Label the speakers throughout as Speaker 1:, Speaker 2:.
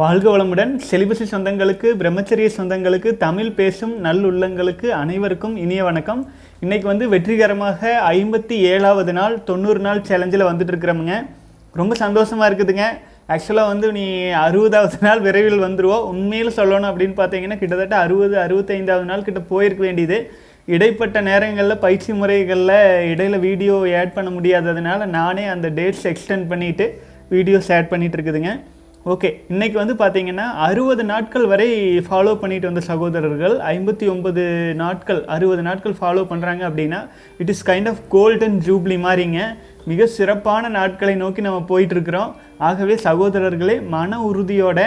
Speaker 1: வாழ்க வளமுடன். செலிபசி சொந்தங்களுக்கு பிரம்மச்சரிய சொந்தங்களுக்கு தமிழ் பேசும் நல்லுள்ளங்களுக்கு அனைவருக்கும் இனிய வணக்கம். இன்றைக்கி வந்து வெற்றிகரமாக ஐம்பத்தி ஏழாவது நாள் தொண்ணூறு நாள் சேலஞ்சில் வந்துட்டு இருக்கிறோமுங்க. ரொம்ப சந்தோஷமா இருக்குதுங்க. ஆக்சுவலாக வந்து நீ அறுபதாவது நாள் விரைவில் வந்துருவோம் உண்மையில் சொல்லணும் அப்படின்னு பார்த்தீங்கன்னா கிட்டத்தட்ட அறுபது அறுபத்தைந்தாவது நாள் கிட்ட போயிருக்க வேண்டியது. இடைப்பட்ட நேரங்களில் பயிற்சி முறைகளில் இடையில் வீடியோ ஆட் பண்ண முடியாததுனால நானே அந்த டேட்ஸ் எக்ஸ்டெண்ட் பண்ணிவிட்டு வீடியோஸ் ஆட் பண்ணிகிட்டு இருக்குதுங்க. ஓகே இன்னைக்கு வந்து பார்த்தீங்கன்னா அறுபது நாட்கள் வரை ஃபாலோ பண்ணிட்டு வந்த சகோதரர்கள் ஐம்பத்தி ஒன்பது நாட்கள் அறுபது நாட்கள் ஃபாலோ பண்ணுறாங்க அப்படின்னா it is kind of golden jubilee மாதிரிங்க மிக சிறப்பான நாட்களை நோக்கி நம்ம போயிட்டுருக்குறோம் ஆகவே சகோதரர்களே மன உறுதியோட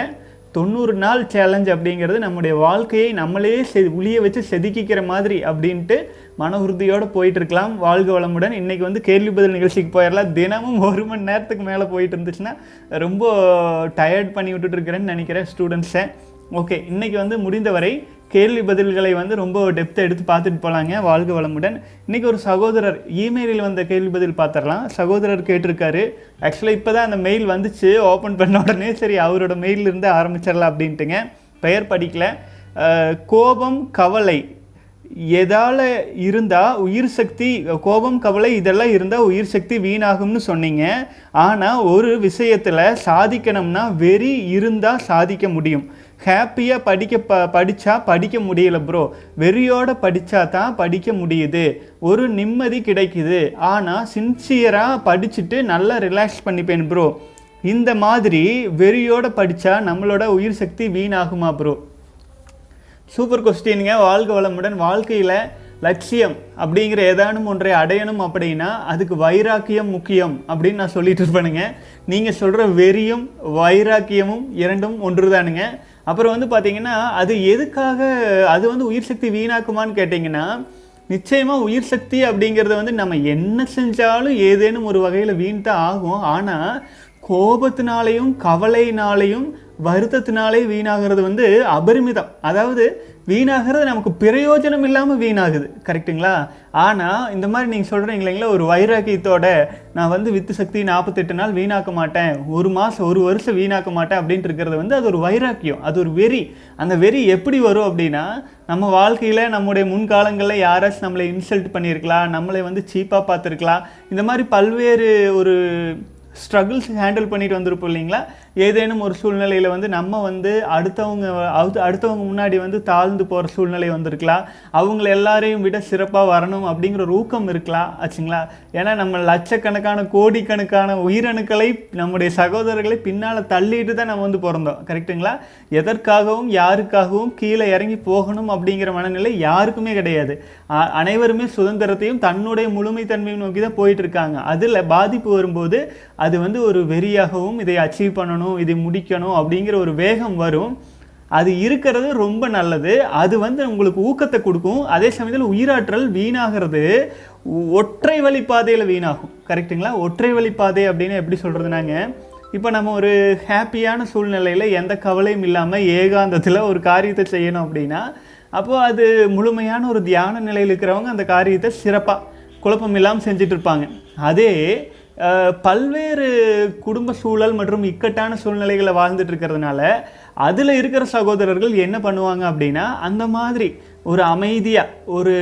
Speaker 1: தொண்ணூறு நாள் சேலஞ்ச் அப்படிங்கிறது நம்முடைய வாழ்க்கையை நம்மளே செ உளிய வச்சு செதுக்கிக்கிற மாதிரி அப்படின்ட்டு மன உறுதியோடு போயிட்டுருக்கலாம். வாழ்க வளமுடன். இன்றைக்கி வந்து கேள்வி பதில் நிகழ்ச்சிக்கு போயிடலாம் தினமும் ஒரு மணி நேரத்துக்கு மேலே போயிட்டு இருந்துச்சுன்னா ரொம்ப டயர்ட் பண்ணி விட்டுட்டு இருக்கிறேன்னு நினைக்கிறேன் ஸ்டூடெண்ட்ஸை ஓகே இன்றைக்கி வந்து முடிந்தவரை கேள்வி பதில்களை வந்து ரொம்ப டெப்த்தை எடுத்து பார்த்துட்டு போகலாங்க வாழ்க வளமுடன். இன்னைக்கு ஒரு சகோதரர் இமெயிலில் வந்த கேள்வி பதில் பார்த்துடலாம். சகோதரர் கேட்டிருக்காரு. ஆக்சுவலாக இப்போ தான் அந்த மெயில் வந்துச்சு. ஓப்பன் பண்ண உடனே சரி அவரோட மெயிலில் இருந்து ஆரம்பிச்சிடலாம் அப்படின்ட்டுங்க. பெயர் படிக்கல. கோபம் கவலை. எதால் இருந்தால் உயிர் சக்தி கோபம் கவலை இதெல்லாம் இருந்தால் உயிர் சக்தி வீணாகும்னு சொன்னீங்க. ஆனால் ஒரு விஷயத்தில் சாதிக்கணும்னா வெறி இருந்தால் சாதிக்க முடியும். ஹாப்பியாக படிக்க ப படித்தா படிக்க முடியல ப்ரோ வெறியோட படித்தா தான் படிக்க முடியுது. ஒரு நிம்மதி கிடைக்குது. ஆனால் சின்சியராக படிச்சுட்டு நல்லா ரிலாக்ஸ் பண்ணிப்பேன் ப்ரோ இந்த மாதிரி வெறியோட படித்தா நம்மளோட உயிர் சக்தி வீணாகுமா ப்ரோ சூப்பர் கொஸ்டினுங்க வாழ்க வளமுடன். வாழ்க்கையில் லட்சியம் அப்படிங்கிற ஏதானும் ஒன்றை அடையணும் அப்படின்னா அதுக்கு வைராக்கியம் முக்கியம் அப்படின்னு நான் சொல்லிட்டு இருப்பேனுங்க. நீங்கள் சொல்கிற வெறியும் வைராக்கியமும் இரண்டும் ஒன்று தானுங்க அப்புறம் வந்து பார்த்தீங்கன்னா அது எதுக்காக அது வந்து உயிர் சக்தி வீணாக்குமான்னு கேட்டிங்கன்னா நிச்சயமாக உயிர் சக்தி அப்படிங்கிறது வந்து நம்ம என்ன செஞ்சாலும் ஏதேனும் ஒரு வகையில் வீண் தான் ஆகும். ஆனால் கோபத்தினாலையும் கவலையினாலையும் வருத்தத்தினாலே வீணாகிறது வந்து அபரிமிதம். அதாவது வீணாகிறது நமக்கு பிரயோஜனம் இல்லாமல் வீணாகுது. கரெக்ட்டுங்களா? ஆனால் இந்த மாதிரி நீங்கள் சொல்கிறீங்க இல்லைங்களா ஒரு வைராக்கியத்தோட நான் வந்து வித்து சக்தி நாற்பத்தெட்டு நாள் வீணாக்க மாட்டேன் ஒரு மாதம் ஒரு வருஷம் வீணாக்க மாட்டேன் அப்படின்ட்டு இருக்கிறது வந்து அது ஒரு வைராக்கியம் அது ஒரு வெறி. அந்த வெறி எப்படி வரும் அப்படின்னா நம்ம வாழ்க்கையில் நம்முடைய முன்காலங்களில் யாராச்சும் நம்மளை இன்சல்ட் பண்ணியிருக்கலாம் நம்மளை வந்து சீப்பாக பார்த்துருக்கலாம். இந்த மாதிரி பல்வேறு ஒரு ஸ்ட்ரகிள்ஸ் ஹேண்டில் பண்ணிட்டு வந்திருப்போம் இல்லைங்களா? ஏதேனும் ஒரு சூழ்நிலையில் வந்து நம்ம வந்து அடுத்தவங்க அடுத்தவங்க முன்னாடி வந்து தாழ்ந்து போகிற சூழ்நிலை வந்திருக்கலாம் அவங்கள எல்லாரையும் விட சிறப்பாக வரணும் அப்படிங்கிற ஒரு ஊக்கம் இருக்கலாம் ஆச்சுங்களா? ஏன்னா நம்ம லட்சக்கணக்கான கோடிக்கணக்கான உயிரணுக்களை நம்முடைய சகோதரர்களை பின்னால் தள்ளிட்டு தான் நம்ம வந்து பிறந்தோம். கரெக்ட்டுங்களா? எதற்காகவும் யாருக்காகவும் கீழே இறங்கி போகணும் அப்படிங்கிற மனநிலை யாருக்குமே கிடையாது. அனைவருமே சுதந்திரத்தையும் தன்னுடைய முழுமைத்தன்மையும் நோக்கி தான் போயிட்டு இருக்காங்க. அதில் பாதிப்பு வரும்போது அது வந்து ஒரு வெறியாகவும் இதை அச்சீவ் பண்ணணும் இதை முடிக்கணும் அப்படிங்கிற ஒரு வேகம் வரும். அது இருக்கிறது ரொம்ப நல்லது. அது வந்து உங்களுக்கு ஊக்கத்தை கொடுக்கும். அதே சமயத்தில் உயிராற்றல் வீணாகிறது. ஒற்றை வழி பாதையில் வீணாகும். கரெக்ட்டுங்களா ஒற்றை வழி பாதை அப்படின்னு எப்படி சொல்கிறதுனாங்க இப்போ நம்ம ஒரு ஹாப்பியான சூழ்நிலையில் எந்த கவலையும் இல்லாமல் ஏகாந்தத்தில் ஒரு காரியத்தை செய்யணும் அப்படின்னா அப்போது அது முழுமையான ஒரு தியான நிலையில் இருக்கிறவங்க அந்த காரியத்தை சிறப்பாக குழப்பம் இல்லாமல் செஞ்சிட்ருப்பாங்க அதே பல்வேறு குடும்ப சூழல் மற்றும் இக்கட்டான சூழ்நிலைகளை வாழ்ந்துட்டு இருக்கிறதுனால அதில் இருக்கிற சகோதரர்கள் என்ன பண்ணுவாங்க அப்படின்னா அந்த மாதிரி ஒரு அமைதியாக ஒரு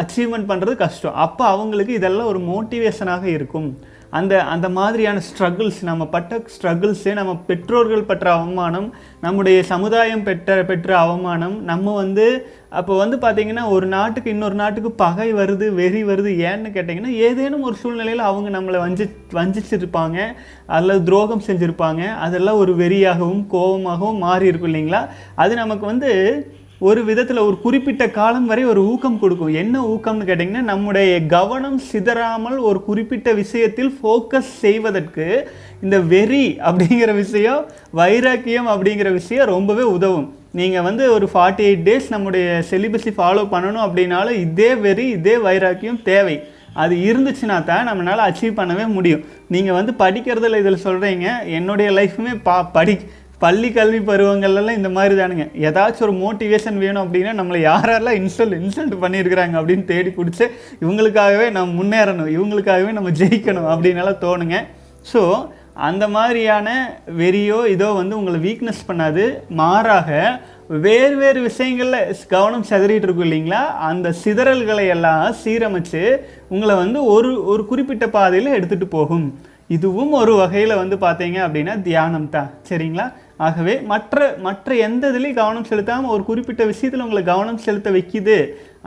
Speaker 1: அச்சீவ்மெண்ட் பண்ணுறது கஷ்டம். அப்போ அவங்களுக்கு இதெல்லாம் ஒரு மோட்டிவேஷனாக இருக்கும். அந்த அந்த மாதிரியான ஸ்ட்ரகிள்ஸ் நம்ம பட்ட ஸ்ட்ரகிள்ஸே நம்ம பெற்றோர்கள் பெற்ற அவமானம் நம்முடைய சமுதாயம் பெற்ற பெற்ற அவமானம் நம்ம வந்து அப்போ வந்து பார்த்தீங்கன்னா ஒரு நாட்டுக்கு இன்னொரு நாட்டுக்கு பகை வருது வெறி வருது ஏன்னு கேட்டிங்கன்னா ஏதேனும் ஒரு சூழ்நிலையில் அவங்க நம்மளை வஞ்சி வஞ்சிச்சிருப்பாங்க அல்லது துரோகம் செஞ்சுருப்பாங்க அதெல்லாம் ஒரு வெறியாகவும் கோபமாகவும் மாறி இருக்கும் இல்லைங்களா? அது நமக்கு வந்து ஒரு விதத்தில் ஒரு குறிப்பிட்ட காலம் வரை ஒரு ஊக்கம் கொடுக்கும். என்ன ஊக்கம்னு கேட்டிங்கன்னா நம்முடைய கவனம் சிதறாமல் ஒரு குறிப்பிட்ட விஷயத்தில் ஃபோக்கஸ் செய்வதற்கு இந்த வெறி அப்படிங்கிற விஷயம் வைராக்கியம் அப்படிங்கிற விஷயம் ரொம்பவே உதவும். நீங்கள் வந்து ஒரு ஃபார்ட்டி எயிட் டேஸ் நம்முடைய செலிபஸை ஃபாலோ பண்ணணும் அப்படின்னாலும் இதே வெறி இதே வைராக்கியம் தேவை. அது இருந்துச்சுன்னா தான் நம்மளால் அச்சீவ் பண்ணவே முடியும். நீங்கள் வந்து படிக்கிறதுல இதில் சொல்கிறீங்க என்னுடைய லைஃப்புமே பா படி பள்ளி கல்வி பருவங்கள்லாம் இந்த மாதிரி தானுங்க. ஏதாச்சும் ஒரு மோட்டிவேஷன் வேணும் அப்படின்னா நம்மளை யாரெல்லாம் இன்சல்ட் இன்சல்ட் பண்ணியிருக்கிறாங்க அப்படின்னு தேடி பிடிச்சி இவங்களுக்காகவே நம்ம முன்னேறணும் இவங்களுக்காகவே நம்ம ஜெயிக்கணும் அப்படின்னலாம் தோணுங்க. ஸோ அந்த மாதிரியான வெறியோ இதோ வந்து உங்களை வீக்னஸ் பண்ணாது. மாறாக வேறு வேறு விஷயங்களில் கவனம் சிதறிட்டு இருக்கும் இல்லைங்களா? அந்த சிதறல்களை எல்லாம் சீரமைச்சு உங்களை வந்து ஒரு ஒரு குறிப்பிட்ட பாதையில் எடுத்துகிட்டு போகும். இதுவும் ஒரு வகையில் வந்து பார்த்தீங்க அப்படின்னா தியானம் தான் சரிங்களா? ஆகவே மற்ற மற்ற எந்த இதுலேயும் கவனம் செலுத்தாமல் ஒரு குறிப்பிட்ட விஷயத்தில் உங்களை கவனம் செலுத்த வைக்குது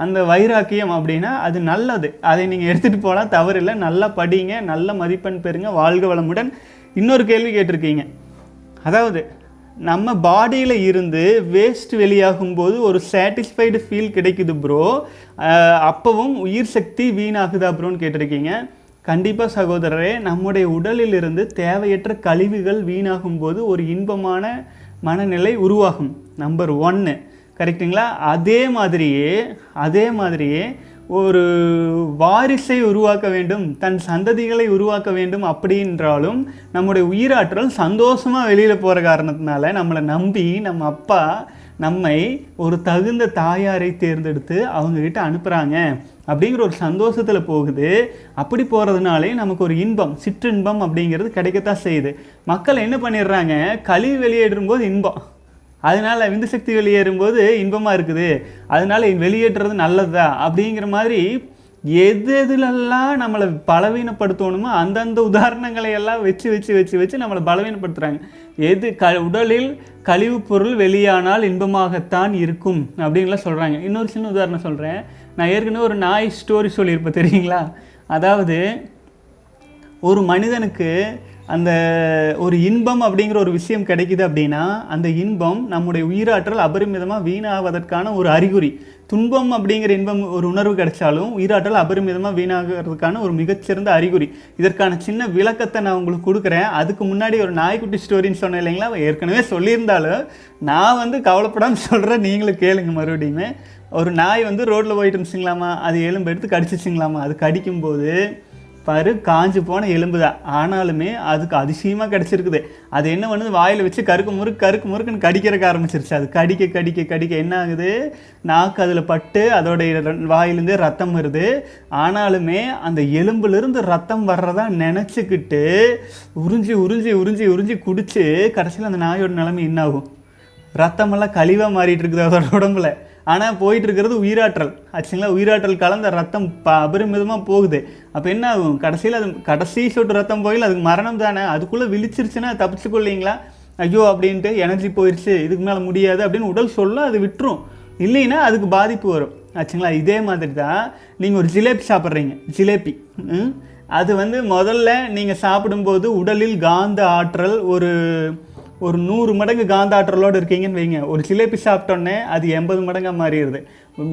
Speaker 1: அந்த வைராக்கியம் அப்படின்னா அது நல்லது. அதை நீங்கள் எடுத்துகிட்டு போகலாம் தவறில்லை நல்லா படிங்க நல்ல மதிப்பெண் பெறுங்க வாழ்க வளமுடன். இன்னொரு கேள்வி கேட்டிருக்கீங்க. அதாவது நம்ம பாடியில் இருந்து வேஸ்ட் வெளியாகும் போது ஒரு சாட்டிஸ்ஃபைடு ஃபீல் கிடைக்குது ப்ரோ அப்போவும் உயிர் சக்தி வீணாகுதா ப்ரோன்னு கேட்டிருக்கீங்க. கண்டிப்பாக சகோதரரே நம்முடைய உடலிலிருந்து தேவையற்ற கழிவுகள் வீணாகும் போது ஒரு இன்பமான மனநிலை உருவாகும். நம்பர் ஒன்று கரெக்டுங்களா அதே மாதிரியே அதே மாதிரியே ஒரு வாரிசை உருவாக்க வேண்டும் தன் சந்ததிகளை உருவாக்க வேண்டும் அப்படின்றாலும் நம்முடைய உயிராற்றல் சந்தோஷமாக வெளியில் போகிற காரணத்தினால நம்மளை நம்பி நம்ம அப்பா நம்மை ஒரு தகுந்த தாயாரை தேர்ந்தெடுத்து அவங்கக்கிட்ட அனுப்புகிறாங்க அப்படிங்கிற ஒரு சந்தோஷத்தில் போகுது. அப்படி போகிறதுனாலே நமக்கு ஒரு இன்பம் சிற்றின்பம் அப்படிங்கிறது கிடைக்கத்தான் செய்யுது. மக்கள் என்ன பண்ணிடுறாங்க? கழிவு வெளியேறும் போது இன்பம். அதனால விந்து சக்தி வெளியேறும்போது இன்பமாக இருக்குது. அதனால வெளியேற்றுறது நல்லதா அப்படிங்கிற மாதிரி எது எதுலெல்லாம் நம்மளை பலவீனப்படுத்தணுமோ அந்தந்த உதாரணங்களை எல்லாம் வச்சு வச்சு வச்சு வச்சு நம்மளை பலவீனப்படுத்துகிறாங்க எது க உடலில் கழிவுப் பொருள் வெளியானால் இன்பமாகத்தான் இருக்கும் அப்படின்லாம் சொல்கிறாங்க இன்னொரு சின்ன உதாரணம் சொல்கிறேன் நான் ஏற்கனவே ஒரு நாய் ஸ்டோரி சொல்லியிருப்பேன் தெரியுங்களா? அதாவது ஒரு மனிதனுக்கு அந்த ஒரு இன்பம் அப்படிங்கிற ஒரு விஷயம் கிடைக்குது அப்படின்னா அந்த இன்பம் நம்முடைய உயிராற்றல் அபரிமிதமாக வீணாவதற்கான ஒரு அறிகுறி. துன்பம் அப்படிங்கிற இன்பம் ஒரு உணர்வு கிடைச்சாலும் உயிராற்றல் அபரிமிதமாக வீணாகிறதுக்கான ஒரு மிகச்சிறந்த அறிகுறி. இதற்கான சின்ன விளக்கத்தை நான் உங்களுக்கு கொடுக்குறேன். அதுக்கு முன்னாடி ஒரு நாய்க்குட்டி ஸ்டோரின்னு சொன்னேன் இல்லைங்களா? ஏற்கனவே சொல்லியிருந்தாலும் நான் வந்து கவலைப்படாமல் சொல்கிறேன் நீங்களும் கேளுங்க மறுபடியுமே. ஒரு நாய் வந்து ரோட்டில் போயிட்டு இருந்துச்சுங்களாமா? அது எலும்பு எடுத்து கடிச்சிச்சிங்களாமா? அது கடிக்கும்போது பாரு காஞ்சு போன எலும்பு தான். ஆனாலுமே அதுக்கு அதிசயமாக கிடச்சிருக்குது. அது என்ன பண்ணுது? வாயில் வச்சு கருக்கு முறுக்கு கருக்கு முறுக்குன்னு கடிக்கிறக்க ஆரம்பிச்சிருச்சு. அது கடிக்க கடிக்க கடிக்க என்ன ஆகுது? நாக்கு அதில் பட்டு அதோடைய வாயிலேருந்து வாயிலேருந்தே ரத்தம் வருது. ஆனாலுமே அந்த எலும்புலேருந்து ரத்தம் வர்றதா நினச்சிக்கிட்டு உறிஞ்சி உறிஞ்சி உறிஞ்சி உறிஞ்சி குடித்து கடைசியில் அந்த நாயோட நிலைமை என்ன ஆகும் ரத்தமெல்லாம் கழிவாக மாறிட்டு இருக்குது அதோட உடம்புல. ஆனால் போயிட்டு இருக்கிறது உயிராற்றல். ஆச்சுங்களா? உயிராற்றல் கலந்த ரத்தம் ப அபரிமிதமாக போகுது. அப்போ என்ன ஆகும்? கடைசியில் அது கடைசி சொட்டு ரத்தம் போயில் அதுக்கு மரணம் தானே? அதுக்குள்ளே விழிச்சிருச்சுன்னா தப்பிச்சுக்கொள்ளீங்களா ஐயோ அப்படின்ட்டு எனர்ஜி போயிடுச்சு இதுக்கு மேலே முடியாது அப்படின்னு உடல் சொல்ல அது விட்டுரும். இல்லைன்னா அதுக்கு பாதிப்பு வரும். ஆச்சுங்களா? இதே மாதிரி தான் நீங்கள் ஒரு ஜிலேபி சாப்பிட்றீங்க. ஜிலேபி. ம்? அது வந்து முதல்ல நீங்கள் சாப்பிடும்போது உடலில் காந்த ஆற்றல் ஒரு ஒரு நூறு மடங்கு காந்தாற்றலோடு இருக்கீங்கன்னு வைங்க. ஒரு ஜிலேபி சாப்பிட்டோன்னே அது எண்பது மடங்காக மாறிடுது.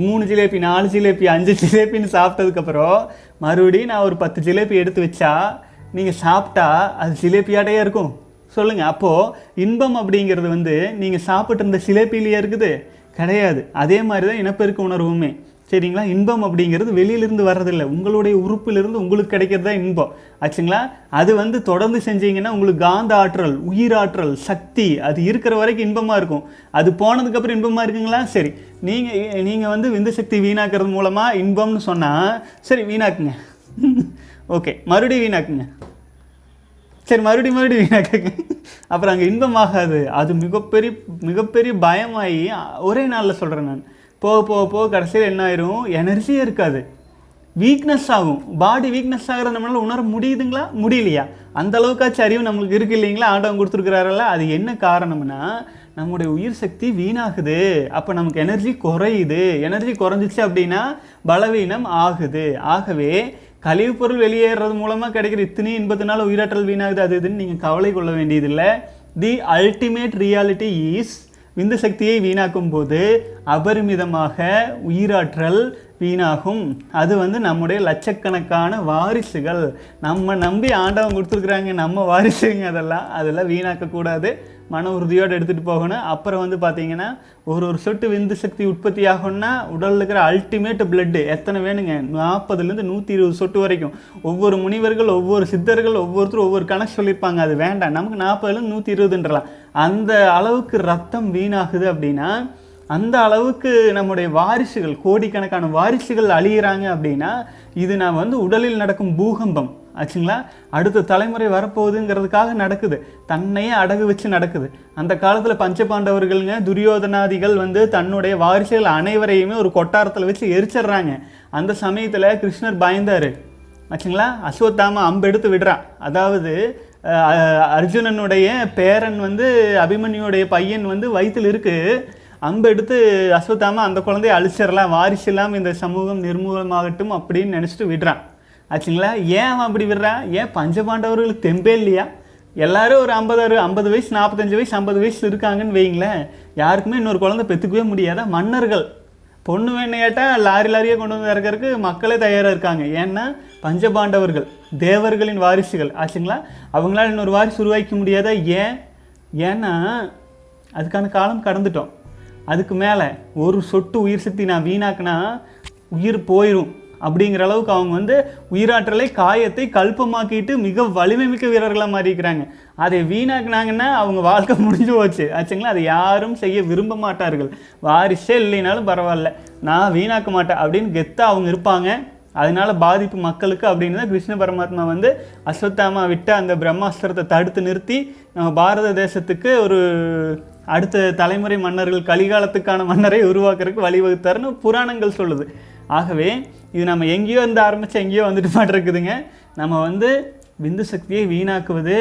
Speaker 1: மூணு ஜிலேபி நாலு ஜிலேபி அஞ்சு ஜிலேபின்னு சாப்பிட்டதுக்கப்புறம் மறுபடியும் நான் ஒரு பத்து ஜிலேபி எடுத்து வச்சா நீங்கள் சாப்பிட்டா அது ஜிலேபியாடையே இருக்கும். சொல்லுங்கள் அப்போது இன்பம் அப்படிங்கிறது வந்து நீங்கள் சாப்பிட்டு இருந்த சிலேபிலேயே இருக்குது. கிடையாது. அதே மாதிரி தான் இனப்பெருக்க உணர்வுமே. சரிங்களா? இன்பம் அப்படிங்கிறது வெளியிலிருந்து வர்றதில்லை. உங்களுடைய உறுப்பிலிருந்து உங்களுக்கு கிடைக்கிறது தான் இன்பம். ஆச்சுங்களா? அது வந்து தொடர்ந்து செஞ்சீங்கன்னா உங்களுக்கு காந்த ஆற்றல் உயிராற்றல் சக்தி அது இருக்கிற வரைக்கும் இன்பமாக இருக்கும். அது போனதுக்கப்புறம் இன்பமாக இருக்குங்களா? சரி. நீங்கள் நீங்கள் வந்து விந்து சக்தி வீணாக்குறது மூலமாக இன்பம்னு சொன்னால் சரி வீணாக்குங்க. ஓகே மறுபடியும் வீணாக்குங்க. சரி மறுபடியும் மறுபடியும் வீணாக்குங்க. அப்புறம் அங்கே இன்பமாகாது. அது மிகப்பெரிய மிகப்பெரிய பயமாகி ஒரே நாளில் சொல்கிறேன் நான். போக போக போக கடைசியில் என்ன ஆயிரும்? எனர்ஜியே இருக்காது. வீக்னஸ் ஆகும். பாடி வீக்னஸ் ஆகிறத நம்மளால உணர முடியுதுங்களா? முடியலையா? அந்த அளவுக்காச்சும் அறிவு நம்மளுக்கு இருக்கு இல்லைங்களா? ஆண்டவன் கொடுத்துருக்கிறாரல்ல. அது என்ன காரணம்னா நம்முடைய உயிர் சக்தி வீணாகுது. அப்போ நமக்கு எனர்ஜி குறையுது. எனர்ஜி குறைஞ்சிச்சு அப்படின்னா பலவீனம் ஆகுது. ஆகவே கழிவுப் பொருள் வெளியேறது மூலமாக கிடைக்கிற இத்தனை இன்பத்தினால உயிராற்றல் வீணாகுது. அது இதுன்னு நீங்கள் கவலை கொள்ள வேண்டியதில்லை. தி அல்டிமேட் ரியாலிட்டி ஈஸ் விந்து சக்தியை வீணாக்கும் போது அபரிமிதமாக உயிராற்றல் வீணாகும். அது வந்து நம்முடைய லட்சக்கணக்கான வாரிசுகள். நம்ம நம்பி ஆண்டவன் கொடுத்துருக்குறாங்க நம்ம வாரிசுங்க அதெல்லாம் அதெல்லாம் வீணாக்கக்கூடாது மன உறுதியோடு எடுத்துகிட்டு போகணும். அப்புறம் வந்து பார்த்தீங்கன்னா ஒரு ஒரு சொட்டு விந்து சக்தி உற்பத்தி ஆகும்னா உடலில் இருக்கிற அல்டிமேட் பிளட்டு எத்தனை வேணுங்க? நாற்பதுலேருந்து நூற்றி இருபது சொட்டு வரைக்கும். ஒவ்வொரு முனிவர்கள் ஒவ்வொரு சித்தர்கள் ஒவ்வொருத்தரும் ஒவ்வொரு கணக்கு சொல்லியிருப்பாங்க. அது வேண்டாம். நமக்கு நாற்பதுலேருந்து நூற்றி இருபதுன்றலாம் அந்த அளவுக்கு ரத்தம் வீணாகுது அப்படின்னா அந்த அளவுக்கு நம்முடைய வாரிசுகள் கோடிக்கணக்கான வாரிசுகள் அழியிறாங்க அப்படின்னா இது நான் வந்து உடலில் நடக்கும் பூகம்பம். ஆச்சுங்களா? அடுத்த தலைமுறை வரப்போகுதுங்கிறதுக்காக நடக்குது. தன்னையே அடகு வச்சு நடக்குது. அந்த காலத்தில் பஞ்சபாண்டவர்கள்ங்க துரியோதனாதிகள் வந்து தன்னுடைய வாரிசுகள் அனைவரையுமே ஒரு கொட்டாரத்தில் வச்சு எரிச்சிடுறாங்க. அந்த சமயத்தில் கிருஷ்ணர் பயந்தார். ஆச்சுங்களா? அஸ்வத்தாம அம்பு எடுத்து விடுறான் அதாவது அர்ஜுனனுடைய பேரன் வந்து அபிமன்யுடைய பையன் வந்து வயிற்றில் இருக்கு. அம்பு எடுத்து அஸ்வத்தாம அந்த குழந்தைய அழிச்சிடலாம் வாரிசு இல்லாமல் இந்த சமூகம் நிர்மூலமாகட்டும் அப்படின்னு நினச்சிட்டு விடுறான். ஆச்சுங்களா? ஏன் அவன் அப்படி விடுறான்? ஏன் பஞ்சபாண்டவர்களுக்கு தெம்பே இல்லையா? எல்லாரும் ஒரு ஐம்பது ஐம்பது வயசு நாற்பத்தஞ்சு வயசு ஐம்பது வயசு இருக்காங்கன்னு வைங்களேன். யாருக்குமே இன்னொரு குழந்தை பெற்றுக்கவே முடியாதா? மன்னர்கள். பொண்ணு வேணும் கேட்டால் லாரி லாரியாக கொண்டு வந்து இறக்கறதுக்கு மக்களே தயாராக இருக்காங்க. ஏன்னா பஞ்சபாண்டவர்கள் தேவர்களின் வாரிசுகள். ஆச்சுங்களா? அவங்களால இன்னொரு வாரிசு உருவாக்க முடியாதா? ஏன்? ஏன்னா அதுக்கான காலம் கடந்துட்டோம். அதுக்கு மேலே ஒரு சொட்டு உயிர் சக்தி நான் வீணாக்குனா உயிர் போயிடும் அப்படிங்கிற அளவுக்கு அவங்க வந்து உயிராற்றலை காயத்தை கல்பமாக்கிட்டு மிக வலிமை மிக்க வீரர்களாக மாறிக்கிறாங்க அதை வீணாக்குனாங்கன்னா அவங்க வாழ்க்கை முடிஞ்சு போச்சு. ஆச்சுங்களா? அதை யாரும் செய்ய விரும்ப மாட்டார்கள். வாரிசே இல்லைனாலும் பரவாயில்ல. நான் வீணாக்க மாட்டேன் அப்படின்னு கெத்தாக அவங்க இருப்பாங்க. அதனால பாதிப்பு மக்களுக்கு அப்படின்னு தான் கிருஷ்ண பரமாத்மா வந்து அஸ்வத்தாமா விட்ட அந்த பிரம்மாஸ்திரத்தை தடுத்து நிறுத்தி நம்ம பாரத தேசத்துக்கு ஒரு அடுத்த தலைமுறை மன்னர்கள் கலிகாலத்துக்கான மன்னரை உருவாக்குறதுக்கு வழிவகுத்தாருன்னு புராணங்கள் சொல்லுது. ஆகவே இது நம்ம எங்கேயோ இருந்து ஆரம்பித்து எங்கேயோ வந்துட்டு மாட்டிருக்குதுங்க. நம்ம வந்து விந்து சக்தியை வீணாக்குவது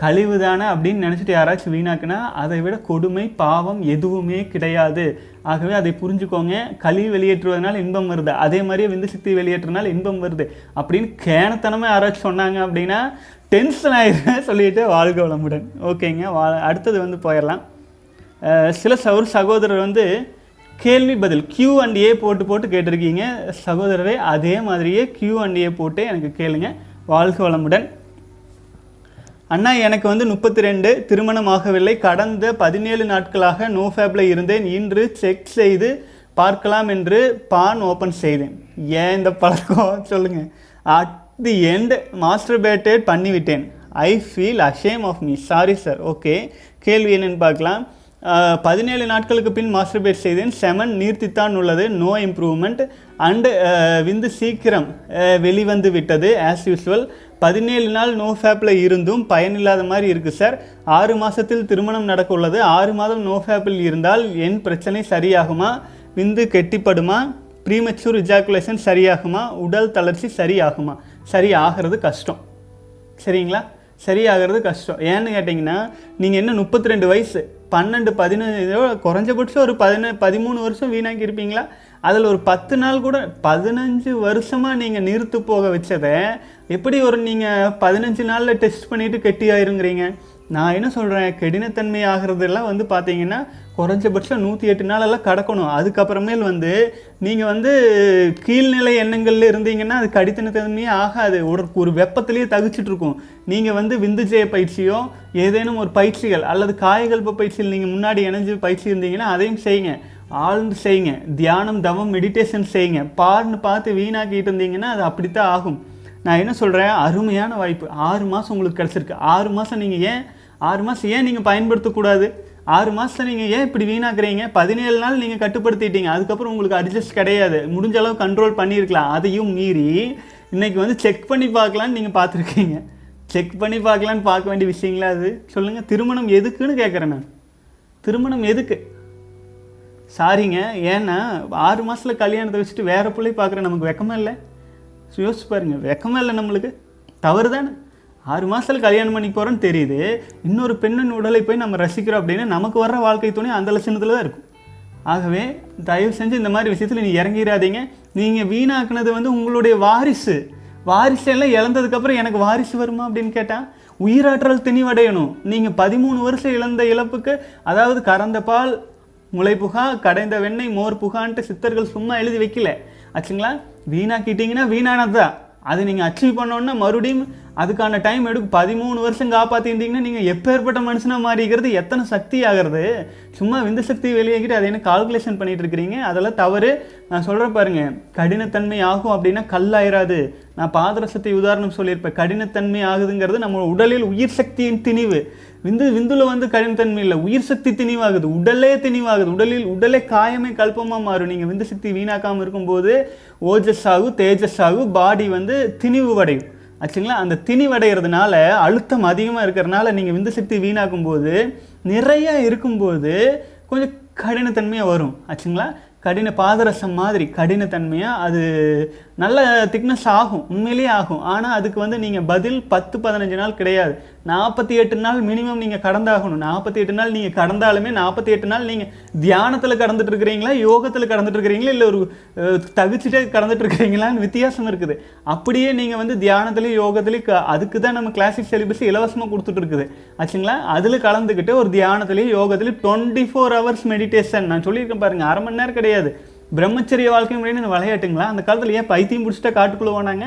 Speaker 1: கழிவு தானே அப்படின்னு நினச்சிட்டு யாராச்சும் வீணாக்குனா அதை விட கொடுமை பாவம் எதுவுமே கிடையாது. ஆகவே அதை புரிஞ்சுக்கோங்க. கழிவு வெளியேற்றுவதனால் இன்பம் வருது. அதே மாதிரியே விந்து சக்தி வெளியேற்றுறதுனால இன்பம் வருது. அப்படின்னு கேனத்தனமே யாராச்சும் சொன்னாங்க அப்படின்னா டென்ஷன் ஆயிடுறேன் சொல்லிட்டு வாழ்க வளமுடன். ஓகேங்க. வா அடுத்தது வந்து போயிடலாம். சில சௌர் சகோதரர் வந்து கேள்வி பதில் கியூ அண்ட் ஏ போட்டு போட்டு கேட்டிருக்கீங்க. சகோதரரே அதே மாதிரியே கியூ அண்ட் ஏ போட்டு எனக்கு கேளுங்க. வாழ்க வளமுடன். அண்ணா எனக்கு வந்து முப்பத்தி ரெண்டு திருமணம் ஆகவில்லை. கடந்த பதினேழு நாட்களாக நோ ஃபேப்ல இருந்தேன். இன்று செக் செய்து பார்க்கலாம் என்று பான் ஓப்பன் செய்தேன். ஏன் இந்த பழக்கம்? சொல்லுங்கள் அட் தி எண்ட் மாஸ்டர்பேட்டட் பண்ணிவிட்டேன். I feel ashamed of me sorry sir okay கேள்வி என்னென்னு பார்க்கலாம். பதினேழு நாட்களுக்கு பின் மாஸ்டர்பேட் செய்தேன். செமன் நீர்த்தித்தான் உள்ளது. நோ இம்ப்ரூவ்மெண்ட் அண்டு விந்து சீக்கிரம் வெளிவந்து விட்டது ஆஸ் யூஸ்வல் பதினேழு நாள் நோ ஃபேப்பில் இருந்தும் பயனில்லாத மாதிரி இருக்குது சார் ஆறு மாதத்தில் திருமணம் நடக்க உள்ளது ஆறு மாதம் நோ ஃபேப்பில் இருந்தால் என் பிரச்சனை சரியாகுமா? விந்து கெட்டிப்படுமா? Premature ejaculation சரியாகுமா? உடல் தளர்ச்சி சரியாகுமா? சரி ஆகிறது கஷ்டம். சரிங்களா? சரியாகிறது கஷ்டம். ஏன்னு கேட்டிங்கன்னா நீங்கள் என்ன முப்பத்தி ரெண்டு வயசு? பன்னெண்டு பதினஞ்சு குறைஞ்சபட்சம் ஒரு பதின பதிமூணு வருஷம் வீணாக்கி இருப்பீங்களா அதில் ஒரு பத்து நாள் கூட பதினஞ்சு வருஷமாக நீங்கள் நிறுத்து போக வச்சதை எப்படி ஒரு நீங்கள் பதினஞ்சு நாளில் டெஸ்ட் பண்ணிவிட்டு கெட்டி ஆயிருங்கிறீங்க? நான் என்ன சொல்கிறேன் கடினத்தன்மை ஆகிறதெல்லாம் வந்து பார்த்தீங்கன்னா குறைஞ்சபட்சம் நூற்றி எட்டு நாளெல்லாம் கடக்கணும். அதுக்கப்புறமேல் வந்து நீங்கள் வந்து கீழ்நிலை எண்ணங்கள்ல இருந்தீங்கன்னா அது கடித்தனத்தன்மையே ஆகாது. ஒரு ஒரு வெப்பத்திலேயே தகுச்சிட்ருக்கும் நீங்கள் வந்து விந்துஜய பயிற்சியோ ஏதேனும் ஒரு பயிற்சிகள் அல்லது காயகல்ப பயிற்சியில் நீங்கள் முன்னாடி இணைஞ்சு பயிற்சி இருந்தீங்கன்னா அதையும் செய்யுங்க. ஆழ்ந்து செய்யுங்க தியானம் தவம் மெடிடேஷன் செய்யுங்க பார்னு பார்த்து வீணாக்கிட்டு இருந்தீங்கன்னா அது அப்படித்தான் ஆகும். நான் என்ன சொல்கிறேன் அருமையான வாய்ப்பு. ஆறு மாதம் உங்களுக்கு கிடச்சிருக்கு. ஆறு மாதம் நீங்கள் ஏன் ஆறு மாதம் ஏன் நீங்கள் பயன்படுத்தக்கூடாது? ஆறு மாதம் நீங்கள் ஏன் இப்படி வீணாக்குறீங்க? பதினேழு நாள் நீங்கள் கட்டுப்படுத்திட்டீங்க. அதுக்கப்புறம் உங்களுக்கு அட்ஜஸ்ட் கிடையாது. முடிஞ்ச அளவு கண்ட்ரோல் பண்ணியிருக்கலாம். அதையும் மீறி இன்றைக்கி வந்து செக் பண்ணி பார்க்கலான்னு நீங்கள் பார்த்துருக்கீங்க. செக் பண்ணி பார்க்கலான்னு பார்க்க வேண்டிய விஷயங்களா அது? சொல்லுங்கள் திருமணம் எதுக்குன்னு கேட்குறேன் நான். திருமணம் எதுக்கு? சாரிங்க ஏன்னா ஆறு மாதத்தில் கல்யாணத்தை வச்சுட்டு வேறு பிள்ளை பார்க்குற நமக்கு வெக்கமே இல்லை. யோசிச்சு பாருங்க வெக்கமே இல்லை நம்மளுக்கு. தவறு தானே. ஆறு மாதத்தில் கல்யாணம் பண்ணி போகிறோன்னு தெரியுது. இன்னொரு பெண்ணின் உடலை போய் நம்ம ரசிக்கிறோம் அப்படின்னா நமக்கு வர்ற வாழ்க்கை துணை அந்த லட்சணத்தில் தான் இருக்கும். ஆகவே தயவு செஞ்சு இந்த மாதிரி விஷயத்தில் நீ இறங்கிடாதீங்க நீங்கள் வீணாக்குனது வந்து உங்களுடைய வாரிசு. வாரிசு எல்லாம் இழந்ததுக்கப்புறம் எனக்கு வாரிசு வருமா அப்படின்னு கேட்டால் உயிராற்றல் திணிவடையணும் நீங்கள் பதிமூணு வருஷம் இழந்த இழப்புக்கு அதாவது கறந்த பால் முளை புகா கடைந்த வெண்ணெய் மோர் புகான்ட்டு சித்தர்கள் சும்மா எழுதி வைக்கல. ஆச்சுங்களா? வீணாக்கிட்டீங்கன்னா வீணானது தான் அது நீங்கள் அச்சீவ் பண்ணோன்னா மறுபடியும் அதுக்கான டைம் எடுக்கும் பதிமூணு வருஷம் காப்பாற்றிருந்தீங்கன்னா நீங்கள் எப்பேற்பட்ட மனுஷனாக மாறிக்கிறது எத்தனை சக்தி ஆகிறது? சும்மா விந்து சக்தி வெளியாகிட்டு அதை என்ன கால்குலேஷன் பண்ணிகிட்டு இருக்கிறீங்க? அதெல்லாம் தவறு. நான் சொல்கிறேன் பாருங்க கடினத்தன்மை ஆகும் அப்படின்னா கல்லாயிராது. நான் பாதரசத்தை உதாரணம் சொல்லியிருப்பேன். கடினத்தன்மை ஆகுதுங்கிறது நம்ம உடலில் உயிர் சக்தியின் திணிவு. விந்து விந்துல வந்து கடினத்தன்மை இல்லை. உயிர் சக்தி திணிவாகுது. உடலே திணிவாகுது. உடலில் உடலே காயமே கல்பமாக மாறும். நீங்கள் விந்து சக்தி வீணாக்காமல் இருக்கும்போது ஓஜஸ் ஆகும் தேஜஸ் ஆகும் பாடி வந்து திணிவு அடையும் ஆச்சுங்களா? அந்த திணிவடைகிறதுனால அழுத்தம் அதிகமாக இருக்கிறதுனால நீங்கள் விந்து சக்தி வீணாக்கும் போது நிறையா இருக்கும்போது கொஞ்சம் கடினத்தன்மையாக வரும். ஆச்சுங்களா? கடின பாதரசம் மாதிரி கடினத்தன்மையாக அது நல்ல திக்னஸ் ஆகும் உண்மையிலேயே ஆகும். ஆனால் அதுக்கு வந்து நீங்கள் பதில் பத்து பதினஞ்சு நாள் கிடையாது. நாற்பத்தி எட்டு நாள் மினிமம் நீங்கள் கடந்தாகணும். நாற்பத்தி எட்டு நாள் நீங்கள் கடந்தாலுமே நாற்பத்தி எட்டு நாள் நீங்கள் தியானத்தில் கடந்துட்டு இருக்கிறீங்களா யோகத்தில் கடந்துட்டு இருக்கிறீங்களா இல்லை ஒரு அஹ், தவிச்சிட்டே கடந்துட்டு இருக்கிறீங்களான்னு வித்தியாசம் இருக்குது. அப்படியே நீங்கள் வந்து தியானத்துலேயும் யோகத்துலேயும் அதுக்கு தான் நம்ம கிளாசிக் சிலிபஸ் இலவசமாக கொடுத்துட்டு இருக்குது. ஆச்சுங்களா? அதில் கலந்துக்கிட்டு ஒரு தியானத்துலேயும் யோகத்துலேயும் டுவெண்ட்டி ஃபோர் ஹவர்ஸ் மெடிடேஷன் நான் சொல்லியிருக்கேன் பாருங்கள் அரை மணி நேரம் கிடையாது. கிடையாது. பிரம்மச்சரிய வாழ்க்கை முறைன்னு விளையாட்டுங்களா? அந்த காலத்தில் ஏன் பைத்தியம் பிடிச்சிட்டா காட்டுக்குள்ளே போனாங்க?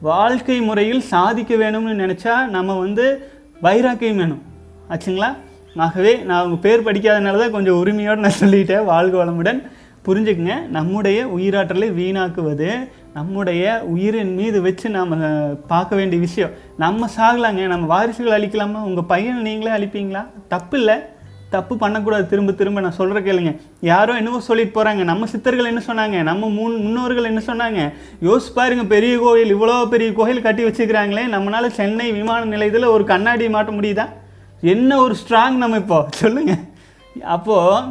Speaker 1: வாழ்க்கை முறையில் சாதிக்க வேணும்னு நினச்சா நம்ம வந்து வைராக்கியம் வேணும். ஆச்சுங்களா? ஆகவே நான் அவங்க பேர் படிக்காதனால தான் கொஞ்சம் உரிமையோடு நான் சொல்லிட்டேன். வாழ்க வளமுடன். புரிஞ்சுக்குங்க. நம்முடைய உயிராற்றலை வீணாக்குவது நம்முடைய உயிரின் மீது வச்சு நாம் பார்க்க வேண்டிய விஷயம். நம்ம சாகலாங்க. நம்ம வாரிசுகள் அழிக்கலாமா? உங்கள் பையனை நீங்களே அழிப்பீங்களா? தப்பு இல்லை தப்பு பண்ணக்கூடாது. திரும்ப திரும்ப நான் சொல்கிற கேளுங்க. யாரோ என்னவோ சொல்லிட்டு போகிறாங்க நம்ம சித்தர்கள் என்ன சொன்னாங்க? நம்ம முன் முன்னோர்கள் என்ன சொன்னாங்க? யோசிச்சு பாருங்க பெரிய கோயில் இவ்வளோ பெரிய கோயில் கட்டி வச்சுக்கிறாங்களே நம்மளால் சென்னை விமான நிலையத்தில் ஒரு கண்ணாடி மாட்ட முடியுதா? என்ன ஒரு ஸ்ட்ராங் நம்ம இப்போ? சொல்லுங்கள் அப்போது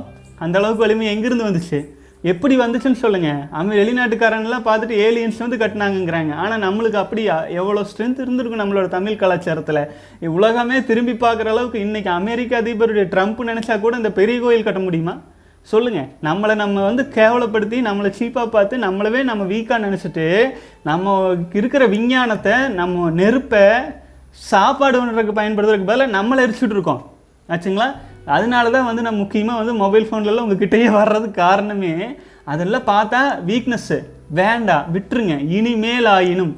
Speaker 1: அந்தளவுக்கு வலிமை எங்கேருந்து வந்துச்சு? எப்படி வந்துச்சுன்னு சொல்லுங்கள் அவன் வெளிநாட்டுக்காரன்லாம் பார்த்துட்டு ஏலியன்ஸ் வந்து கட்டினாங்கங்கிறாங்க. ஆனால் நம்மளுக்கு அப்படியா? எவ்வளோ ஸ்ட்ரென்த் இருந்திருக்கும் நம்மளோட தமிழ் கலாச்சாரத்தில். உலகமே திரும்பி பார்க்குற அளவுக்கு இன்றைக்கி அமெரிக்க அதிபருடைய ட்ரம்ப் நினச்சா கூட இந்த பெரிய கோயில் கட்ட முடியுமா? சொல்லுங்கள் நம்மளை நம்ம வந்து கேவலப்படுத்தி நம்மளை சீப்பாக பார்த்து நம்மளவே நம்ம வீக்காக நினச்சிட்டு நம்ம இருக்கிற விஞ்ஞானத்தை நம்ம நெருப்பை சாப்பாடு பண்ணுறதுக்கு பயன்படுத்துறதுக்கு பதிலாக நம்மளை எரிச்சுட்ருக்கோம் ஆச்சுங்களா? அதனால தான் வந்து நான் முக்கியமாக வந்து மொபைல் ஃபோன்லலாம் உங்ககிட்டயே வர்றதுக்கு காரணமே அதெல்லாம் பார்த்தா வீக்னஸ்ஸு வேண்டாம் விட்டுருங்க. இனிமேல் ஆயினும்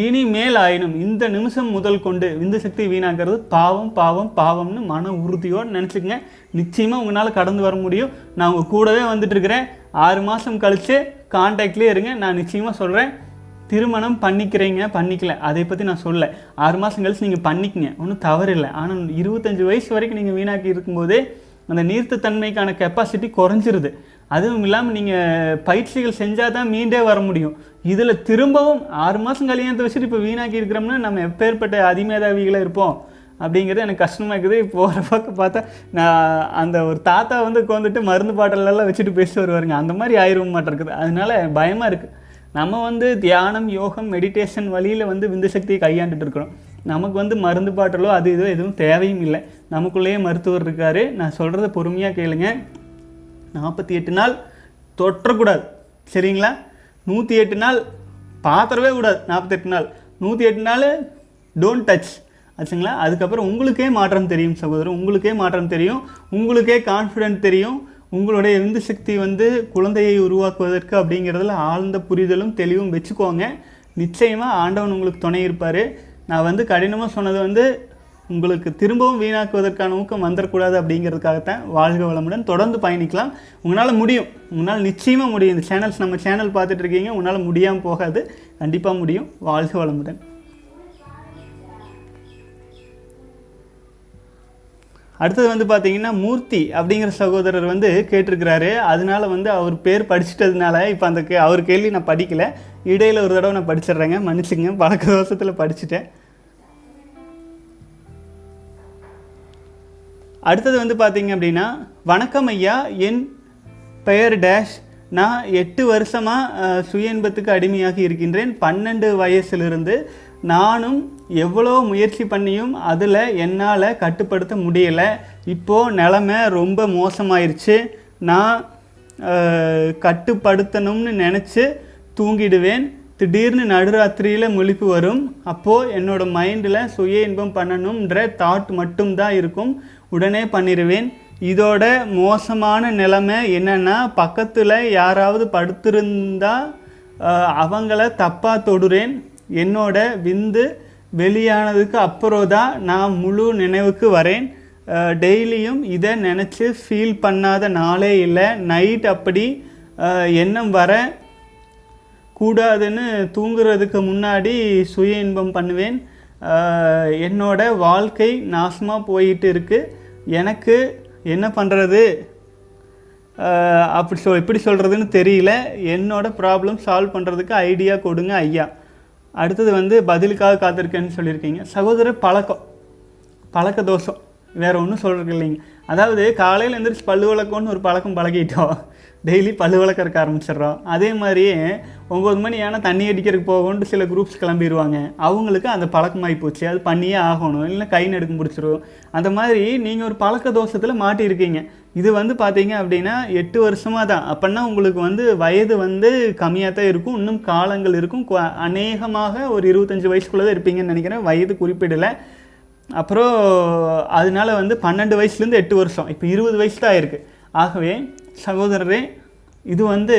Speaker 1: இனிமேல் ஆயினும் இந்த நிமிஷம் முதல் கொண்டு விந்து சக்தி வீணாகிறது பாவம் பாவம் பாவம்னு மன உறுதியோடு நினச்சிக்கங்க. நிச்சயமாக உங்களால் கடந்து வர முடியும். நான் உங்கள் கூடவே வந்துட்டுருக்கிறேன் ஆறு மாதம் கழித்து கான்டாக்ட்லேயே இருங்க. நான் நிச்சயமாக சொல்கிறேன் திருமணம் பண்ணிக்கிறீங்க பண்ணிக்கல. அதை பற்றி நான் சொல்ல. ஆறு மாதம் கழிச்சு நீங்கள் பண்ணிக்கங்க. ஒன்றும் தவறு இல்லை ஆனால் இருபத்தஞ்சி வயசு வரைக்கும் நீங்கள் வீணாக்கி இருக்கும்போது அந்த நீர்த்தத்தன்மைக்கான கெப்பாசிட்டி குறைஞ்சிருது. அதுவும் இல்லாமல் நீங்கள் பயிற்சிகள் செஞ்சால் தான் மீண்டே வர முடியும். இதில் திரும்பவும் ஆறு மாதம் கல்யாணத்தை வச்சுட்டு இப்போ வீணாக்கி இருக்கிறோம்னா நம்ம எப்பேற்பட்ட அதிமேதாவிகளாக இருப்போம்? அப்படிங்கிறது எனக்கு கஷ்டமாக இருக்குது. போகிற பக்கம் பார்த்தா நான் அந்த ஒரு தாத்தா வந்து உட்காந்துட்டு மருந்து பாட்டிலெல்லாம் வச்சுட்டு பேசி வருவாருங்க. அந்த மாதிரி ஆயிரும் மாட்டிருக்குது. அதனால பயமாக இருக்குது நம்ம வந்து தியானம் யோகம் மெடிடேஷன் வழியில் வந்து விந்து சக்தியை கையாண்டுட்டு இருக்கிறோம். நமக்கு வந்து மருந்து பாட்டலோ அது இதோ எதுவும் தேவையும் இல்லை. நமக்குள்ளேயே மருத்துவர் இருக்கார். நான் சொல்கிறத பொறுமையாக கேளுங்க. நாற்பத்தி எட்டு நாள் தொற்றக்கூடாது. சரிங்களா? நூற்றி எட்டு நாள் பாத்திரவே கூடாது. நாற்பத்தெட்டு நாள். நூற்றி எட்டு நாள் டோன்ட் டச் ஆச்சுங்களா? அதுக்கப்புறம் உங்களுக்கே மாற்றம் தெரியும் சகோதரர். உங்களுக்கே மாற்றம் தெரியும். உங்களுக்கே கான்ஃபிடென்ட் தெரியும். உங்களுடைய விந்து சக்தி வந்து குழந்தையை உருவாக்குவதற்கு அப்படிங்கிறதுல ஆழ்ந்த புரிதலும் தெளிவும் வச்சுக்கோங்க. நிச்சயமாக ஆண்டவன் உங்களுக்கு துணை இருப்பார். நான் வந்து கடினமாக சொன்னது வந்து உங்களுக்கு திரும்பவும் வீணாக்குவதற்கான ஊக்கம் வந்துடக்கூடாது அப்படிங்கிறதுக்காகத்தான். வாழ்க வளமுடன். தொடர்ந்து பயணிக்கலாம். உங்களால் முடியும். உங்களால் நிச்சயமாக முடியும். இந்த சேனல்ஸ் நம்ம சேனல் பார்த்துட்ருக்கீங்க உங்களால் முடியாமல் போகாது. கண்டிப்பாக முடியும். வாழ்க வளமுடன். அடுத்தது வந்து பார்த்தீங்கன்னா மூர்த்தி அப்படிங்கிற சகோதரர் வந்து கேட்டிருக்கிறாரு. அதனால வந்து அவர் பேர் படிச்சிட்டதுனால இப்போ அந்த கே அவர் கேள்வி நான் படிக்கல. இடையில ஒரு தடவை நான் படிச்சிடுறேங்க. மன்னிச்சுங்க. பழக்க தோஷத்தில் படிச்சுட்டேன். அடுத்தது வந்து பார்த்தீங்க அப்படின்னா வணக்கம் ஐயா. என் பெயர் டேஷ். நான் எட்டு வருஷமாக சுய இன்பத்துக்கு அடிமையாக இருக்கின்றேன். பன்னெண்டு வயசிலிருந்து நானும் எவ்வளோ முயற்சி பண்ணியும் அதில் என்னால் கட்டுப்படுத்த முடியலை. இப்போது நிலமை ரொம்ப மோசமாயிருச்சு. நான் கட்டுப்படுத்தணும்னு நினச்சி தூங்கிடுவேன். திடீர்னு நடுராத்திரியில் முழிப்பு வரும். அப்போது என்னோட மைண்டில் சுய இன்பம் பண்ணணுன்ற தாட் மட்டும்தான் இருக்கும். உடனே பண்ணிடுவேன். இதோட மோசமான நிலைமை என்னென்னா பக்கத்தில் யாராவது படுத்திருந்தால் அவங்கள தப்பாக தொடுறேன். என்னோட விந்து வெளியானதுக்கு அப்புறம் தான் நான் முழு நினைவுக்கு வரேன். டெய்லியும் இதை நினச்சி ஃபீல் பண்ணாத நாளே இல்லை. நைட் அப்படி எண்ணம் வர கூடாதுன்னு தூங்குறதுக்கு முன்னாடி சுய இன்பம் பண்ணுவேன். என்னோட வாழ்க்கை நாசமாக போயிட்டு இருக்குது எனக்கு என்ன பண்ணுறது அப்படி சொல் எப்படி சொல்கிறதுன்னு தெரியல. என்னோட ப்ராப்ளம் சால்வ் பண்ணுறதுக்கு ஐடியா கொடுங்க ஐயா. அடுத்தது வந்து பதிலுக்காக காத்திருக்கேன்னு சொல்லியிருக்கீங்க. சகோதரர் பழக்கம் பழக்க தோஷம் வேறு ஒன்றும் சொல்கிறது இல்லைங்க அதாவது காலையில் எழுந்திரிச்சு பல்லு விளக்கம்னு ஒரு பழக்கம் பழகிட்டோம். டெய்லி பல்லு வளர்க்கறக்க ஆரம்பிச்சிடுறோம். அதே மாதிரியே ஒம்பது மணி ஆனால் தண்ணி அடிக்கிறதுக்கு போகணுன்ட்டு சில குரூப்ஸ் கிளம்பிடுவாங்க அவங்களுக்கு அந்த பழக்கமாகி போச்சு. அது பண்ணியே ஆகணும். இல்லை கை நடுக்கம் முடிச்சிடும் அந்த மாதிரி நீங்கள் ஒரு பழக்க தோஷத்தில் மாட்டியிருக்கீங்க. இது வந்து பார்த்தீங்க அப்படின்னா எட்டு வருஷமாக தான். அப்படின்னா உங்களுக்கு வந்து வயது வந்து கம்மியாக தான் இருக்கும். இன்னும் காலங்கள் இருக்கும். அநேகமாக ஒரு இருபத்தஞ்சி வயசுக்குள்ளே தான் இருப்பீங்கன்னு நினைக்கிறேன். வயது குறிப்பிடலை. அப்புறம் அதனால வந்து பன்னெண்டு வயசுலேருந்து எட்டு வருஷம். இப்போ இருபது வயசு தான் இருக்குது ஆகவே சகோதரரே இது வந்து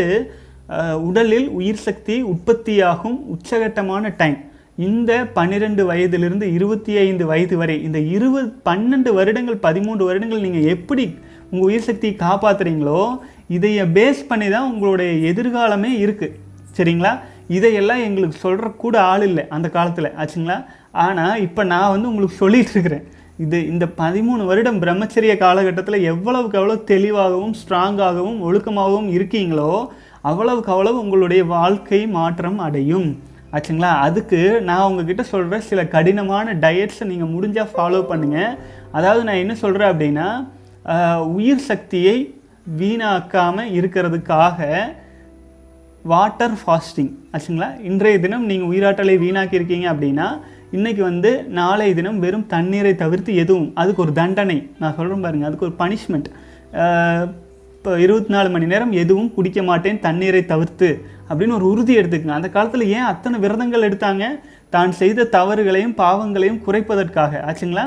Speaker 1: உடலில் உயிர் சக்தி உற்பத்தியாகும் உச்சகட்டமான டைம் இந்த பன்னிரெண்டு வயதிலிருந்து இருபத்தி ஐந்து வயது வரை இந்த இருபது பன்னெண்டு வருடங்கள் பதிமூன்று வருடங்கள் நீங்கள் எப்படி உங்கள் உயிர் சக்தியை காப்பாத்துறீங்களோ இதைய பேஸ் பண்ணி தான் உங்களுடைய எதிர்காலமே இருக்குது சரிங்களா? இதையெல்லாம் எங்களுக்கு சொல்கிற கூட ஆள் இல்லை அந்த காலத்தில். ஆச்சுங்களா? ஆனால் இப்போ நான் வந்து உங்களுக்கு சொல்லிகிட்டு இருக்கிறேன். இது இந்த பதிமூணு வருடம் பிரம்மச்சரிய காலகட்டத்தில் எவ்வளவுக்கு எவ்வளோ தெளிவாகவும் ஸ்ட்ராங்காகவும் ஒழுக்கமாகவும் இருக்கீங்களோ அவ்வளவுக்கு அவ்வளவு உங்களுடைய வாழ்க்கை மாற்றம் அடையும். ஆச்சுங்களா? அதுக்கு நான் உங்ககிட்ட சொல்கிற சில கடினமான டயட்ஸை நீங்கள் முடிஞ்சால் ஃபாலோ பண்ணுங்கள் அதாவது நான் என்ன சொல்கிறேன் அப்படின்னா உயிர் சக்தியை வீணாக்காமல் இருக்கிறதுக்காக வாட்டர் ஃபாஸ்டிங் ஆச்சுங்களா? இன்றைய தினம் நீங்கள் உயிராற்றலை வீணாக்கியிருக்கீங்க அப்படின்னா இன்றைக்கி வந்து நாளைய தினம் வெறும் தண்ணீரை தவிர்த்து எதுவும் அதுக்கு ஒரு தண்டனை. நான் சொல்கிறேன் பாருங்கள் அதுக்கு ஒரு பனிஷ்மெண்ட் இப்போ இருபத்தி நாலு மணி நேரம் எதுவும் குடிக்க மாட்டேன் தண்ணீரை தவிர்த்து அப்படின்னு ஒரு உறுதி எடுத்துக்கங்க. அந்த காலத்தில் ஏன் அத்தனை விரதங்கள் எடுத்தாங்க? தான் செய்த தவறுகளையும் பாவங்களையும் குறைப்பதற்காக. ஆச்சுங்களா?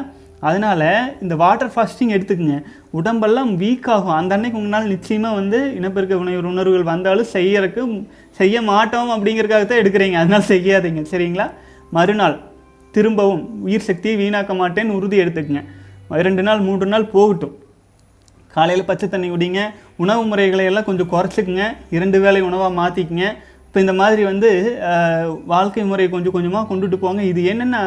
Speaker 1: அதனால் இந்த வாட்டர் ஃபாஸ்டிங் எடுத்துக்கங்க. உடம்பெல்லாம் வீக் ஆகும். அந்த அன்னைக்கு உங்களால் நிச்சயமாக வந்து இனப்பெருக்க உணவு உணர்வுகள் வந்தாலும் செய்யறதுக்கு செய்ய மாட்டோம் அப்படிங்கறதுக்காக தான் எடுக்கிறீங்க. அதனால் செய்யாதீங்க. சரிங்களா? மறுநாள். திரும்பவும் உயிர் சக்தியை வீணாக்க மாட்டேன்னு உறுதி எடுத்துக்கங்க. ரெண்டு நாள் மூன்று நாள் போகட்டும். காலையில் பச்சை தண்ணி குடிங்க. உணவு முறைகளை எல்லாம் கொஞ்சம் குறைச்சிக்குங்க. இரண்டு வேளை உணவாக மாற்றிக்குங்க இப்போ இந்த மாதிரி வந்து வாழ்க்கை முறையை கொஞ்சம் கொஞ்சமாக கொண்டுட்டு போங்க. இது என்னென்னா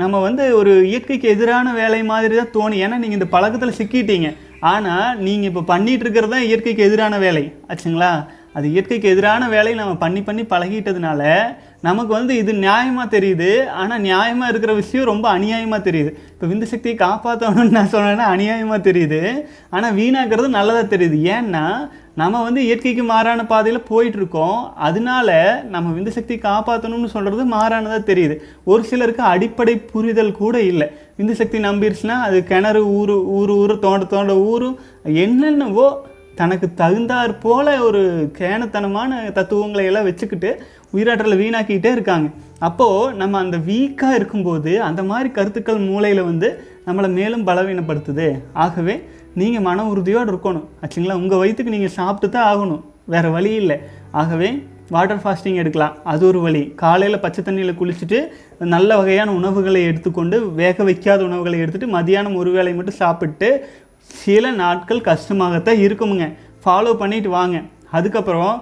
Speaker 1: நம்ம வந்து ஒரு இயற்கைக்கு எதிரான வேலை மாதிரி தான் தோணும் ஏன்னா நீங்கள் இந்த பழக்கத்தில் சிக்கிட்டீங்க. ஆனால் நீங்கள் இப்போ பண்ணிகிட்டு இருக்கிறது தான் இயற்கைக்கு எதிரான வேலை. ஆச்சுங்களா? அது இயற்கைக்கு எதிரான வேலையை நம்ம பண்ணி பண்ணி பழகிட்டதுனால நமக்கு வந்து இது நியாயமாக தெரியுது. ஆனால் நியாயமாக இருக்கிற விஷயம் ரொம்ப அநியாயமாக தெரியுது. இப்போ விந்து சக்தியை காப்பாற்றணும்னு நான் சொன்னேன்னா அநியாயமாக தெரியுது. ஆனால் வீணாக்கிறது நல்லதாக தெரியுது. ஏன்னா நம்ம வந்து இயற்கைக்கு மாறான பாதையில் போயிட்டுருக்கோம். அதனால நம்ம விந்து சக்தியை காப்பாற்றணும்னு சொல்கிறது மாறானதாக தெரியுது. ஒரு சிலருக்கு அடிப்படை புரிதல் கூட இல்லை. விந்து சக்தி நம்பிடுச்சுன்னா அது கிணறு ஊர் ஊர் ஊர் தோண்ட தோண்ட ஊரும் என்னென்னவோ தனக்கு தகுந்தாற் போல ஒரு கேனத்தனமான தத்துவங்களை எல்லாம் வச்சுக்கிட்டு உயிராற்றலை வீணாக்கிட்டே இருக்காங்க. அப்போது நம்ம அந்த வீக்காக இருக்கும்போது அந்த மாதிரி கருத்துக்கள் மூளையில் வந்து நம்மளை மேலும் பலவீனப்படுத்துது. ஆகவே நீங்கள் மன உறுதியோடு இருக்கணும். ஆச்சுங்களா உங்கள் வயிற்றுக்கு நீங்கள் சாப்பிட்டு தான் ஆகணும். வேறு வழி இல்லை. ஆகவே வாட்டர் ஃபாஸ்டிங் எடுக்கலாம். அது ஒரு வழி. காலையில் பச்சை தண்ணியில் குளிச்சுட்டு நல்ல வகையான உணவுகளை எடுத்துக்கொண்டு வேக வைக்காத உணவுகளை எடுத்துகிட்டு மதியானம் ஒரு வேளை மட்டும் சாப்பிட்டு சில நாட்கள் கஷ்டமாகத்தான் இருக்குமுங்க. ஃபாலோ பண்ணிட்டு வாங்க. அதுக்கப்புறம்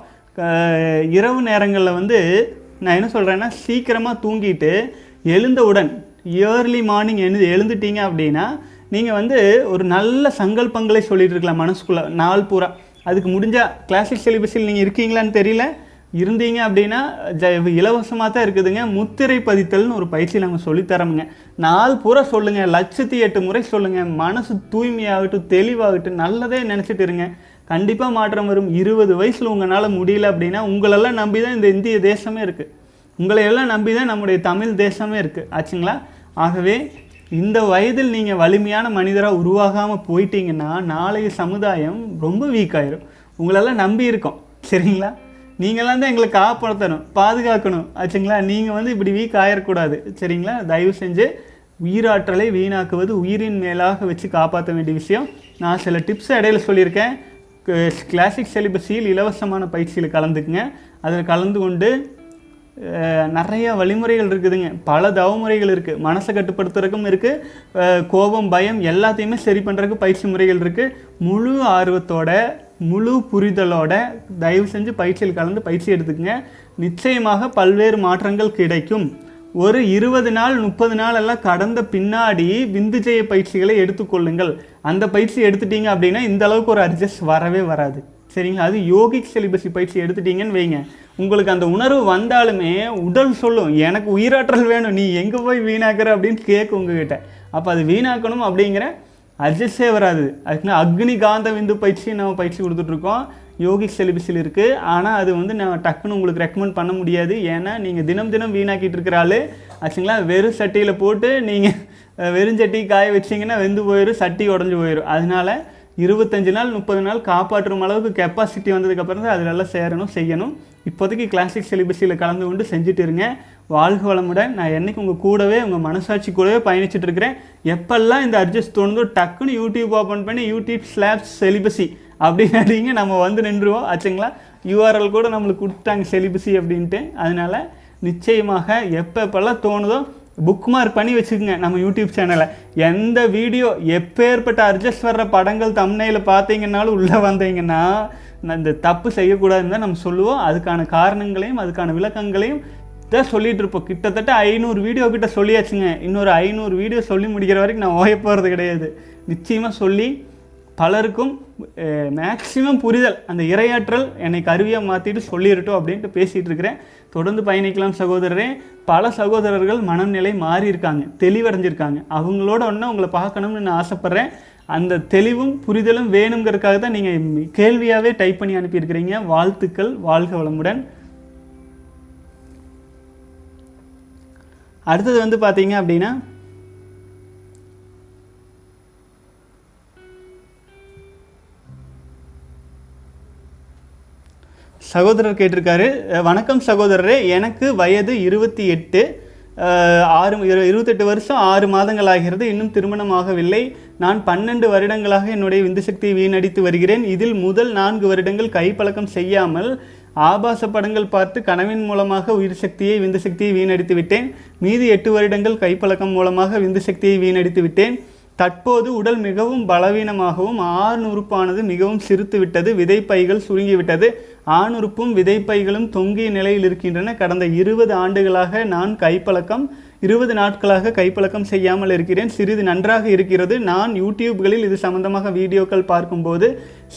Speaker 1: இரவு நேரங்களில் வந்து நான் என்ன சொல்கிறேன்னா சீக்கிரமாக தூங்கிட்டு எழுந்தவுடன் இயர்லி மார்னிங் எழுந்து எழுந்துட்டீங்க அப்படின்னா நீங்கள் வந்து ஒரு நல்ல சங்கல்பங்களை சொல்லிட்டு இருக்கலாம் மனசுக்குள்ளே நாள் பூரா. அதுக்கு முடிஞ்சால் கிளாசிக் சிலிபஸில் நீங்கள் இருக்கீங்களான்னு தெரியல. இருந்தீங்க அப்படின்னா ஜ இலவசமாக தான் இருக்குதுங்க. முத்திரை பதித்தல்னு ஒரு பயிற்சி நாங்கள் சொல்லித்தரோமுங்க நாள் பூரா சொல்லுங்கள் லட்சத்தி எட்டு முறை சொல்லுங்கள் மனசு தூய்மையாகட்டும் தெளிவாகட்டும் நல்லதே நினச்சிட்டு இருங்க. கண்டிப்பாக மாற்றம் வரும். இருபது வயசில் உங்களால் முடியல அப்படின்னா உங்களெல்லாம் நம்பி தான் இந்த இந்திய தேசமே இருக்குது உங்களை எல்லாம் நம்பி தான் நம்முடைய தமிழ் தேசமே இருக்குது ஆச்சுங்களா? ஆகவே இந்த வயதில் நீங்கள் வலிமையான மனிதராக உருவாகாமல் போயிட்டீங்கன்னா நாளைய சமுதாயம் ரொம்ப வீக் ஆயிரும். உங்களெல்லாம் நம்பி இருக்கோம். சரிங்களா? நீங்களாம் தான் எங்களை காப்பாற்றணும் பாதுகாக்கணும். ஆச்சுங்களா? நீங்கள் வந்து இப்படி வீக் ஆயிடக்கூடாது சரிங்களா? தயவு செஞ்சு உயிராற்றலை வீணாக்குவது உயிரின் மேலாக வச்சு காப்பாற்ற வேண்டிய விஷயம். நான் சில டிப்ஸ் இடையில சொல்லியிருக்கேன். கிளாசிக் செலிபஸியில் இலவசமான பயிற்சியில் கலந்துக்குங்க. அதில் கலந்து கொண்டு நிறைய வழிமுறைகள் இருக்குதுங்க. பல தவமுறைகள் இருக்குது மனசை கட்டுப்படுத்துறதுக்கும் இருக்குது கோபம் பயம் எல்லாத்தையுமே சரி பண்ணுறதுக்கு பயிற்சி முறைகள் இருக்குது முழு ஆர்வத்தோட முழு புரிதலோட தயவு செஞ்சு பயிற்சியில் கலந்து பயிற்சி எடுத்துக்கங்க. நிச்சயமாக பல்வேறு மாற்றங்கள் கிடைக்கும். ஒரு இருபது நாள் முப்பது நாள் எல்லாம் கடந்த பின்னாடி விந்துஜெய பயிற்சிகளை எடுத்துக்கொள்ளுங்கள். அந்த பயிற்சி எடுத்துட்டீங்க அப்படின்னா இந்த அளவுக்கு ஒரு அட்ஜஸ்ட் வரவே வராது. சரிங்களா? அது யோகிக் செலிபஸி பயிற்சி எடுத்துட்டீங்கன்னு வைங்க. உங்களுக்கு அந்த உணர்வு வந்தாலுமே உடல் சொல்லும் எனக்கு உயிராற்றல் வேணும் நீ எங்கே போய் வீணாக்குற? அப்படின்னு கேட்கும் உங்ககிட்ட. அப்போ அது வீணாக்கணும் அப்படிங்கிற அட்ஜஸ்டே வராது. அதுக்குன்னா அக்னி காந்த விந்து பயிற்சி நம்ம பயிற்சி கொடுத்துட்ருக்கோம் யோகிக் செலிபஸில் இருக்குது ஆனால் அது வந்து நான் டக்குன்னு உங்களுக்கு ரெக்கமெண்ட் பண்ண முடியாது. ஏன்னா நீங்கள் தினம் தினம் வீணாக்கிட்டு இருக்கிற ஆளு. ஆச்சுங்களா? வெறும் சட்டியில் போட்டு நீங்கள் வெறும் சட்டி காய வச்சிங்கன்னா வெந்து போயிடும் சட்டி உடஞ்சி போயிடும் அதனால இருபத்தஞ்சி நாள் முப்பது நாள் காப்பாற்றும் அளவுக்கு கெப்பாசிட்டி வந்ததுக்கப்புறம் தான் அதிலெல்லாம் சேரணும் செய்யணும். இப்போதைக்கு கிளாசிக் செலிபஸியில் கலந்து கொண்டு செஞ்சுட்டு இருங்க. வாழ்க வளமுடன். நான் என்றைக்கு உங்கள் கூடவே உங்கள் மனசாட்சி கூடவே பயணிச்சுட்டு இருக்கிறேன். எப்பெல்லாம் இந்த அட்ஜஸ்ட் தோணுதோ டக்குன்னு யூடியூப் ஓப்பன் பண்ணி யூடியூப் ஸ்லாப்ஸ் செலிபஸி அப்படின்னு நம்ம வந்து நின்றுவோம். ஆச்சுங்களா? யூஆர்எல் கூட நம்மளுக்கு கொடுத்தாங்க செலிபஸி அப்படின்ட்டு. அதனால் நிச்சயமாக எப்போ எப்பெல்லாம் தோணுதோ புக் மார்க் பண்ணி வச்சுக்கோங்க நம்ம யூடியூப் சேனலை எந்த வீடியோ எப்பேற்பட்ட அட்ஜஸ்ட் வர்ற படங்கள் தம்னையில் பார்த்தீங்கன்னாலும் உள்ளே வந்தீங்கன்னா இந்த தப்பு செய்யக்கூடாதுன்னு தான் நம்ம சொல்லுவோம். அதுக்கான காரணங்களையும் அதுக்கான விளக்கங்களையும் தான் சொல்லிகிட்டு இருப்போம். கிட்டத்தட்ட ஐநூறு வீடியோ கிட்ட சொல்லியாச்சுங்க. இன்னொரு ஐநூறு வீடியோ சொல்லி முடிக்கிற வரைக்கும் நான் ஓய போகிறது கிடையாது. நிச்சயமாக சொல்லி பலருக்கும் மேக்சிமம் புரிதல் அந்த இரையாற்றல் என்னை கருவியாக மாற்றிட்டு சொல்லிடட்டும் அப்படின்ட்டு பேசிகிட்டு இருக்கிறேன். தொடர்ந்து பயணிக்கலாம் சகோதரரே. பல சகோதரர்கள் மனநிலை மாறி இருக்காங்க தெளிவடைஞ்சிருக்காங்க. அவங்களோட ஒன்று உங்களை பார்க்கணும்னு நான் ஆசைப்பட்றேன். அந்த தெளிவும் புரிதலும் வேணுங்கிறதுக்காக தான் நீங்கள் கேள்வியாகவே டைப் பண்ணி அனுப்பியிருக்கிறீங்க. வாழ்த்துக்கள் வாழ்க வளமுடன். அடுத்தது வந்து பார்த்தீங்க அப்படின்னா சகோதரர் கேட்டிருக்காரு. வணக்கம் சகோதரரே. எனக்கு வயது இருபத்தி எட்டு. ஆறு இரு- இருபத்தெட்டு வருஷம் ஆறு மாதங்கள் ஆகிறது. இன்னும் திருமணம் ஆகவில்லை. நான் பன்னெண்டு வருடங்களாக என்னுடைய விந்துசக்தியை வீணடித்து வருகிறேன். இதில் முதல் நான்கு வருடங்கள் கைப்பழக்கம் செய்யாமல் ஆபாச படங்கள் பார்த்து கனவின் மூலமாக உயிர் சக்தியை விந்து சக்தியை வீணடித்து விட்டேன். மீதி எட்டு வருடங்கள் கைப்பழக்கம் மூலமாக விந்து சக்தியை வீணடித்து விட்டேன். தற்போது உடல் மிகவும் பலவீனமாகவும் ஆண் உறுப்பானது மிகவும் சிறுத்து விட்டது விதைப்பைகள் சுருங்கிவிட்டது. ஆண் உறுப்பும் விதைப்பைகளும் தொங்கிய நிலையில் இருக்கின்றன. கடந்த இருபது ஆண்டுகளாக நான் கைப்பழக்கம் இருபது நாட்களாக கைப்பழக்கம் செய்யாமல் இருக்கிறேன். சிறிது நன்றாக இருக்கிறது. நான் யூடியூப்களில் இது சம்பந்தமாக வீடியோக்கள் பார்க்கும்போது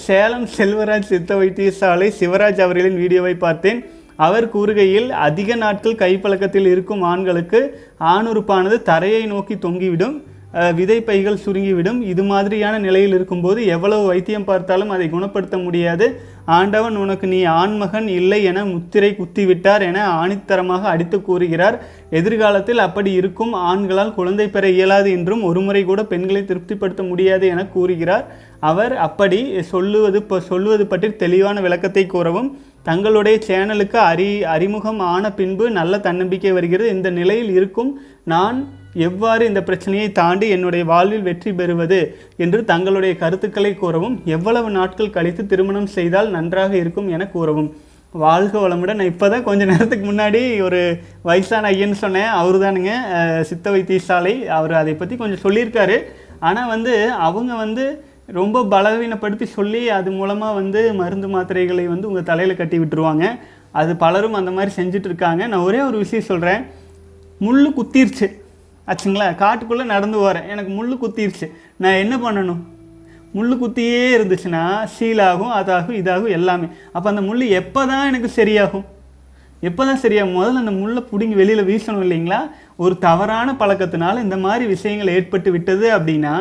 Speaker 1: சேலம் செல்வராஜ் சித்த வைத்தியசாலை சிவராஜ் அவர்களின் வீடியோவை பார்த்தேன். அவர் கூறுகையில் அதிக நாட்கள் கைப்பழக்கத்தில் இருக்கும் ஆண்களுக்கு ஆணுறுப்பானது தரையை நோக்கி தொங்கிவிடும். விதை விதைப்பைகள் சுருங்கிவிடும். இது மாதிரியான நிலையில் இருக்கும்போது எவ்வளவு வைத்தியம் பார்த்தாலும் அதை குணப்படுத்த முடியாது. ஆண்டவன் உனக்கு நீ ஆண்மகன் இல்லை என முத்திரை குத்திவிட்டார் என ஆணித்தரமாக அடித்து கூறுகிறார். எதிர்காலத்தில் அப்படி இருக்கும் ஆண்களால் குழந்தை பெற இயலாது என்றும் ஒருமுறை கூட பெண்களை திருப்திப்படுத்த முடியாது என கூறுகிறார். அவர் அப்படி சொல்லுவது ப- சொல்லுவது பற்றி தெளிவான விளக்கத்தை கூறவும் தங்களுடைய சேனலுக்கு அறி அறிமுகம் ஆன பின்பு நல்ல தன்னம்பிக்கை வருகிறது. இந்த நிலையில் இருக்கும் நான் எவ்வாறு இந்த பிரச்சனையை தாண்டி என்னுடைய வாழ்வில் வெற்றி பெறுவது என்று தங்களுடைய கருத்துக்களை கூறவும் எவ்வளவு நாட்கள் கழித்து திருமணம் செய்தால் நன்றாக இருக்கும் என கூறவும். வாழ்க வளமுடன். நான் இப்போ தான் கொஞ்ச நேரத்துக்கு முன்னாடி ஒரு வயசான ஐயன்னு சொன்னேன். அவர் தானுங்க சித்த வைத்தியசாலை. அவர் அதை பற்றி கொஞ்சம் சொல்லியிருக்காரு. ஆனால் வந்து அவங்க வந்து ரொம்ப பலவீனப்படுத்தி சொல்லி அது மூலமாக வந்து மருந்து மாத்திரைகளை வந்து உங்கள் தலையில் கட்டி விட்டுருவாங்க. அது பலரும் அந்த மாதிரி செஞ்சிட்ருக்காங்க நான் ஒரே ஒரு விஷயம் சொல்கிறேன் முள் குத்திருச்சு. ஆச்சுங்களா? காட்டுக்குள்ளே நடந்து வரேன் எனக்கு முள் குத்திருச்சு. நான் என்ன பண்ணணும்? முள் குத்தியே இருந்துச்சுன்னா சீலாகும் அதாகும் இதாகும் எல்லாமே. அப்போ அந்த முள் எப்போ தான் எனக்கு சரியாகும்? எப்போ தான் சரியாகும்? முதல்ல அந்த முள்ளை பிடுங்கி வெளியில் வீசணும் இல்லைங்களா? ஒரு தவறான பழக்கத்தினால இந்த மாதிரி விஷயங்கள் ஏற்பட்டு விட்டது அப்படின்னா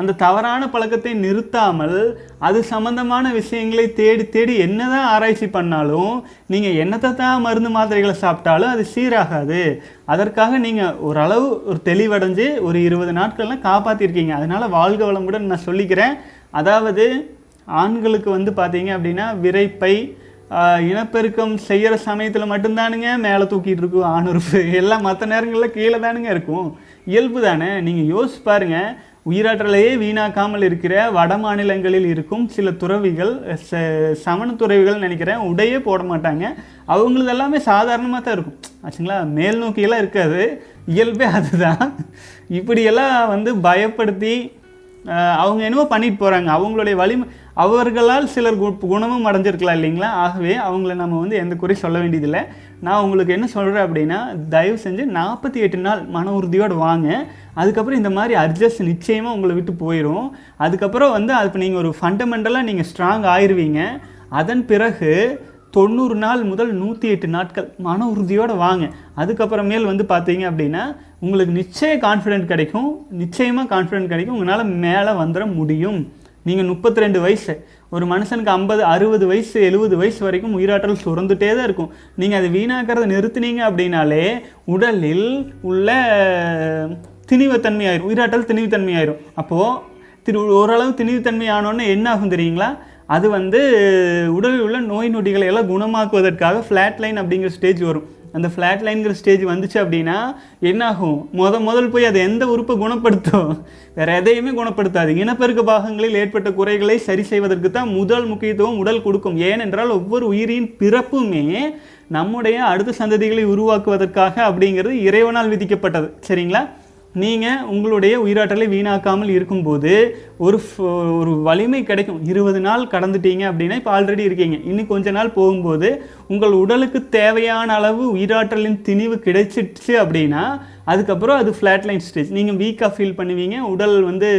Speaker 1: அந்த தவறான பழக்கத்தை நிறுத்தாமல் அது சம்பந்தமான விஷயங்களை தேடி தேடி என்னதான் ஆராய்ச்சி பண்ணாலும் நீங்கள் என்னத்தை தான் மருந்து மாத்திரைகளை சாப்பிட்டாலும் அது சீராகாது. அதற்காக நீங்கள் ஓரளவு ஒரு தெளிவடைஞ்சு ஒரு இருபது நாட்கள்லாம் காப்பாற்றிருக்கீங்க அதனால் வாழ்க வளமுடன் நான் சொல்லிக்கிறேன். அதாவது ஆண்களுக்கு வந்து பார்த்தீங்க அப்படின்னா விரைப்பை இனப்பெருக்கம் செய்கிற சமயத்தில் மட்டும்தானுங்க மேலே தூக்கிட்டு இருக்கும் ஆணுறுப்பு. எல்லாம் மற்ற நேரங்களில் கீழே தானுங்க இருக்கும். இயல்பு தானே? நீங்கள் யோசிச்சு பாருங்கள் உயிராற்றலையே வீணாக்காமல் இருக்கிற வட மாநிலங்களில் இருக்கும் சில துறவிகள் ச- சமண துறவிகள் நினைக்கிறேன் உடையே போட மாட்டாங்க. அவங்களது எல்லாமே சாதாரணமாக தான் இருக்கும். ஆச்சுங்களா? மேல் நோக்கியெல்லாம் இருக்காது. இயல்பே அதுதான். இப்படியெல்லாம் வந்து பயப்படுத்தி அவங்க என்னவோ பண்ணிட்டு போகிறாங்க அவங்களுடைய வலிமை அவர்களால் சிலர் கு- குணமும் அடைஞ்சிருக்கலாம் இல்லைங்களா? ஆகவே அவங்கள நம்ம வந்து எந்த குறை சொல்ல வேண்டியதில்லை. நான் உங்களுக்கு என்ன சொல்கிறேன் அப்படின்னா தயவு செஞ்சு நாற்பத்தி எட்டு நாள் மன உறுதியோடு வாங்க. அதுக்கப்புறம் இந்த மாதிரி அட்ஜஸ்ட் நிச்சயமாக உங்களை விட்டு போயிடும் அதுக்கப்புறம் வந்து அது இப்போ நீங்கள் ஒரு ஃபண்டமெண்டலாக நீங்கள் ஸ்ட்ராங் ஆயிடுவீங்க அதன் பிறகு தொண்ணூறு நாள் முதல் நூற்றி எட்டு நாட்கள் மன உறுதியோடு வாங்க. அதுக்கப்புறமேல் வந்து பார்த்தீங்க அப்படின்னா உங்களுக்கு நிச்சய கான்ஃபிடென்ட் கிடைக்கும். நிச்சயமாக கான்ஃபிடென்ட் கிடைக்கும். உங்களால் மேலே வந்துட முடியும். நீங்கள் முப்பத்தி ரெண்டு வயசு. ஒரு மனுஷனுக்கு ஐம்பது அறுபது வயசு எழுபது வயசு வரைக்கும் உயிராற்றல் சுரந்துட்டே தான் இருக்கும். நீங்கள் அதை வீணாக்கிறத நிறுத்துனீங்க அப்படின்னாலே உடலில் உள்ள திணிவுத்தன்மை ஆயிரும் உயிராற்றல் திணிவுத்தன்மை ஆயிரும் அப்போது திரு ஓரளவு திணிவுத்தன்மை ஆனோன்னு என்ன ஆகும் தெரியுங்களா? அது வந்து உடலில் உள்ள நோய் நொடிகளை எல்லாம் குணமாக்குவதற்காக ஃப்ளாட் லைன் அப்படிங்கிற ஸ்டேஜ் வரும். அந்த ஃப்ளாட் லைன்கிற ஸ்டேஜ் வந்துச்சு அப்படின்னா என்னாகும் முத முதல் போய் அது எந்த உறுப்பை குணப்படுத்தும்? வேற எதையுமே குணப்படுத்தாது. இனப்பெருக்க பாகங்களில் ஏற்பட்ட குறைகளை சரி செய்வதற்கு தான் முதல் முக்கியத்துவம் உடல் கொடுக்கும். ஏனென்றால் ஒவ்வொரு உயிரின் பிறப்புமே நம்முடைய அடுத்த சந்ததிகளை உருவாக்குவதற்காக அப்படிங்கிறது இறைவனால் விதிக்கப்பட்டது. சரிங்களா? நீங்கள் உங்களுடைய உயிராற்றலை வீணாக்காமல் இருக்கும்போது ஒரு ஒரு வலிமை கிடைக்கும். இருபது நாள் கடந்துட்டீங்க அப்படின்னா இப்போ ஆல்ரெடி இருக்கீங்க. இன்னும் கொஞ்ச நாள் போகும்போது உங்கள் உடலுக்கு தேவையான அளவு உயிராற்றலின் திணிவு கிடைச்சிடுச்சு அப்படின்னா அதுக்கப்புறம் அது ஃப்ளாட்லைன் ஸ்டேஜ் நீங்கள் வீக்காக ஃபீல் பண்ணுவீங்க. உடல் வந்து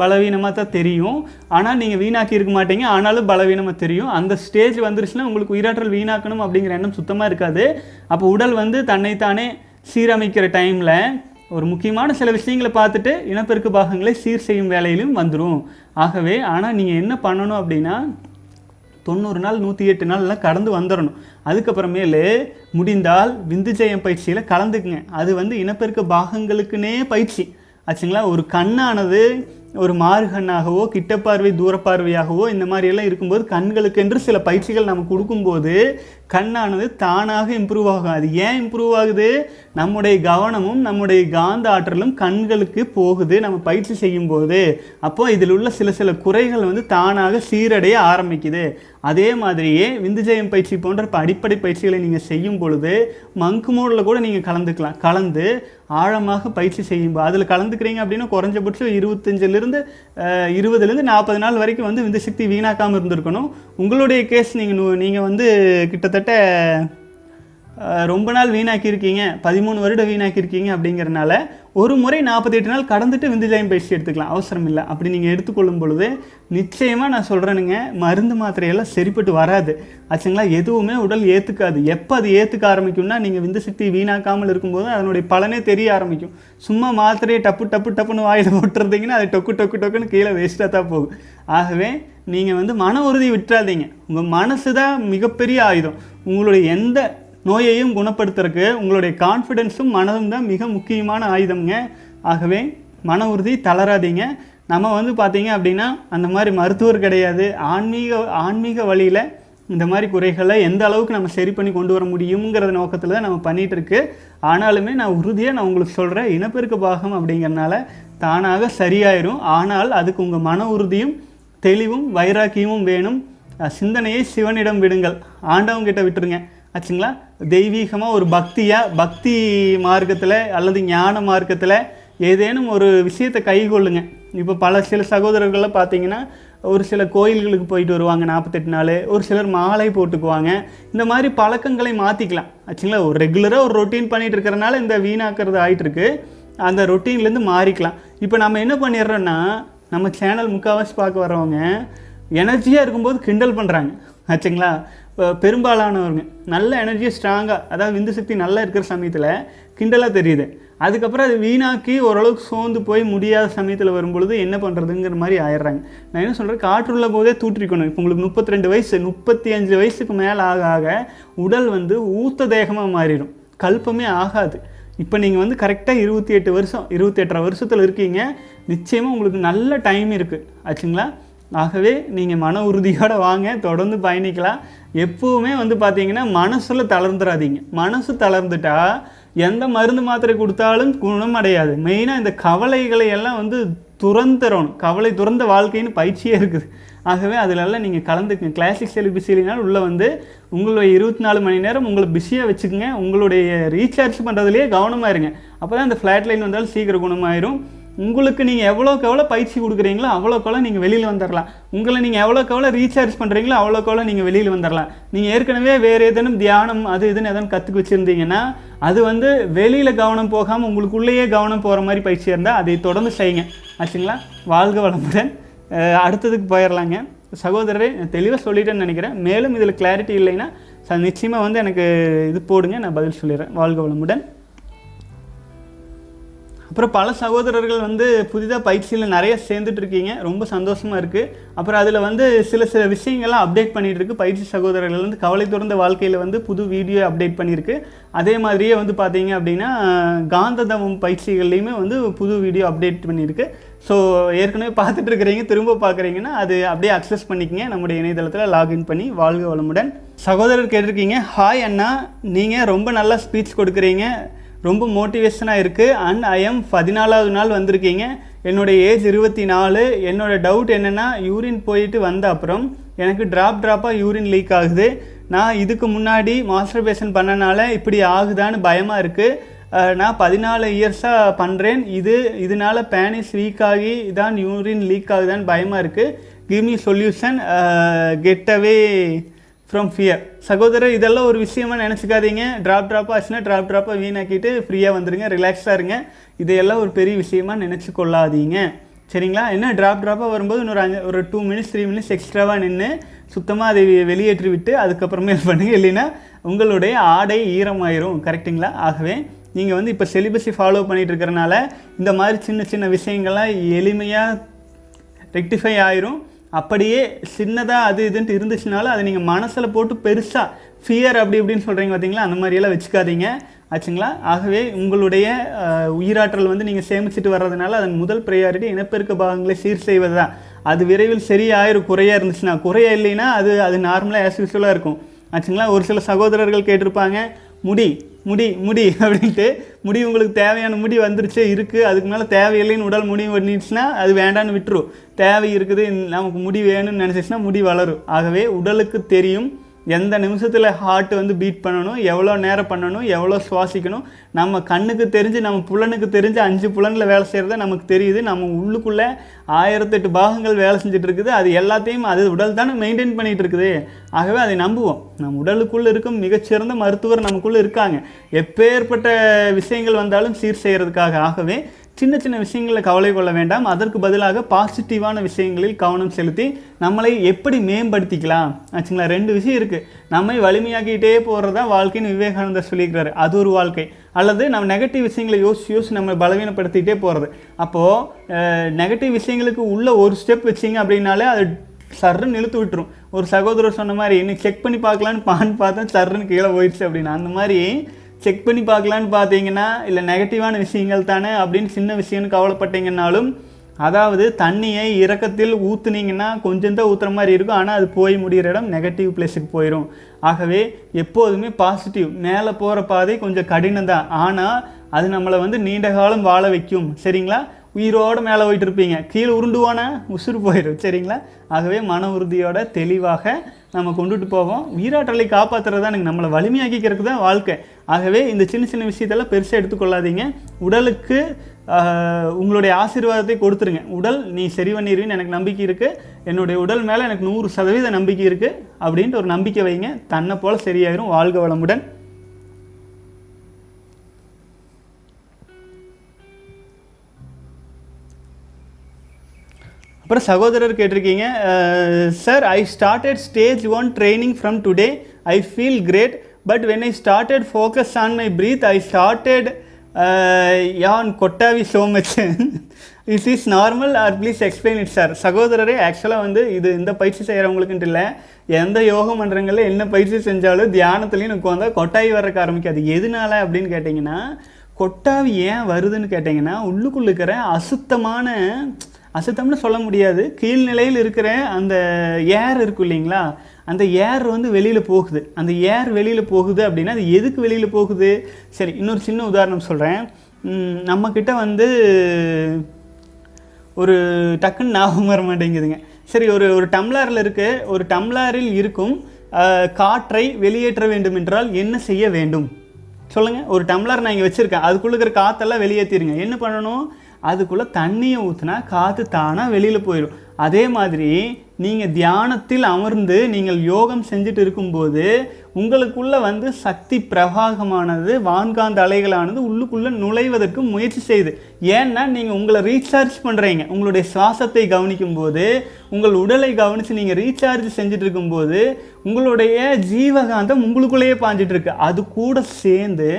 Speaker 1: பலவீனமாக தான் தெரியும். ஆனால் நீங்கள் வீணாக்கி இருக்க மாட்டீங்க. ஆனாலும் பலவீனமாக தெரியும். அந்த ஸ்டேஜ் வந்துருச்சுன்னா உங்களுக்கு உயிராற்றல் வீணாக்கணும் அப்படிங்கிற எண்ணம் சுத்தமாக இருக்காது. அப்போ உடல் வந்து தன்னைத்தானே சீரமைக்கிற டைமில் ஒரு முக்கியமான சில விஷயங்களை பார்த்துட்டு இனப்பெருக்க பாகங்களை சீர் செய்யும் வேலையிலும் வந்துடும் ஆகவே ஆனால் நீங்கள் என்ன பண்ணணும் அப்படின்னா தொண்ணூறு நாள் நூற்றி எட்டு நாள்லாம் கடந்து வந்துடணும் அதுக்கப்புறமேலு முடிந்தால் விந்துஜயம் பயிற்சியில் கலந்துக்குங்க. அது வந்து இனப்பெருக்க பாகங்களுக்குன்னே பயிற்சி. ஆச்சுங்களா? ஒரு கண்ணானது ஒரு மாறுகண்ணாகவோ கிட்டப்பார்வை தூரப்பார்வையாகவோ இந்த மாதிரியெல்லாம் இருக்கும்போது கண்களுக்கென்று சில பயிற்சிகள் நம்ம கொடுக்கும்போது கண்ணானது தானாக இம்ப்ரூவ் ஆகும். அது ஏன் இம்ப்ரூவ் ஆகுது? நம்முடைய கவனமும் நம்முடைய காந்த ஆற்றலும் கண்களுக்கு போகுது நம்ம பயிற்சி செய்யும்போது. அப்போ இதில் உள்ள சில சில குறைகள் வந்து தானாக சீரடைய ஆரம்பிக்குது. அதே மாதிரியே விந்துஜயம் பயிற்சி போன்ற அடிப்படை பயிற்சிகளை நீங்கள் செய்யும் பொழுது மங்கு மோடில் கூட நீங்கள் கலந்துக்கலாம். கலந்து ஆழமாக பயிற்சி செய்யும் அதில் கலந்துக்கிறீங்க அப்படின்னா குறைஞ்சபட்சம் இருபத்தஞ்சிலிருந்து இருபதுலேருந்து நாற்பது நாள் வரைக்கும் வந்து இந்த சக்தி வீணாக்காமல் இருந்திருக்கணும். உங்களுடைய கேஸ் நீங்கள் நீங்கள் வந்து கிட்டத்தட்ட ரொம்ப நாள் வீணாக்கியிருக்கீங்க. பதிமூணு வருடம் வீணாக்கியிருக்கீங்க அப்படிங்கிறனால ஒரு முறை நாற்பத்தெட்டு நாள் கடந்துட்டு விந்துஜயம் பயிற்சி எடுத்துக்கலாம். அவசரம் இல்லை அப்படி நீங்கள் எடுத்துக்கொள்ளும் பொழுது நிச்சயமாக நான் சொல்கிறேனுங்க மருந்து மாத்திரையெல்லாம் சரிப்பட்டு வராது. ஆச்சுங்களா? எதுவுமே உடல் ஏற்றுக்காது எப்போ அது ஏற்றுக்க ஆரம்பிக்கும்னா நீங்கள் விந்து சக்தி வீணாக்காமல் இருக்கும்போது அதனுடைய பலனே தெரிய ஆரம்பிக்கும். சும்மா மாத்திரையை டப்பு டப்பு டப்புன்னு வாயில் போட்டுருந்தீங்கன்னா அது டொக்கு டொக்கு டொக்குன்னு கீழே வேஸ்ட்டாக தான் போகும். ஆகவே நீங்கள் வந்து மன உறுதி விட்டுறாதீங்க. உங்கள் மனசு தான் மிகப்பெரிய ஆயுதம். உங்களுடைய எந்த நோயையும் குணப்படுத்துறதுக்கு உங்களுடைய கான்ஃபிடென்ஸும் மனதும் தான் மிக முக்கியமான ஆயுதம்ங்க. ஆகவே மன உறுதி தளராதீங்க. நம்ம வந்து பார்த்தீங்க அப்படின்னா அந்த மாதிரி மருத்துவர் கிடையாது. ஆன்மீக ஆன்மீக வழியில் இந்த மாதிரி குறைகளை எந்த அளவுக்கு நம்ம சரி பண்ணி கொண்டு வர முடியுங்கிறத நோக்கத்தில் தான் நம்ம பண்ணிகிட்ருக்கு ஆனாலுமே நான் உறுதியாக நான் உங்களுக்கு சொல்கிறேன் இனப்பெருக்க பாகம் அப்படிங்கிறனால தானாக சரியாயிரும். ஆனால் அதுக்கு உங்கள் மன உறுதியும் தெளிவும் வைராக்கியமும் வேணும். சிந்தனையை சிவனிடம் விடுங்கள். ஆண்டவங்கிட்ட விட்டுருங்க. ஆச்சுங்களா? தெய்வீகமாக ஒரு பக்தியாக பக்தி மார்க்கத்தில் அல்லது ஞான மார்க்கத்தில் ஏதேனும் ஒரு விஷயத்தை கைகொள்ளுங்க இப்போ பல சில சகோதரர்களை பார்த்தீங்கன்னா ஒரு சில கோயில்களுக்கு போயிட்டு வருவாங்க நாற்பத்தெட்டு நாள். ஒரு சிலர் மாலை போட்டுக்குவாங்க. இந்த மாதிரி பழக்கங்களை மாற்றிக்கலாம் ஆச்சுங்களா? ஒரு ரெகுலராக ஒரு ரொட்டீன் பண்ணிட்டு இருக்கிறனால இந்த வீணாக்கிறது ஆகிட்டுருக்கு அந்த ரொட்டீன்லேருந்து மாறிக்கலாம். இப்போ நம்ம என்ன பண்ணிடுறோன்னா நம்ம சேனல் முக்கால்வாசி பார்க்க வரவங்க எனர்ஜியாக இருக்கும்போது கிண்டல் பண்ணுறாங்க ஆச்சுங்களா? பெரும்பாலானவங்க. நல்ல எனர்ஜியாக ஸ்ட்ராங்காக அதாவது விந்து சக்தி நல்லா இருக்கிற சமயத்தில் கிண்டலாக தெரியுது. அதுக்கப்புறம் அது வீணாக்கி ஓரளவுக்கு சோர்ந்து போய் முடியாத சமயத்தில் வரும்பொழுது என்ன பண்ணுறதுங்கிற மாதிரி ஆயிடுறாங்க. நான் என்ன சொல்கிறேன் காற்றுள்ள போதே தூற்றிக்கணும். இப்போ உங்களுக்கு முப்பத்தி ரெண்டு வயசு முப்பத்தி அஞ்சு வயசுக்கு மேலே ஆக ஆக உடல் வந்து ஊத்த தேகமாக மாறிடும். கல்பமே ஆகாது. இப்போ நீங்கள் வந்து கரெக்டாக இருபத்தி எட்டு வருஷம் இருபத்தி எட்டரை வருஷத்தில் இருக்கீங்க. நிச்சயமாக உங்களுக்கு நல்ல டைம் இருக்குது ஆச்சுங்களா? ஆகவே நீங்கள் மன உறுதியோடு வாங்க தொடர்ந்து பயணிக்கலாம். எப்போவுமே வந்து பார்த்தீங்கன்னா மனசில் தளர்ந்துடாதீங்க மனசு தளர்ந்துட்டா எந்த மருந்து மாத்திரை கொடுத்தாலும் குணம் அடையாது. மெயினாக இந்த கவலைகளை எல்லாம் வந்து துறந்துறணும். கவலை துறந்த வாழ்க்கைன்னு பயிற்சியே இருக்குது. ஆகவே அதிலெல்லாம் நீங்கள் கலந்துக்குங்க. கிளாசிக் செலிபிசிலினால் உள்ளே வந்து உங்களுடைய இருபத்தி நாலு மணி நேரம் உங்களை பிஸியாக வச்சுக்கோங்க. உங்களுடைய ரீசார்ஜ் பண்ணுறதுலேயே கவனமாக இருங்க. அப்போ தான் இந்த ஃப்ளாட் லைன் வந்தாலும் சீக்கிரம் குணமாயிரும். உங்களுக்கு நீங்கள் எவ்வளோக்கு எவ்வளோ பயிற்சி கொடுக்குறீங்களோ அவ்வளோக்கெவ்வளோ நீங்கள் வெளியில் வந்துடலாம் உங்களை நீங்கள் எவ்வளோக்கு எவ்வளோ ரீசார்ஜ் பண்ணுறீங்களோ அவ்வளோக்கெவ்வளோ நீங்கள் வெளியில் வந்துடலாம் நீங்கள் ஏற்கனவே வேறு ஏதேனும் தியானம் அது இதுன்னு எதனும் கற்றுக்கு வச்சுருந்தீங்கன்னா அது வந்து வெளியில் கவனம் போகாமல் உங்களுக்குள்ளேயே கவனம் போகிற மாதிரி பயிற்சியாக இருந்தால் அதை தொடர்ந்து செய்யுங்க. ஆச்சுங்களா? வாழ்க வளமுடன். அடுத்ததுக்கு போயிடலாங்க சகோதரரை தெளிவாக சொல்லிட்டேன்னு நினைக்கிறேன். மேலும் இதில் கிளாரிட்டி இல்லைன்னா நிச்சயமாக வந்து எனக்கு இது போடுங்க நான் பதில் சொல்லிடுறேன். வாழ்க வளமுடன். அப்புறம் பல சகோதரர்கள் வந்து புதிதாக பயிற்சியில் நிறைய சேர்ந்துட்டு இருக்கீங்க. ரொம்ப சந்தோஷமாக இருக்குது அப்புறம் அதில் வந்து சில சில விஷயங்கள்லாம் அப்டேட் பண்ணிகிட்டு இருக்கு. பயிற்சி சகோதரர்கள் வந்து கவலை துறந்த வாழ்க்கையில் வந்து புது வீடியோ அப்டேட் பண்ணியிருக்கு. அதே மாதிரியே வந்து பார்த்தீங்க அப்படின்னா காந்ததமம் பயிற்சிகள்லையுமே வந்து புது வீடியோ அப்டேட் பண்ணியிருக்கு. ஸோ ஏற்கனவே பார்த்துட்டு இருக்கிறீங்க. திரும்ப பார்க்குறீங்கன்னா அது அப்படியே அக்சஸ் பண்ணிக்கங்க. நம்முடைய இணையதளத்தில் லாகின் பண்ணி வாழ்க வளமுடன். சகோதரர் கேட்டிருக்கீங்க. ஹாய் அண்ணா. நீங்கள் ரொம்ப நல்லா ஸ்பீச் கொடுக்குறீங்க. ரொம்ப மோட்டிவேஷனாக இருக்குது அண்ட் ஐ எம் பதினாலாவது நாள் வந்திருக்கீங்க. என்னோடய ஏஜ் இருபத்தி நாலு என்னோட டவுட் என்னென்னா யூரின் போயிட்டு வந்த அப்புறம் எனக்கு ட்ராப் ட்ராப்பாக யூரின் லீக் ஆகுது. நான் இதுக்கு முன்னாடி மாஸ்டர்பேஷன் பண்ணனால இப்படி ஆகுதான்னு பயமாக இருக்குது நான் பதினாலு இயர்ஸாக பண்ணுறேன் இது இதனால பேனிஸ் வீக் ஆகி தான் யூரின் லீக் ஆகுதான்னு பயமாக இருக்குது give me solution get away from fear சகோதரர் இதெல்லாம் ஒரு விஷயமா நினச்சிக்காதீங்க. ட்ராப் ட்ராப்பாக ஆச்சுன்னா ட்ராப் ட்ராப்பாக வீணாக்கிட்டு ஃப்ரீயாக வந்துடுங்க ரிலாக்ஸாக இருங்க. இதையெல்லாம் ஒரு பெரிய விஷயமா நினச்சி கொள்ளாதீங்க சரிங்களா? என்ன ட்ராப் ட்ராப்பாக வரும்போது இன்னொரு அஞ்சு ஒரு டூ மினிட்ஸ் த்ரீ மினிட்ஸ் எக்ஸ்ட்ராவாக நின்று சுத்தமாக அதை வெளியேற்றி விட்டு அதுக்கப்புறமே பண்ணுங்கள் இல்லைன்னா உங்களுடைய ஆடை ஈரமாயிரும். கரெக்ட்டுங்களா? ஆகவே நீங்கள் வந்து இப்போ செலிபஸை ஃபாலோ பண்ணிகிட்டு இருக்கிறனால இந்த மாதிரி சின்ன சின்ன விஷயங்கள்லாம் எளிமையாக ரெக்டிஃபை ஆயிரும். அப்படியே சின்னதாக அது இதுன்ட்டு இருந்துச்சுனாலும் அதை நீங்கள் மனசில் போட்டு பெருசாக ஃபியர் அப்படி இப்படின்னு சொல்கிறீங்க பார்த்தீங்களா அந்த மாதிரியெல்லாம் வச்சுக்காதீங்க. ஆச்சுங்களா? ஆகவே உங்களுடைய உயிராற்றல் வந்து நீங்கள் சேமிச்சுட்டு வர்றதுனால அதன் முதல் ப்ரையாரிட்டி இனப்பெருக்க பாகங்களை சீர் செய்வது தான் அது விரைவில் சரியாயிரும் குறையாக இருந்துச்சுன்னா. குறையா இல்லைன்னா அது அது நார்மலாக ஆஸ் யூஸ்வலாக இருக்கும். ஆச்சுங்களா? ஒரு சில சகோதரர்கள் கேட்டிருப்பாங்க முடி முடி முடி அப்படின்ட்டு. முடி உங்களுக்கு தேவையான முடி வந்துருச்சு இருக்குது அதுக்கு மேலே தேவையில்லைன்னு உடல் முடிவு பண்ணிடுச்சுன்னா அது வேண்டான்னு விட்டுரும் தேவை இருக்குது நமக்கு முடி வேணும்னு நினச்சிச்சுன்னா முடி வளரும். ஆகவே உடலுக்கு தெரியும் எந்த நிமிஷத்தில் ஹார்ட் வந்து பீட் பண்ணணும் எவ்வளோ நேரம் பண்ணணும் எவ்வளோ சுவாசிக்கணும் நம்ம கண்ணுக்கு தெரிஞ்சு நம்ம புலனுக்கு தெரிஞ்சு அஞ்சு புலனில் வேலை செய்கிறத நமக்கு தெரியுது. நம்ம உள்ளுக்குள்ளே ஆயிரத்தெட்டு பாகங்கள் வேலை செஞ்சுட்டு இருக்குது. அது எல்லாத்தையும் அது உடல் தானே மெயின்டைன் பண்ணிகிட்டு இருக்குது. ஆகவே அதை நம்புவோம். நம் உடலுக்குள்ளே இருக்கும் மிகச்சிறந்த மருத்துவர் நமக்குள்ளே இருக்காங்க. எப்பேற்பட்ட விஷயங்கள் வந்தாலும் சீர் செய்கிறதுக்காக ஆகவே சின்ன சின்ன விஷயங்களில் கவலை கொள்ள வேண்டாம். அதற்கு பதிலாக பாசிட்டிவான விஷயங்களில் கவனம் செலுத்தி நம்மளை எப்படி மேம்படுத்திக்கலாம்? ஆச்சுங்களா? ரெண்டு விஷயம் இருக்குது நம்மை வலிமையாக்கிட்டே போகிறது தான் வாழ்க்கைன்னு விவேகானந்தர் சொல்லியிருக்கிறாரு. அது ஒரு வாழ்க்கை. அல்லது நம்ம நெகட்டிவ் விஷயங்களை யோசிச்சு யோசிச்சு நம்ம பலவீனப்படுத்திக்கிட்டே போகிறது அப்போது நெகட்டிவ் விஷயங்களுக்கு உள்ள ஒரு ஸ்டெப் வச்சிங்க அப்படின்னாலே அது சர்ன்னு இழுத்து விட்டுரும். ஒரு சகோதரர் சொன்ன மாதிரி இன்னைக்கு செக் பண்ணி பார்க்கலான்னு பான்னு பார்த்தா சர்ன்னு கீழே போயிடுச்சு அப்படின்னு. அந்த மாதிரி செக் பண்ணி பார்க்கலான்னு பார்த்தீங்கன்னா இல்லை நெகட்டிவான விஷயங்கள் தானே அப்படின்னு சின்ன விஷயம்னு கவலைப்பட்டீங்கன்னாலும் அதாவது தண்ணியை இறக்கத்தில் ஊற்றுனீங்கன்னா கொஞ்சம் தான் ஊற்றுற மாதிரி இருக்கும். ஆனால் அது போய் முடிகிற இடம் நெகட்டிவ் பிளேஸுக்கு போயிடும் ஆகவே எப்போதுமே பாசிட்டிவ் மேலே போகிற பாதை கொஞ்சம் கடினம் தான் ஆனால் அது நம்மளை வந்து நீண்ட காலம் வாழ வைக்கும். சரிங்களா? உயிரோட மேலே போயிட்டு இருப்பீங்க கீழே உருண்டுவானே? உசுறு போயிடும். சரிங்களா? ஆகவே மன உறுதியோட தெளிவாக நம்ம கொண்டுட்டு போவோம். உயிராற்றலை காப்பாற்றுறது தான் எனக்கு நம்மளை வலிமையாக்கிக்கிறதுக்கு தான் வாழ்க்கை. ஆகவே இந்த சின்ன சின்ன விஷயத்தெல்லாம் பெருசாக எடுத்துக்கொள்ளாதீங்க. உடலுக்கு உங்களுடைய ஆசீர்வாதத்தை கொடுத்துருங்க. உடல் நீ சரி பண்ணிடுவீன்னு எனக்கு நம்பிக்கை இருக்குது என்னுடைய உடல் மேலே எனக்கு நூறு சதவீத நம்பிக்கை இருக்குது அப்படின்ட்டு ஒரு நம்பிக்கை வைங்க. தன்னை போல் சரியாயிரும். வாழ்க வளமுடன். அப்புறம் சகோதரர் கேட்டிருக்கீங்க sir I started stage one training from today I feel great but when I started focus on my breath I started யான் கொட்டாவி so much is is normal or please explain it sir சகோதரரே ஆக்சுவலாக வந்து இது இந்த பயிற்சி செய்கிறவங்களுக்குன்ட்டு இல்லை. எந்த யோக மன்றங்களில் என்ன பயிற்சி செஞ்சாலும் தியானத்துலேயும் எனக்கு வந்தால் கொட்டாவி வர்றக்கு ஆரம்பிக்காது. எதனால அப்படின்னு கேட்டிங்கன்னா கொட்டாவி ஏன் வருதுன்னு கேட்டிங்கன்னா உள்ளுக்குள்ளுக்கிற அசுத்தமான அசுத்தம்னு சொல்ல முடியாது. கீழ்நிலையில் இருக்கிற அந்த ஏர் இருக்கும் இல்லைங்களா? அந்த ஏர் வந்து வெளியில் போகுது. அந்த ஏர் வெளியில் போகுது அப்படின்னா அது எதுக்கு வெளியில் போகுது? சரி இன்னொரு சின்ன உதாரணம் சொல்கிறேன் நம்மக்கிட்ட வந்து ஒரு டக்குன்னு ஞாபகம் வர மாட்டேங்குதுங்க. சரி ஒரு ஒரு டம்ளரில் இருக்கு ஒரு டம்ளரில் இருக்கும் காற்றை வெளியேற்ற வேண்டும் என்றால் என்ன செய்ய வேண்டும்? சொல்லுங்கள் ஒரு டம்ளர் நான் இங்கே வச்சுருக்கேன். அதுக்குள்ளே இருக்கிற காற்றெல்லாம் வெளியேற்றிருங்க என்ன பண்ணணும்? அதுக்குள்ளே தண்ணியை ஊற்றினா காற்று தானாக வெளியில் போயிடும். அதே மாதிரி நீங்கள் தியானத்தில் அமர்ந்து நீங்கள் யோகம் செஞ்சுட்டு இருக்கும்போது உங்களுக்குள்ளே வந்து சக்தி பிரவாகமானது வான்காந்த அலைகளானது உள்ளுக்குள்ளே நுழைவதற்கு முயற்சி செய்யுது ஏன்னா நீங்கள் உங்களை ரீசார்ஜ் பண்ணுறீங்க உங்களுடைய சுவாசத்தை கவனிக்கும் போது உங்கள் உடலை கவனித்து நீங்கள் ரீசார்ஜ் செஞ்சுட்டு இருக்கும்போது உங்களுடைய ஜீவகாந்தம் உங்களுக்குள்ளேயே பாஞ்சிட்டு இருக்கு. அது கூட சேர்ந்து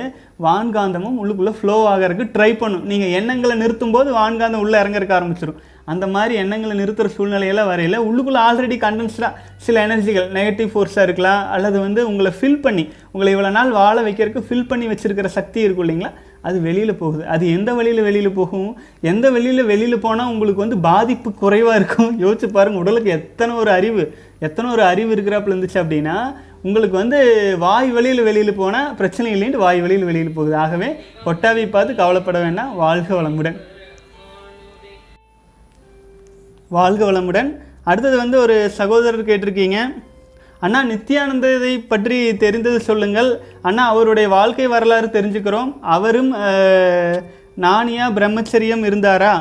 Speaker 1: வான்காந்தமும் உள்ளுக்குள்ளே ஃப்ளோ ஆகிறதுக்கு ட்ரை பண்ணும். நீங்கள் எண்ணங்களை நிறுத்தும் போது வான்காந்தம் உள்ளே இறங்கறக்க ஆரம்பிச்சிடும் அந்த மாதிரி எண்ணங்களை நிறுத்துகிற சூழ்நிலையெல்லாம் வரையில உள்ளுக்குள்ளே ஆல்ரெடி கண்டென்ஸ்டாக சில எனர்ஜிகள் நெகட்டிவ் ஃபோர்ஸாக இருக்கலாம் அல்லது வந்து உங்களை ஃபில் பண்ணி உங்களை இவ்வளோ நாள் வாழ வைக்கிறதுக்கு ஃபில் பண்ணி வச்சுருக்கிற சக்தி இருக்கும் இல்லைங்களா? அது வெளியில் போகுது. அது எந்த வழியில் வெளியில் போகும்? எந்த வெளியில் வெளியில் போனால் உங்களுக்கு வந்து பாதிப்பு குறைவாக இருக்கும்? யோசிச்சு பாருங்கள் உடலுக்கு எத்தனை ஒரு அறிவு எத்தனை ஒரு அறிவு இருக்கிறாப்புல இருந்துச்சு அப்படின்னா உங்களுக்கு வந்து வாய் வழியில் வெளியில் போனால் பிரச்சனை இல்லைன்ட்டு வாய் வழியில் வெளியில் போகுது. ஆகவே கொட்டாவை பார்த்து கவலைப்பட வேண்டாம். வாழ்க வளமுடன். வாழ்க வளமுடன். அடுத்தது வந்து ஒரு சகோதரர் கேட்டிருக்கீங்க. அண்ணா நித்யானந்ததை பற்றி தெரிந்தது சொல்லுங்கள். அண்ணா அவருடைய வாழ்க்கை வரலாறு தெரிஞ்சுக்கிறோம். அவரும் நானியா பிரம்மச்சரியம் இருந்தாரா?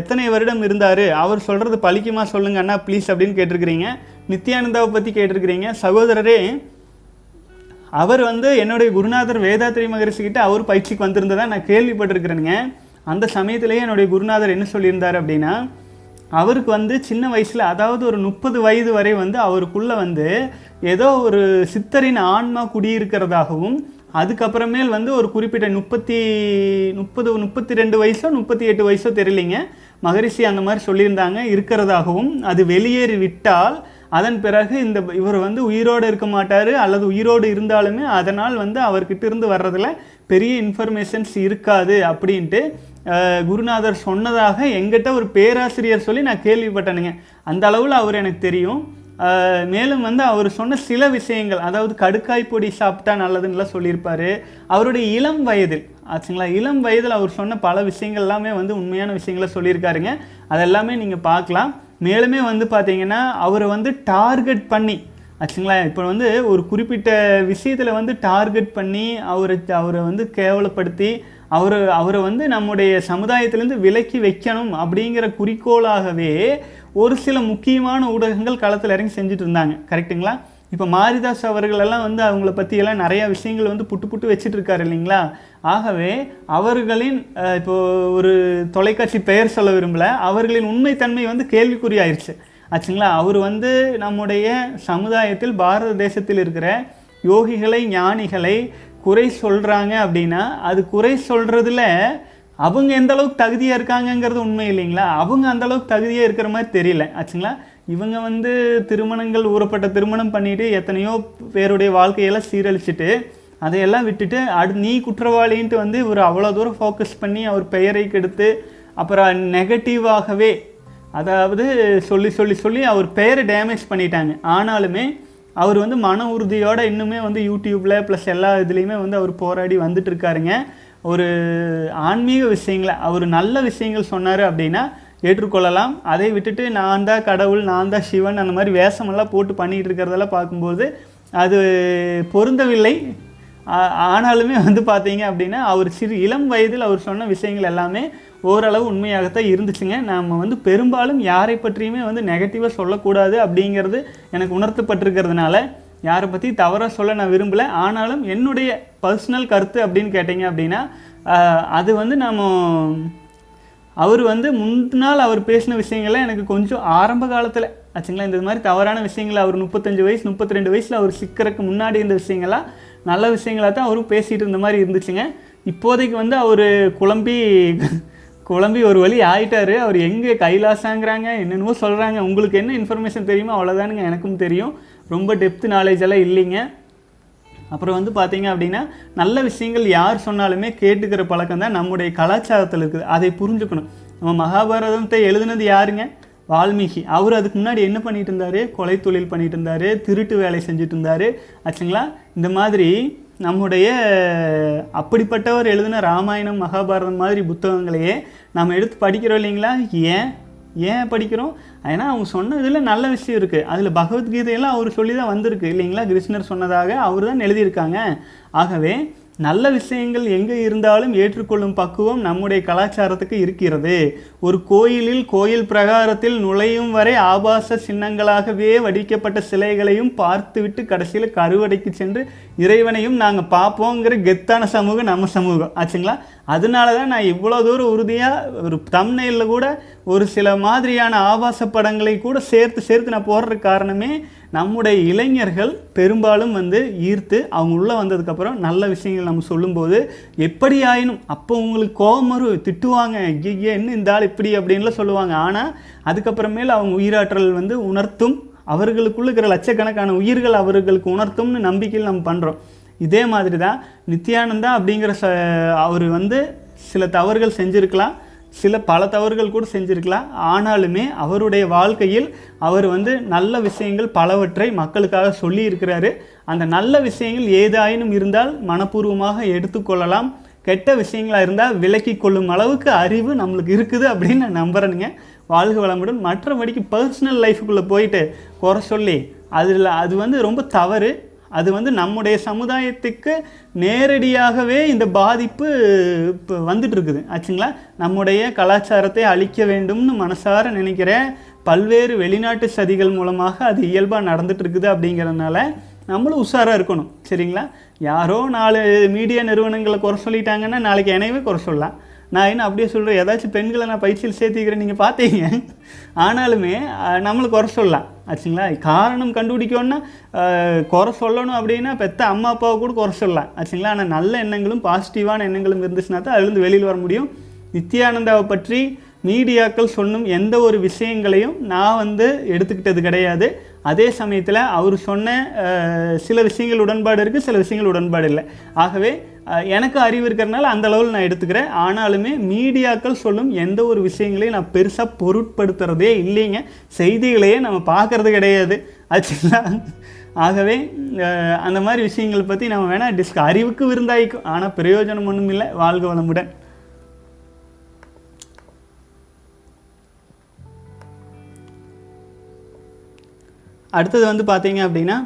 Speaker 1: எத்தனை வருடம் இருந்தார்? அவர் சொல்கிறது பழிக்குமா சொல்லுங்க அண்ணா ப்ளீஸ் அப்படின்னு கேட்டிருக்கிறீங்க. நித்யானந்தாவை பற்றி கேட்டிருக்கிறீங்க. சகோதரரே அவர் வந்து என்னுடைய குருநாதர் வேதாத்திரி மகரிஷிக்கிட்ட அவர் பயிற்சிக்கு வந்திருந்ததா நான் கேள்விப்பட்டிருக்கிறேனுங்க. அந்த சமயத்திலேயே என்னுடைய குருநாதர் என்ன சொல்லியிருந்தார் அப்படின்னா அவருக்கு வந்து சின்ன வயசில் அதாவது ஒரு முப்பது வயது வரை வந்து அவருக்குள்ளே வந்து ஏதோ ஒரு சித்தரின் ஆன்மா குடியிருக்கிறதாகவும் அதுக்கப்புறமேல் வந்து ஒரு குறிப்பிட்ட முப்பத்தி முப்பது முப்பத்தி ரெண்டு வயசோ முப்பத்தி எட்டு வயசோ தெரியலிங்க. மகரிஷி அந்த மாதிரி சொல்லியிருந்தாங்க. இருக்கிறதாகவும் அது வெளியேறி விட்டால் அதன் பிறகு இந்த இவர் வந்து உயிரோடு இருக்க மாட்டார் அல்லது உயிரோடு இருந்தாலுமே அதனால் வந்து அவர்கிட்ட இருந்து வர்றதுல பெரிய இன்ஃபர்மேஷன்ஸ் இருக்காது அப்படின்ட்டு குருநாதர் சொன்னதாக எங்கிட்ட ஒரு பேராசிரியர் சொல்லி நான் கேள்விப்பட்டேனுங்க. அந்த அளவில் அவர் எனக்கு தெரியும். மேலும் வந்து அவர் சொன்ன சில விஷயங்கள் அதாவது கடுக்காய் பொடி சாப்பிட்டா நல்லதுன்னுலாம் சொல்லியிருப்பார். அவருடைய இளம் வயதில் ஆச்சுங்களா? இளம் வயதில் அவர் சொன்ன பல விஷயங்கள் எல்லாமே வந்து உண்மையான விஷயங்களை சொல்லியிருக்காருங்க. அதெல்லாமே நீங்கள் பார்க்கலாம். மேலுமே வந்து பார்த்தீங்கன்னா அவரை வந்து டார்கெட் பண்ணி ஆச்சுங்களா? இப்போ வந்து ஒரு குறிப்பிட்ட விஷயத்தில் வந்து டார்கெட் பண்ணி அவரை அவரை வந்து கேவலப்படுத்தி அவர் அவரை வந்து நம்முடைய சமுதாயத்திலேருந்து விலக்கி வைக்கணும் அப்படிங்கிற குறிக்கோளாகவே ஒரு சில முக்கியமான ஊடகங்கள் களத்தில் இறங்கி செஞ்சுட்டு இருந்தாங்க. கரெக்ட்டுங்களா இப்போ மாரிதாஸ் அவர்களெல்லாம் வந்து அவங்கள பற்றியெல்லாம் நிறையா விஷயங்கள் வந்து புட்டு புட்டு வச்சுட்டு இருக்காரு இல்லைங்களா? ஆகவே அவர்களின் இப்போது ஒரு தொலைக்காட்சி பெயர் சொல்ல விரும்பல அவர்களின் உண்மைத்தன்மை வந்து கேள்விக்குறியாயிருச்சு. ஆச்சுங்களா? அவர் வந்து நம்முடைய சமுதாயத்தில் பாரத தேசத்தில் இருக்கிற யோகிகளை ஞானிகளை குறை சொல்கிறாங்க அப்படின்னா அது குறை சொல்கிறதுல அவங்க எந்த அளவுக்கு தகுதியாக இருக்காங்கங்கிறது உண்மை இல்லைங்களா? அவங்க அந்த அளவுக்கு தகுதியாக இருக்கிற மாதிரி தெரியல. ஆச்சுங்களா? இவங்க வந்து திருமணங்கள் ஊறப்பட்ட திருமணம் பண்ணிட்டு எத்தனையோ பேருடைய வாழ்க்கையெல்லாம் சீரழிச்சிட்டு அதையெல்லாம் விட்டுட்டு அடு நீ குற்றவாளின்ட்டு வந்து இவர் அவ்வளோ தூரம் ஃபோக்கஸ் பண்ணி அவர் பெயரை கெடுத்து அப்புறம் நெகட்டிவாகவே அதாவது சொல்லி சொல்லி சொல்லி அவர் பெயரை டேமேஜ் பண்ணிட்டாங்க. ஆனாலுமே அவர் வந்து மன உறுதியோடு இன்னுமே வந்து யூடியூப்பில் ப்ளஸ் எல்லா இதுலேயுமே வந்து அவர் போராடி வந்துட்டு இருக்காருங்க. ஒரு ஆன்மீக விஷயங்களை அவர் நல்ல விஷயங்கள் சொன்னார் அப்படின்னா ஏற்றுக்கொள்ளலாம். அதை விட்டுட்டு நான் தான் கடவுள் நான் தான் சிவன் அந்த மாதிரி வேஷமெல்லாம் போட்டு பண்ணிகிட்டு இருக்கிறதெல்லாம் பார்க்கும்போது அது பொருந்தவில்லை. ஆனாலுமே வந்து பார்த்தீங்க அப்படின்னா அவர் சிறு இளம் வயதில் அவர் சொன்ன விஷயங்கள் எல்லாமே ஓரளவு உண்மையாகத்தான் இருந்துச்சுங்க. நம்ம வந்து பெரும்பாலும் யாரை பற்றியுமே வந்து நெகட்டிவாக சொல்லக்கூடாது அப்படிங்கிறது எனக்கு உணர்த்தப்பட்டிருக்கிறதுனால யாரை பற்றி தவறாக சொல்ல நான் விரும்பலை. ஆனாலும் என்னுடைய பர்சனல் கருத்து அப்படின்னு கேட்டிங்க அப்படின்னா அது வந்து நம்ம அவர் வந்து முன்னாள் அவர் பேசின விஷயங்கள்லாம் எனக்கு கொஞ்சம் ஆரம்ப காலத்தில் ஆச்சுங்களா? இந்த மாதிரி தவறான விஷயங்கள் அவர் முப்பத்தஞ்சு வயசு முப்பத்தி ரெண்டு வயசில் அவர் சிக்கிறதுக்கு முன்னாடி இருந்த விஷயங்கள்லாம் நல்ல விஷயங்களாக தான் அவரும் பேசிகிட்டு இருந்த மாதிரி இருந்துச்சுங்க. இப்போதைக்கு வந்து அவர் குழம்பி குழம்பி ஒரு வழி ஆயிட்டாரு. அவர் எங்கே கைலாசாங்கிறாங்க என்னென்னவோ சொல்கிறாங்க உங்களுக்கு என்ன இன்ஃபர்மேஷன் தெரியுமோ அவ்வளோதானுங்க எனக்கும் தெரியும். ரொம்ப டெப்த் நாலேஜ் எல்லாம் இல்லைங்க. அப்புறம் வந்து பார்த்தீங்க அப்படின்னா நல்ல விஷயங்கள் யார் சொன்னாலுமே கேட்டுக்கிற பழக்கம் தான் நம்முடைய கலாச்சாரத்தில் இருக்குது. அதை புரிஞ்சுக்கணும். நம்ம மகாபாரதத்தை எழுதுனது யாருங்க? வால்மீகி. அவர் அதுக்கு முன்னாடி என்ன பண்ணிட்டு இருந்தார்? கொலை தொழில் பண்ணிட்டு இருந்தாரு திருட்டு வேலை செஞ்சுட்டு இருந்தாரு. ஆச்சுங்களா? இந்த மாதிரி நம்முடைய அப்படிப்பட்டவர் எழுதின ராமாயணம் மகாபாரதம் மாதிரி புத்தகங்களையே நம்ம எடுத்து படிக்கிறோம் இல்லைங்களா? ஏன்? ஏன் படிக்கிறோம்? ஏன்னா அவங்க சொன்னதில் நல்ல விஷயம் இருக்குது அதில் பகவத்கீதையெல்லாம் அவர் சொல்லி தான் வந்திருக்கு. இல்லைங்களா? கிருஷ்ணர் சொன்னதாக அவர் தான் எழுதியிருக்காங்க. ஆகவே நல்ல விஷயங்கள் எங்கே இருந்தாலும் ஏற்றுக்கொள்ளும் பக்குவம் நம்முடைய கலாச்சாரத்துக்கு இருக்கிறது. ஒரு கோயிலில் கோயில் பிரகாரத்தில் நுழையும் வரை ஆபாச சின்னங்களாகவே வடிக்கப்பட்ட சிலைகளையும் பார்த்துவிட்டு கடைசியில் கருவடைக்கு சென்று இறைவனையும் நாங்கள் பார்ப்போங்கிற கெத்தான சமூகம் நம்ம சமூகம். ஆச்சுங்களா? அதனால தான் நான் இவ்வளோ தூரம் உறுதியாக ஒரு தம்னையில் கூட ஒரு சில மாதிரியான ஆபாச படங்களை கூட சேர்த்து சேர்த்து நான் போடுற காரணமே நம்முடைய இளைஞர்கள் பெரும்பாலும் வந்து ஈர்த்து அவங்க உள்ளே வந்ததுக்கப்புறம் நல்ல விஷயங்கள் நம்ம சொல்லும்போது எப்படி ஆயினும் அப்போ உங்களுக்கு கோபம் வரும் திட்டுவாங்க ஐயே என்ன இந்த ஆள் இப்படி அப்படின்லாம் சொல்லுவாங்க. ஆனால் அதுக்கப்புறமேல் அவங்க உயிராற்றல் வந்து உணர்த்தும் அவர்களுக்குள்ள இருக்கிற லட்சக்கணக்கான உயிர்கள் அவர்களுக்கு உணர்த்தும்னு நம்பிக்கையில் நம்ம பண்ணுறோம் இதே மாதிரி தான் நித்யானந்தா அப்படிங்கிற ச அவர் வந்து சில தவறுகள் செஞ்சுருக்கலாம். சில பல தவறுகள் கூட செஞ்சுருக்கலாம். ஆனாலுமே அவருடைய வாழ்க்கையில் அவர் வந்து நல்ல விஷயங்கள் பலவற்றை மக்களுக்காக சொல்லியிருக்கிறாரு. அந்த நல்ல விஷயங்கள் ஏதாயினும் இருந்தால் மனப்பூர்வமாக எடுத்துக்கொள்ளலாம். கெட்ட விஷயங்களாக இருந்தால் விலக்கி கொள்ளும் அளவுக்கு அறிவு நம்மளுக்கு இருக்குது அப்படின்னு நான் நம்புகிறேனுங்க வாழ்க வளமுடன். மற்றபடிக்கு பர்சனல் லைஃபுக்குள்ளே போயிட்டு குறை சொல்லி அதில் அது வந்து ரொம்ப தவறு. அது வந்து நம்முடைய சமுதாயத்துக்கு நேரடியாகவே இந்த பாதிப்பு இப்போ வந்துட்டுருக்குது. ஆச்சுங்களா? நம்முடைய கலாச்சாரத்தை அழிக்க வேண்டும்னு மனசார நினைக்கிற பல்வேறு வெளிநாட்டு சதிகள் மூலமாக அது இயல்பாக நடந்துட்டு இருக்குது அப்படிங்கிறதுனால நம்மளும் உஷாராக இருக்கணும். சரிங்களா? யாரோ நாலு மீடியா நிறுவனங்களை குறை சொல்லிட்டாங்கன்னா நாளைக்கு எனவே குறை சொல்லலாம். நான் என்ன அப்படியே சொல்கிறேன் ஏதாச்சும் பெண்களை நான் பயிற்சியில் சேர்த்திக்கிறேன் நீங்கள் பார்த்தீங்க. ஆனாலுமே நம்மளுக்கு குறை சொல்லலாம். ஆச்சுங்களா? காரணம் கண்டுபிடிக்கணும்னா குறை சொல்லணும் அப்படின்னா பெத்த அம்மா அப்பாவை கூட குறை சொல்லலாம். ஆச்சுங்களா? ஆனால் நல்ல எண்ணங்களும் பாசிட்டிவான எண்ணங்களும் இருந்துச்சுன்னா தான் அதுலேருந்து வெளியில் வர முடியும். நித்யானந்தாவை பற்றி மீடியாக்கள் சொன்னும் எந்த ஒரு விஷயங்களையும் நான் வந்து எடுத்துக்கிட்டது கிடையாது. அதே சமயத்தில் அவர் சொன்ன சில விஷயங்கள் உடன்பாடு இருக்குது சில விஷயங்கள் உடன்பாடு இல்லை. ஆகவே எனக்கு அறிவு இருக்கிறனால அந்த அளவில் நான் எடுத்துக்கிறேன். ஆனாலுமே மீடியாக்கள் சொல்லும் எந்த ஒரு விஷயங்களையும் நான் பெருசாக பொருட்படுத்துறதே இல்லைங்க. செய்திகளையே நம்ம பார்க்கறது கிடையாது. ஆச்சுங்களா? ஆகவே அந்த மாதிரி விஷயங்கள் பற்றி நம்ம வேணால் டிஸ்க அறிவுக்கு விருந்தாய்க்கும். ஆனால் பிரயோஜனம் ஒன்றும் இல்லை வாழ்க வளமுடன். அடுத்தது வந்து பார்த்தீங்க அப்படின்னா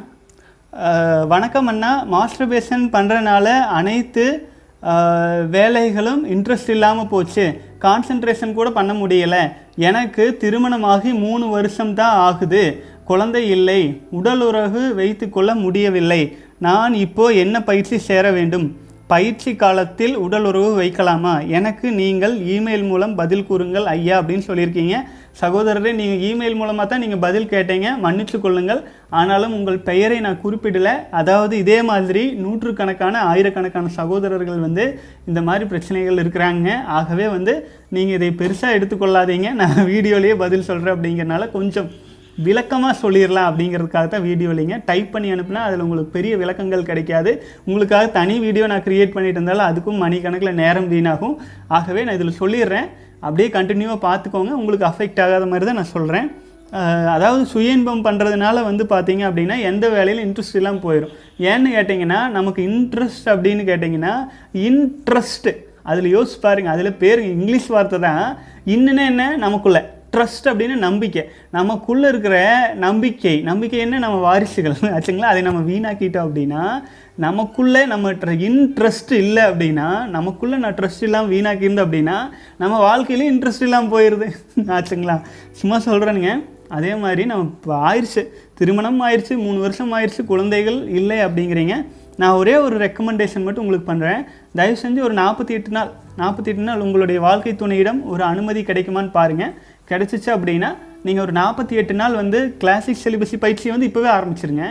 Speaker 1: வணக்கம் அண்ணா. மாஸ்டர்பேஷன் பண்ணுறனால அனைத்து வேலைகளும் இன்ட்ரெஸ்ட் இல்லாமல் போச்சு. கான்சென்ட்ரேஷன் கூட பண்ண முடியலை. எனக்கு திருமணமாகி மூணு வருஷம்தான் ஆகுது. குழந்தை இல்லை. உடலுறவு வைத்துக்கொள்ள முடியவில்லை. நான் இப்போ என்ன பயிற்சி சேர வேண்டும்? பயிற்சி காலத்தில் உடல் உறவு வைக்கலாமா? எனக்கு நீங்கள் இமெயில் மூலம் பதில் கூறுங்கள் ஐயா அப்படின்னு சொல்லியிருக்கீங்க. சகோதரரே நீங்கள் இமெயில் மூலமாக தான் நீங்கள் பதில் கேட்டீங்க. மன்னித்து கொள்ளுங்கள். ஆனாலும் உங்கள் பெயரை நான் குறிப்பிடலை. அதாவது இதே மாதிரி நூற்றுக்கணக்கான ஆயிரக்கணக்கான சகோதரர்கள் வந்து இந்த மாதிரி பிரச்சனைகள் இருக்கிறாங்க. ஆகவே வந்து நீங்கள் இதை பெருசாக எடுத்துக்கொள்ளாதீங்க. நான் வீடியோலேயே பதில் சொல்கிறேன் அப்படிங்கிறனால கொஞ்சம் விளக்கமாக சொல்லிடலாம் அப்படிங்கிறதுக்காக தான் வீடியோ இல்லைங்க டைப் பண்ணி அனுப்புனா அதில் உங்களுக்கு பெரிய விளக்கங்கள் கிடைக்காது. உங்களுக்காக தனி வீடியோ நான் க்ரியேட் பண்ணிட்டு இருந்தாலும் அதுக்கும் மணிக்கணக்கில் நேரம் வீணாகும். ஆகவே நான் இதில் சொல்லிடுறேன். அப்படியே கண்டினியூவாக பார்த்துக்கோங்க. உங்களுக்கு அஃபெக்ட் ஆகாத மாதிரி தான் நான் சொல்கிறேன் அதாவது சுய இன்பம் பண்ணுறதுனால வந்து பார்த்தீங்க அப்படின்னா எந்த வேலையிலும் இன்ட்ரெஸ்ட் இல்லாமல் போயிடும் ஏன்னு கேட்டிங்கன்னா நமக்கு இன்ட்ரெஸ்ட் அப்படின்னு கேட்டிங்கன்னா இன்ட்ரெஸ்ட்டு அதில் யோசிச்சு பாருங்க. அதில் பேர் இங்கிலீஷ் வார்த்தை தான். இன்னுன்னு என்ன? நமக்குள்ளே. ட்ரஸ்ட் அப்படின்னு நம்பிக்கை. நமக்குள்ளே இருக்கிற நம்பிக்கை. நம்பிக்கை என்ன? நம்ம வாரிசுகள். ஆச்சுங்களா? அதை நம்ம வீணாக்கிட்டோம் அப்படின்னா நமக்குள்ளே நம்ம இன்ட்ரெஸ்ட் இல்லை அப்படின்னா நமக்குள்ளே நான் ட்ரஸ்ட் இல்லாமல் வீணாக்கியிருந்தோம் அப்படின்னா நம்ம வாழ்க்கையிலே இன்ட்ரெஸ்ட் இல்லாமல் போயிடுது ஆச்சுங்களா? சும்மா சொல்கிறேனுங்க அதே மாதிரி நம்ம இப்போ ஆயிடுச்சு திருமணம் ஆயிடுச்சு மூணு வருஷம் ஆயிடுச்சு குழந்தைகள் இல்லை அப்படிங்கிறீங்க. நான் ஒரே ஒரு ரெக்கமெண்டேஷன் மட்டும் உங்களுக்கு பண்ணுறேன் தயவு செஞ்சு ஒரு நாற்பத்தி எட்டு நாள் நாற்பத்தி எட்டு நாள் உங்களுடைய வாழ்க்கை துணையிடம் ஒரு அனுமதி கிடைக்குமான்னு பாருங்கள் கிடைச்சிச்சு அப்படின்னா நீங்கள் ஒரு நாற்பத்தி எட்டு நாள் வந்து கிளாசிக் சிலிபஸி பயிற்சியை வந்து இப்போவே ஆரம்பிச்சிருங்க.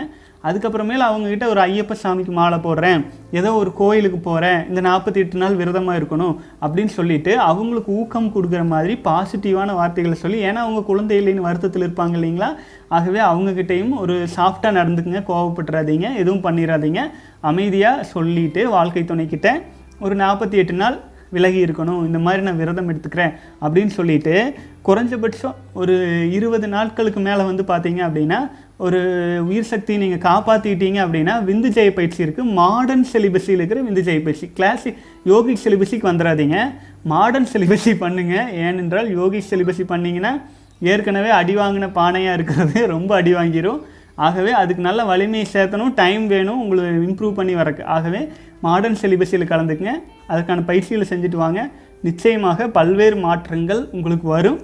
Speaker 1: அதுக்கப்புறமேல அவங்கக்கிட்ட ஒரு ஐயப்ப சாமிக்கு மாலை போடுறேன் ஏதோ ஒரு கோயிலுக்கு போகிறேன் இந்த நாற்பத்தி எட்டு நாள் விரதமாக இருக்கணும் அப்படின்னு சொல்லிட்டு அவங்களுக்கு ஊக்கம் கொடுக்குற மாதிரி பாசிட்டிவான வார்த்தைகளை சொல்லி ஏன்னா அவங்க குழந்தை இல்லைன்னு வருத்தத்தில் இருப்பாங்க இல்லைங்களா? ஆகவே அவங்கக்கிட்டையும் ஒரு சாஃப்டாக நடந்துக்குங்க கோவப்பட்டுறாதீங்க எதுவும் பண்ணிடாதீங்க அமைதியாக சொல்லிட்டு வாழ்க்கை துணைக்கிட்ட ஒரு நாற்பத்தி எட்டு நாள் விலகி இருக்கணும் இந்த மாதிரி நான் விரதம் எடுத்துக்கிறேன் அப்படின்னு சொல்லிட்டு குறைஞ்சபட்சம் ஒரு இருபது நாட்களுக்கு மேலே வந்து பார்த்தீங்க அப்படின்னா ஒரு உயிர் சக்தியை நீங்கள் காப்பாற்றிட்டீங்க அப்படின்னா விந்து ஜெய பயிற்சி இருக்குது மாடர்ன் சிலிபஸில் இருக்கிற விந்து ஜெய பயிற்சி. கிளாசிக் யோகிக் சிலிபஸிக்கு வந்துடாதீங்க மாடர்ன் சிலிபஸி பண்ணுங்கள் ஏனென்றால் யோகிக் சிலிபஸி பண்ணிங்கன்னா ஏற்கனவே அடி வாங்கின பானையாக இருக்கிறது ரொம்ப அடி வாங்கிரும். ஆகவே அதுக்கு நல்ல வலிமையை சேர்த்தணும் டைம் வேணும். உங்களுக்கு இம்ப்ரூவ் பண்ணி வரக்கு. ஆகவே மாடர்ன் சிலிபஸில் கலந்துக்குங்க. அதுக்கான பயிற்சிகளை செஞ்சுட்டு வாங்க. நிச்சயமாக பல்வேறு மாற்றங்கள் உங்களுக்கு வரும்.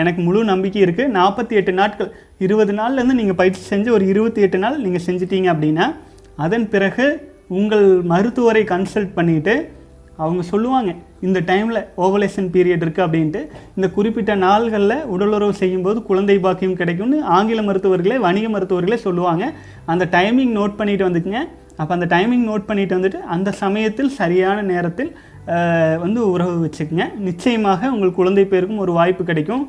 Speaker 1: எனக்கு முழு நம்பிக்கை இருக்குது நாற்பத்தி எட்டு நாட்கள் இருபது நாள்லேருந்து நீங்கள் பயிற்சி செஞ்சு ஒரு இருபத்தி எட்டு நாள் நீங்கள் செஞ்சிட்டீங்க அப்படின்னா அதன் பிறகு உங்கள் மருத்துவரை கன்சல்ட் பண்ணிவிட்டு அவங்க சொல்லுவாங்க இந்த டைமில் ஓவலேஷன் பீரியட் இருக்குது அப்படின்ட்டு. இந்த குறிப்பிட்ட நாள்களில் உடலுறவு செய்யும்போது குழந்தை பாக்கியம் கிடைக்கும்னு ஆங்கில மருத்துவர்களே வணிக மருத்துவர்களே சொல்லுவாங்க. அந்த டைமிங் நோட் பண்ணிட்டு வந்துக்குங்க. அப்போ அந்த டைமிங் நோட் பண்ணிட்டு வந்துட்டு அந்த சமயத்தில் சரியான நேரத்தில் வந்து உறவு வச்சுக்கோங்க. நிச்சயமாக உங்கள் குழந்தை பேருக்கும் ஒரு வாய்ப்பு கிடைக்கும்.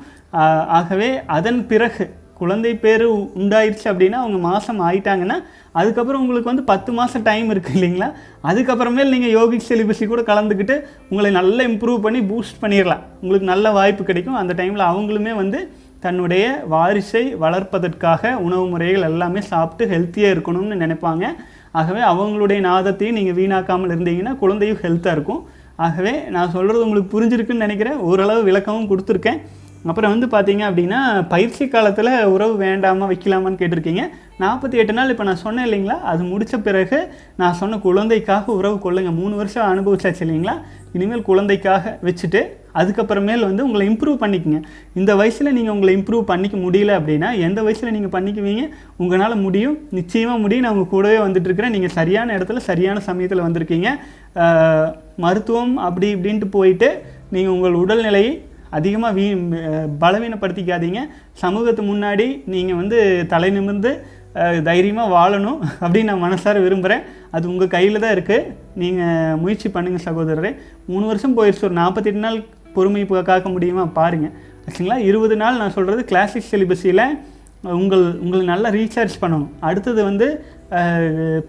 Speaker 1: ஆகவே அதன் பிறகு குழந்தை பேர் உண்டாயிருச்சு அப்படின்னா அவங்க மாதம் ஆயிட்டாங்கன்னா அதுக்கப்புறம் உங்களுக்கு வந்து பத்து மாதம் டைம் இருக்குது இல்லைங்களா? அதுக்கப்புறமேல் நீங்கள் யோகிக் செலிபஸி கூட கலந்துக்கிட்டு உங்களை நல்லா இம்ப்ரூவ் பண்ணி பூஸ்ட் பண்ணிடலாம். உங்களுக்கு நல்ல வாய்ப்பு கிடைக்கும். அந்த டைமில் அவங்களுமே வந்து தன்னுடைய வாரிசை வளர்ப்பதற்காக உணவு முறைகள் எல்லாமே சாப்பிட்டு ஹெல்த்தியாக இருக்கணும்னு நினைப்பாங்க. ஆகவே அவங்களுடைய நாதத்தையும் நீங்கள் வீணாக்காமல் இருந்தீங்கன்னா குழந்தையும் ஹெல்த்தாக இருக்கும். ஆகவே நான் சொல்கிறது உங்களுக்கு புரிஞ்சிருக்குன்னு நினைக்கிறேன். ஓரளவு விளக்கமும் கொடுத்துருக்கேன். அப்புறம் வந்து பார்த்தீங்க அப்படின்னா பயிற்சி காலத்தில் உறவு வேண்டாமா வைக்கலாமான்னு கேட்டிருக்கீங்க. நாற்பத்தி எட்டு நாள் இப்போ நான் சொன்னேன் இல்லைங்களா? அது முடித்த பிறகு நான் சொன்ன குழந்தைக்காக உறவு கொள்ளுங்கள் மூணு வருஷம் அனுபவிச்சாச்சு இல்லைங்களா? இனிமேல் குழந்தைக்காக வச்சுட்டு அதுக்கப்புறமேல் வந்து உங்களை இம்ப்ரூவ் பண்ணிக்கங்க. இந்த வயசில் நீங்கள் உங்களை இம்ப்ரூவ் பண்ணிக்க முடியல அப்படின்னா எந்த வயசில் நீங்கள் பண்ணிக்குவீங்க? உங்களால் முடியும். நிச்சயமாக முடியும். நான் உங்கள் கூடவே வந்துட்டு இருக்கிறேன் நீங்கள் சரியான இடத்துல சரியான சமயத்தில் வந்திருக்கீங்க. மருத்துவம் அப்படி இப்படின்ட்டு போயிட்டு நீங்கள் உங்கள் உடல்நிலையை அதிகமாக வீ பலவீனப்படுத்திக்காதீங்க. சமூகத்து முன்னாடி நீங்கள் வந்து தலை நிமிர்ந்து தைரியமாக வாழணும் அப்படின்னு நான் மனசார விரும்புகிறேன் அது உங்கள் கையில் தான் இருக்குது நீங்கள் முயற்சி பண்ணுங்கள் சகோதரரே. மூணு வருஷம் போயிடுச்சு ஒரு நாற்பத்தெட்டு நாள் பொறுமை காக்க முடியுமா? பாருங்கள் ஆச்சுங்களா இருபது நாள் நான் சொல்கிறது கிளாசிக் சிலிபஸில் உங்கள் உங்களை நல்லா ரீசார்ஜ் பண்ணணும். அடுத்தது வந்து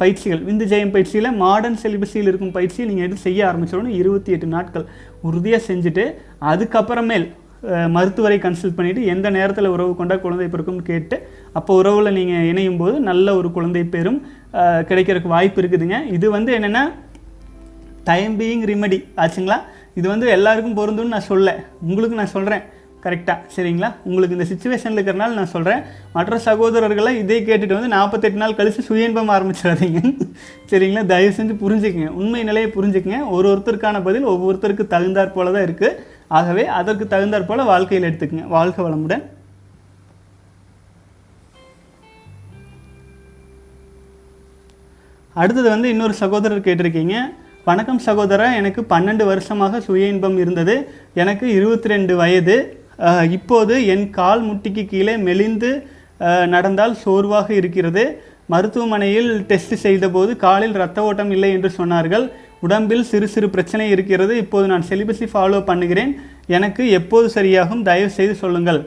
Speaker 1: பயிற்சிகள். விந்து ஜெயம் பயிற்சியில் மாடர்ன் சிலிபஸில் இருக்கும் பயிற்சியை நீங்கள் எடுத்து செய்ய ஆரம்பிச்சிடணும். இருபத்தி எட்டு நாட்கள் உறுதியாக செஞ்சுட்டு அதுக்கப்புறமேல் மருத்துவரை கன்சல்ட் பண்ணிவிட்டு எந்த நேரத்தில் உறவு கொண்டால் குழந்தை பிறக்கும்னு கேட்டு அப்போ உறவில் நீங்கள் இணையும் போது நல்ல ஒரு குழந்தை பேரும் கிடைக்கிறதுக்கு வாய்ப்பு இருக்குதுங்க. இது வந்து என்னென்னா டைம் பீயிங் ரிமெடி ஆச்சுங்களா? இது வந்து எல்லாருக்கும் பொருந்தும்னு நான் சொல்ல. உங்களுக்கு நான் சொல்கிறேன் கரெக்டாக சரிங்களா? உங்களுக்கு இந்த சுச்சுவேஷனில் இருக்கிறனால நான் சொல்கிறேன் மற்ற சகோதரர்களை இதே கேட்டுட்டு வந்து நாற்பத்தெட்டு நாள் கழித்து சுயன்பம் ஆரம்பிச்சிடாதீங்க. சரிங்களா? தயவு செஞ்சு புரிஞ்சுக்கங்க. உண்மை நிலையை புரிஞ்சுக்கங்க. ஒரு ஒருத்தருக்கான பதில் ஒவ்வொருத்தருக்கு தகுந்தாற் போல தான் இருக்குது ஆகவே அதற்கு தகுந்தாற் போல வாழ்க்கையில் எடுத்துக்கங்க. வாழ்க வளமுடன். அடுத்தது வந்து இன்னொரு சகோதரர் கேட்டிருக்கீங்க. வணக்கம் சகோதரா எனக்கு பன்னெண்டு வருஷமாக சுய இன்பம் இருந்தது. எனக்கு இருபத்தி ரெண்டு வயது இப்போது என் கால் முட்டிக்கு கீழே மெலிந்து நடந்தால் சோர்வாக இருக்கிறது. மருத்துவமனையில் டெஸ்ட் செய்தபோது காலில் இரத்த ஓட்டம் இல்லை என்று சொன்னார்கள். உடம்பில் சிறு சிறு பிரச்சனை இருக்கிறது. இப்போது நான் செலிபஸை ஃபாலோ பண்ணுகிறேன். எனக்கு எப்போது சரியாகும்? தயவு செய்து சொல்லுங்கள்.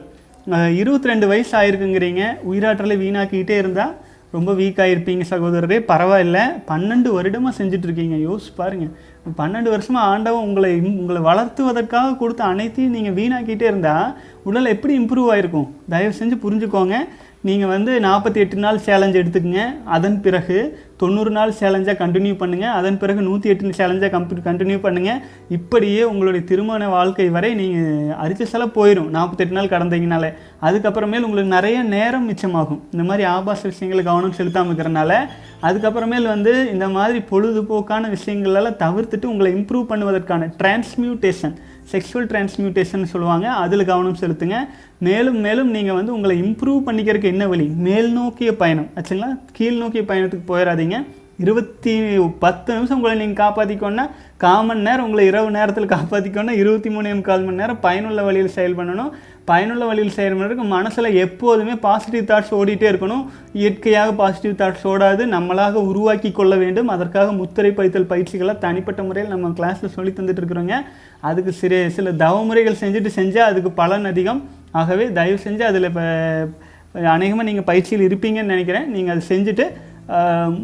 Speaker 1: இருபத்தி ரெண்டு வயசு ஆயிருக்குங்கிறீங்க உயிராற்றலை வீணாக்கிக்கிட்டே இருந்தால் ரொம்ப வீக்காக இருப்பீங்க சகோதரரே. பரவாயில்ல. பன்னெண்டு வருடமாக செஞ்சிட்ருக்கீங்க. யோசிச்சு பாருங்கள் பன்னெண்டு வருஷமாக ஆண்டவன் உங்களை உங்களை வளர்த்துவதற்காக கொடுத்த அனைத்தையும் நீங்கள் வீணாக்கிட்டே இருந்தால் உடல் எப்படி இம்ப்ரூவ் ஆகிருக்கும் தயவு செஞ்சு புரிஞ்சுக்கோங்க. நீங்கள் வந்து நாற்பத்தி எட்டு நாள் சேலஞ்ச் எடுத்துக்கங்க. அதன் பிறகு தொண்ணூறு நாள் சேலஞ்சாக கண்டினியூ பண்ணுங்கள் அதன் பிறகு நூற்றி எட்டு சேலஞ்சாக கம்ப்ளீட் கண்டினியூ பண்ணுங்கள் இப்படியே உங்களுடைய திருமண வாழ்க்கை வரை நீங்கள் அரிச்ச செலவு போயிடும் நாற்பத்தெட்டு நாள் கடந்தீங்கனாலே. அதுக்கப்புறமேல் உங்களுக்கு நிறைய நேரம் மிச்சமாகும். இந்த மாதிரி ஆபாச விஷயங்களை கவனம் செலுத்தாமல் இருக்கிறனால அதுக்கப்புறமேல் வந்து இந்த மாதிரி பொழுதுபோக்கான விஷயங்களெல்லாம் தவிர்த்துட்டு உங்களை இம்ப்ரூவ் பண்ணுவதற்கான டிரான்ஸ்மியூட்டேஷன் செக்ஷுவல் டிரான்ஸ்மியூட்டேஷன் சொல்லுவாங்க. அதில் கவனம் செலுத்துங்க. மேலும் மேலும் நீங்கள் வந்து உங்களை இம்ப்ரூவ் பண்ணிக்கிறதுக்கு என்ன வழி? மேல் நோக்கிய பயணம். ஆச்சுங்களா? கீழ் நோக்கிய பயணத்துக்கு போயிடாதீங்க இருபத்தி பத்து நிமிஷம் உங்களை நீங்கள் காப்பாற்றிக்கோன்னா கால் மணி நேரம் உங்களை இரவு நேரத்தில் காப்பாற்றிக்கோன்னா இருபத்தி மூணே கால் மணி நேரம் பயனுள்ள வழியில் செயல் பண்ணணும் பயனுள்ள வழியில் செய்கிறவங்களுக்கு மனசில் எப்போதுமே பாசிட்டிவ் தாட்ஸ் ஓடிட்டே இருக்கணும். இயற்கையாக பாசிட்டிவ் தாட்ஸ் ஓடாது. நம்மளாக உருவாக்கி கொள்ள வேண்டும். அதற்காக முத்திரை பைத்தல் பயிற்சிகளை தனிப்பட்ட முறையில் நம்ம கிளாஸில் சொல்லி தந்துட்டு இருக்கிறோங்க. அதுக்கு சிறு சில தவமுறைகள் செஞ்சுட்டு செஞ்சால் அதுக்கு பலன் அதிகம். ஆகவே தயவு செஞ்சு அதில் இப்போ அநேகமாக நீங்கள் பயிற்சியில் இருப்பீங்கன்னு நினைக்கிறேன். நீங்கள் அதை செஞ்சுட்டு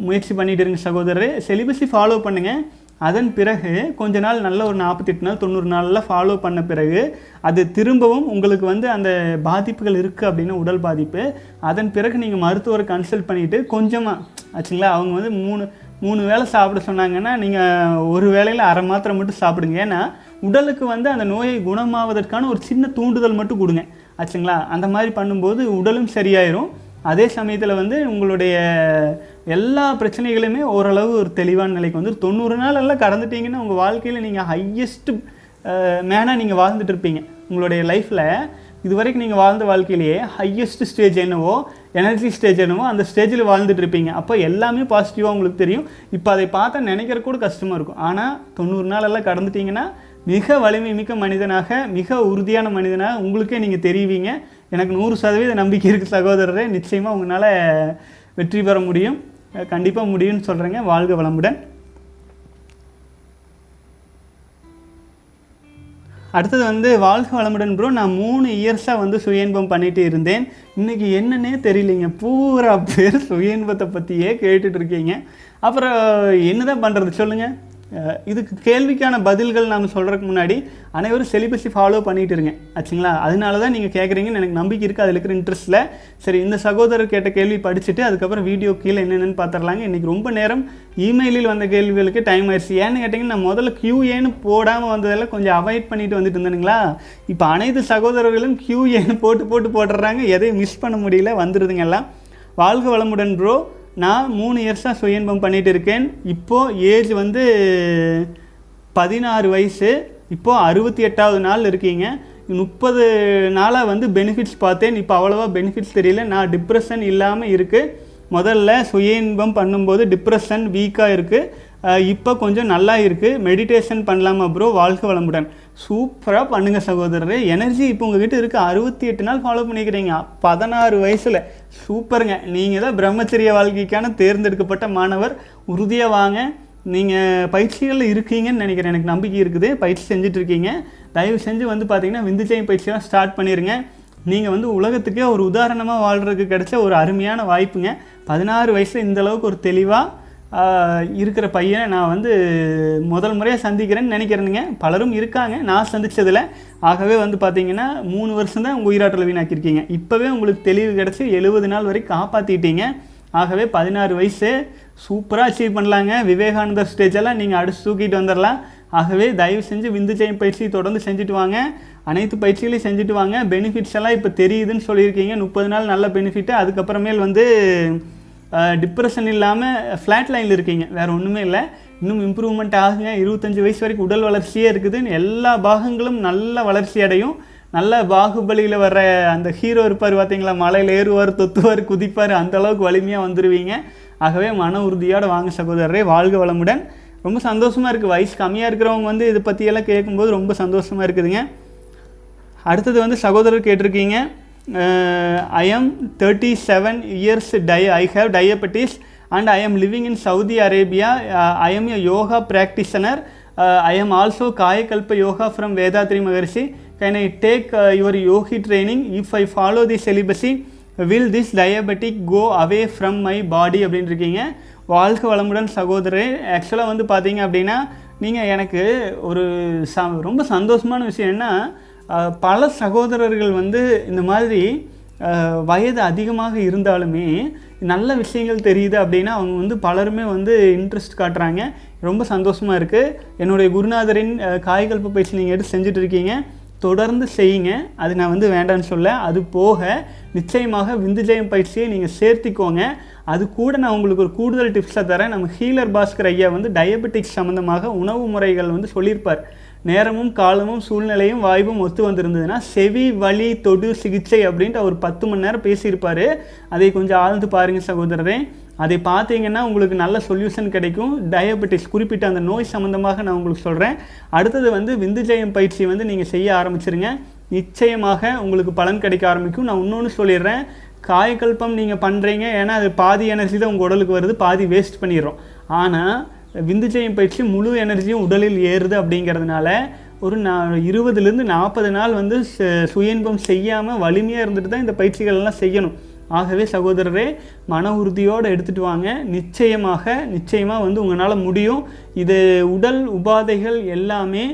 Speaker 1: முயற்சி பண்ணிட்டு இருங்க சகோதரரே. செலிபஸை ஃபாலோ பண்ணுங்கள் அதன் பிறகு கொஞ்ச நாள் நல்ல ஒரு நாற்பத்தெட்டு நாள் தொண்ணூறு நாளில் ஃபாலோ பண்ண பிறகு அது திரும்பவும் உங்களுக்கு வந்து அந்த பாதிப்புகள் இருக்குது அப்படின்னா உடல் பாதிப்பு. அதன் பிறகு நீங்கள் மருத்துவரை கன்சல்ட் பண்ணிவிட்டு கொஞ்சமாக ஆச்சுங்களா அவங்க வந்து மூணு மூணு வேளை சாப்பிட சொன்னாங்கன்னா நீங்கள் ஒரு வேளையில் அரை மாத்திரை மட்டும் சாப்பிடுங்க. ஏன்னா உடலுக்கு வந்து அந்த நோயை குணமாவதற்கான ஒரு சின்ன தூண்டுதல் மட்டும் கொடுங்க. ஆச்சுங்களா அந்த மாதிரி பண்ணும்போது உடலும் சரியாயிரும். அதே சமயத்தில் வந்து உங்களுடைய எல்லா பிரச்சனைகளுமே ஓரளவு ஒரு தெளிவான நிலைக்கு வந்து தொண்ணூறு நாள் எல்லாம் கடந்துட்டீங்கன்னா உங்கள் வாழ்க்கையில் நீங்கள் ஹையஸ்ட் மேனாக நீங்கள் வாழ்ந்துட்டு இருப்பீங்க. உங்களுடைய லைஃப்பில் இது வரைக்கும் நீங்கள் வாழ்ந்த வாழ்க்கையிலேயே ஹையஸ்ட் ஸ்டேஜ் என்னவோ எனர்ஜி ஸ்டேஜ் என்னவோ அந்த ஸ்டேஜில் வாழ்ந்துட்டு இருப்பீங்க. அப்போ எல்லாமே பாசிட்டிவாக உங்களுக்கு தெரியும். இப்போ அதை பார்த்தா நினைக்கிற கூட கஷ்டமாக இருக்கும். ஆனால் தொண்ணூறு நாளெல்லாம் கடந்துட்டிங்கன்னா கடந்துட்டீங்கன்னா மிக வலிமை மிக்க மனிதனாக மிக உறுதியான மனிதனாக உங்களுக்கே நீங்கள் தெரிவிங்க. எனக்கு நூறு சதவீத நம்பிக்கை இருக்குது சகோதரரே. நிச்சயமாக உங்களால் வெற்றி பெற முடியும். கண்டிப்பாக முடியும்னு சொல்கிறேங்க வாழ்க வளமுடன். அடுத்தது வந்து வாழ்க வளமுடன் ப்ரோ நான் மூணு இயர்ஸாக வந்து சுய இன்பம் பண்ணிட்டு இருந்தேன். இன்றைக்கி என்னன்னே தெரியலைங்க. பூரா பேர் சுய இன்பத்தை பற்றியே கேட்டுட்ருக்கீங்க அப்புறம் அப்புறம் என்னதான் பண்ணுறது சொல்லுங்கள் இதுக்கு கேள்விக்கான பதில்கள் நாம் சொல்கிறதுக்கு முன்னாடி அனைவரும் செலிபஸி ஃபாலோ பண்ணிகிட்டு இருங்க ஆச்சுங்களா? அதனால தான் நீங்கள் கேட்குறீங்கன்னு எனக்கு நம்பிக்கை இருக்குது அதில் இருக்கிற இன்ட்ரெஸ்ட்டில் சரி இந்த சகோதரர் கேட்ட கேள்வி படிச்சுட்டு அதுக்கப்புறம் வீடியோ கீழே என்னென்னு பார்த்துடலாங்க இன்றைக்கி ரொம்ப நேரம் இமெயிலில் வந்த கேள்விகளுக்கு டைம் ஆயிடுச்சு ஏன்னு கேட்டிங்கன்னா நான் முதல்ல கியூஏன்னு போடாமல் வந்ததெல்லாம் கொஞ்சம் அவாய்ட் பண்ணிட்டு வந்துட்டு இருந்தேனுங்களா? இப்போ அனைத்து சகோதரர்களும் கியூஏன்னு போட்டு போட்டு போட்டுடுறாங்க. எதையும் மிஸ் பண்ண முடியல. வந்துடுதுங்க எல்லாம். வாழ்க வளமுடன் ப்ரோ நான் மூணு இயர்ஸாக சுய இன்பம் பண்ணிகிட்டு இருக்கேன். இப்போது ஏஜ் வந்து பதினாறு வயசு. இப்போது அறுபத்தி எட்டாவது நாள் இருக்கீங்க. முப்பது நாளாக வந்து பெனிஃபிட்ஸ் பார்த்தேன். இப்போ அவ்வளோவா பெனிஃபிட்ஸ் தெரியல. நான் டிப்ரெஷன் இல்லாமல் இருக்குது முதல்ல சுய இன்பம் பண்ணும்போது டிப்ரெஷன் வீக்காக இருக்குது இப்போ கொஞ்சம் நல்லா இருக்குது மெடிடேஷன் பண்ணலாமா ப்ரோ வாழ்க வளமுடன். சூப்பராக பண்ணுங்கள் சகோதரர். எனர்ஜி இப்போ உங்ககிட்ட இருக்குது அறுபத்தி எட்டு நாள் ஃபாலோ பண்ணிக்கிறீங்க. பதினாறு வயசில். சூப்பருங்க. நீங்கள் தான் பிரம்மச்சரிய வாழ்க்கைக்கான தேர்ந்தெடுக்கப்பட்ட மாணவர். உறுதியாக வாங்க. நீங்கள் பயிற்சிகளில் இருக்கீங்கன்னு நினைக்கிறேன். எனக்கு நம்பிக்கை இருக்குது. பயிற்சி செஞ்சிட்ருக்கீங்க தயவு செஞ்சு வந்து பார்த்தீங்கன்னா விந்துஜயம் பயிற்சியெலாம் ஸ்டார்ட் பண்ணிடுங்க நீங்கள் வந்து உலகத்துக்கே ஒரு உதாரணமாக வாழ்கிறதுக்கு கிடைச்ச ஒரு அருமையான வாய்ப்புங்க. பதினாறு வயசில் இந்தளவுக்கு ஒரு தெளிவாக இருக்கிற பையனை நான் வந்து முதல் முறையாக சந்திக்கிறேன்னு நினைக்கிறேனுங்க. பலரும் இருக்காங்க. நான் சந்தித்ததில் ஆகவே வந்து பார்த்தீங்கன்னா மூணு வருஷம் தான் உங்கள் உயிராற்றலை வீணாக்கியிருக்கீங்க. இப்போவே உங்களுக்கு தெளிவு கிடச்சி எழுபது நாள் வரைக்கும் காப்பாற்றிட்டீங்க ஆகவே பதினாறு வயசு சூப்பராக அச்சீவ் பண்ணலாங்க. விவேகானந்தர் ஸ்டேஜெல்லாம் நீங்கள் அடிச்சு தூக்கிட்டு வந்துடலாம் ஆகவே தயவு செஞ்சு விந்து ஜெயம் பயிற்சி தொடர்ந்து செஞ்சுட்டு வாங்க. அனைத்து பயிற்சிகளையும் செஞ்சுட்டு வாங்க. பெனிஃபிட்ஸ் எல்லாம் இப்போ தெரியுதுன்னு சொல்லியிருக்கீங்க. முப்பது நாள் நல்ல பெனிஃபிட்டு அதுக்கப்புறமேல் வந்து டிப்ரெஷன் இல்லாமல் ஃப்ளாட் லைனில் இருக்கீங்க. வேறு ஒன்றுமே இல்லை. இன்னும் இம்ப்ரூவ்மெண்ட் ஆகுங்க. இருபத்தஞ்சி வயசு வரைக்கும் உடல் வளர்ச்சியே இருக்குதுன்னு எல்லா பாகங்களும் நல்ல வளர்ச்சி அடையும். நல்ல பாகுபலியில் வர்ற அந்த ஹீரோ இருப்பார் பார்த்தீங்களா மலையில் ஏறுவார் தொத்துவார் குதிப்பார். அந்த அளவுக்கு வலிமையாக வந்துடுவீங்க ஆகவே மன உறுதியோடு வாங்க சகோதரரே. வாழ்க வளமுடன். ரொம்ப சந்தோஷமாக இருக்குது வயசு கம்மியாக இருக்கிறவங்க வந்து இதை பற்றியெல்லாம் கேட்கும்போது ரொம்ப சந்தோஷமாக இருக்குதுங்க. அடுத்தது வந்து சகோதரர் கேட்டிருக்கீங்க. I am thirty seven years die I have diabetes and I am living in Saudi Arabia I am a yoga practitioner I am also Kayakalpa yoga from Vethathiri Maharishi can I take your yogi training if I follow the celibacy will this diabetic go away from my body அப்படின்னு இருக்கீங்க வாழ்க வளமுடன் சகோதரே ஆக்சுவலாக வந்து பார்த்தீங்க அப்படின்னா நீங்கள் எனக்கு ஒரு ச ரொம்ப சந்தோஷமான விஷயம் என்ன பல சகோதரர்கள் வந்து இந்த மாதிரி வயது அதிகமாக இருந்தாலுமே நல்ல விஷயங்கள் தெரியுது அப்படின்னா அவங்க வந்து பலருமே வந்து இன்ட்ரெஸ்ட் காட்டுறாங்க. ரொம்ப சந்தோஷமாக இருக்குது என்னுடைய குருநாதரின் அஹ், காய்கல்ப பயிற்சி நீங்கள் எடுத்து செஞ்சுட்டு இருக்கீங்க. தொடர்ந்து செய்யுங்க. அது நான் வந்து வேண்டாம்னு சொல்ல. அது போக நிச்சயமாக விந்துஜயம் பயிற்சியை நீங்கள் சேர்த்திக்கோங்க. அது கூட நான் உங்களுக்கு ஒரு கூடுதல் டிப்ஸாக தரேன். நம்ம ஹீலர் பாஸ்கர் ஐயா வந்து டயபெட்டிக்ஸ் சம்மந்தமாக உணவு முறைகள் வந்து சொல்லியிருப்பார். நேரமும் காலமும் சூழ்நிலையும் வாய்ப்பும் ஒத்து வந்திருந்ததுன்னா செவி வலி தொடு சிகிச்சை அப்படின்ட்டு அவர் பத்து மணி நேரம் பேசியிருப்பார். அதை கொஞ்சம் ஆழ்ந்து பாருங்கள் சகோதரரே. அதை பார்த்தீங்கன்னா உங்களுக்கு நல்ல சொல்யூஷன் கிடைக்கும். டயபெட்டிஸ் குறிப்பிட்ட அந்த நோய் சம்மந்தமாக நான் உங்களுக்கு சொல்கிறேன் அடுத்தது வந்து விந்துஜயம் பயிற்சி வந்து நீங்கள் செய்ய ஆரம்பிச்சிருங்க. நிச்சயமாக உங்களுக்கு பலன் கிடைக்க ஆரம்பிக்கும். நான் இன்னொன்று சொல்லிடுறேன். காயக்கல்பம் நீங்கள் பண்ணுறீங்க ஏன்னா அது பாதி எனர்ஜி தான் உங்கள் உடலுக்கு வருது. பாதி வேஸ்ட் பண்ணிடுறோம். ஆனால் விந்துஜயம் பயிற்சி முழு எனர்ஜியும் உடலில் ஏறுது அப்படிங்கிறதுனால ஒரு நா இருபதுலேருந்து நாற்பது நாள் வந்து சுயன்பம் சுய இன்பம் செய்யாமல் வலிமையாக இருந்துட்டு தான் இந்த பயிற்சிகள் எல்லாம் செய்யணும். ஆகவே சகோதரரே மன உறுதியோடு எடுத்துகிட்டு வாங்க. நிச்சயமாக நிச்சயமாக வந்து உங்களால் முடியும். இது உடல் உபாதைகள் எல்லாமே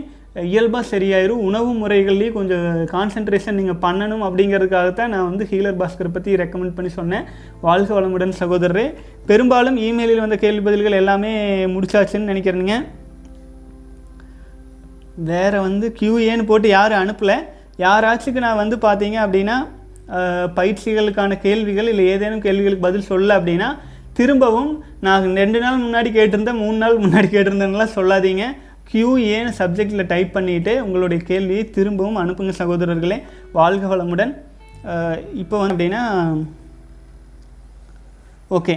Speaker 1: இயல்பாக சரியாயிரும். உணவு முறைகள்லேயும் கொஞ்சம் கான்சென்ட்ரேஷன் நீங்கள் பண்ணணும் அப்படிங்கிறதுக்காகத்தான் நான் வந்து ஹீலர் பாஸ்கர் பற்றி ரெக்கமெண்ட் பண்ணி சொன்னேன். வாழ்க வளமுடன் சகோதரரே. பெரும்பாலும் இமெயிலில் வந்த கேள்வி பதில்கள் எல்லாமே முடிச்சாச்சுன்னு நினைக்கிறேனுங்க. வேறு வந்து கியூஏன்னு போட்டு யாரும் அனுப்பலை. யாராச்சுக்கு நான் வந்து பார்த்தீங்க அப்படின்னா பயிற்சிகளுக்கான கேள்விகள் இல்லை ஏதேனும் கேள்விகளுக்கு பதில் சொல்ல அப்படின்னா திரும்பவும் நான் ரெண்டு நாள் முன்னாடி கேட்டிருந்தேன் மூணு நாள் முன்னாடி கேட்டிருந்தேன்லாம் சொல்லாதீங்க. கியூஏன்னு சப்ஜெக்டில் டைப் பண்ணிவிட்டு உங்களுடைய கேள்வியை திரும்பவும் அனுப்புங்க சகோதரர்களே. வாழ்க வளமுடன். இப்போ வந்து அப்படின்னா ஓகே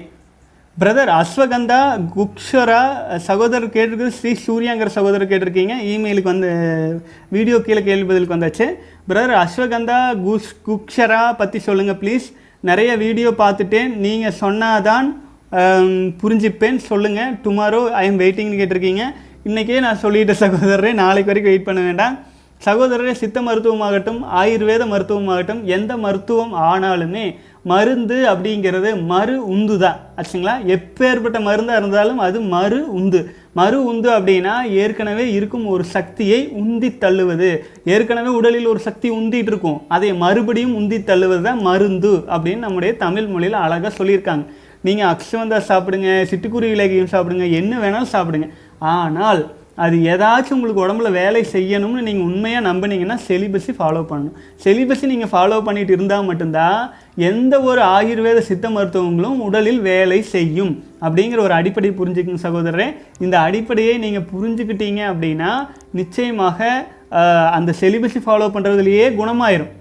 Speaker 1: பிரதர் அஸ்வகந்தா குக்ஷரா சகோதரர் கேட்டிருக்கு ஸ்ரீ சூர்யாங்கிற சகோதரர் கேட்டிருக்கீங்க. இமெயிலுக்கு வந்து வீடியோ கீழே கேள்வி பதிலுக்கு வந்தாச்சு. பிரதர் அஸ்வகந்தா குஷ் குக்ஷரா பற்றி சொல்லுங்கள் ப்ளீஸ் நிறைய வீடியோ பார்த்துட்டேன். நீங்கள் சொன்னாதான் புரிஞ்சிப்பேன். புரிஞ்சுப்பேன் சொல்லுங்கள் டுமாரோ ஐ எம் வெயிட்டிங்னு கேட்டிருக்கீங்க. இன்றைக்கே நான் சொல்லிட்டேன் சகோதரரே நாளைக்கு வரைக்கும் வெயிட் பண்ண வேண்டாம். சகோதரரே சித்த மருத்துவமாகட்டும் ஆயுர்வேத மருத்துவமாகட்டும் எந்த மருத்துவம் ஆனாலுமே மருந்து அப்படிங்கிறது மறு உந்து தான். ஆச்சுங்களா? எப்பேற்பட்ட மருந்தாக இருந்தாலும் அது மறு உந்து. மறு உந்து அப்படின்னா ஏற்கனவே இருக்கும் ஒரு சக்தியை உந்தி தள்ளுவது. ஏற்கனவே உடலில் ஒரு சக்தி உந்திட்டு இருக்கும். அதை மறுபடியும் உந்தி தள்ளுவது தான் மருந்து அப்படின்னு நம்முடைய தமிழ் மொழியில் அழகாக சொல்லியிருக்காங்க. நீங்கள் அக்ஷவந்தா சாப்பிடுங்க சிட்டுக்குருவி இலக்கியம் சாப்பிடுங்க என்ன வேணாலும் சாப்பிடுங்க. ஆனால் அது ஏதாச்சும் உங்களுக்கு உடம்புல வேலை செய்யணும்னு நீங்கள் உண்மையாக நம்பினீங்கன்னா செலிபஸை ஃபாலோ பண்ணணும். செலிபஸை நீங்கள் ஃபாலோ பண்ணிட்டு இருந்தால் மட்டும்தான் எந்த ஒரு ஆயுர்வேத சித்த மருத்துவங்களும் உடலில் வேலை செய்யும். அப்படிங்கிற ஒரு அடிப்படை புரிஞ்சுக்கணும் சகோதரரே. இந்த அடிப்படையை நீங்கள் புரிஞ்சுக்கிட்டீங்க அப்படின்னா நிச்சயமாக அந்த செலிபஸை ஃபாலோ பண்ணுறதுலையே குணமாயிரும்.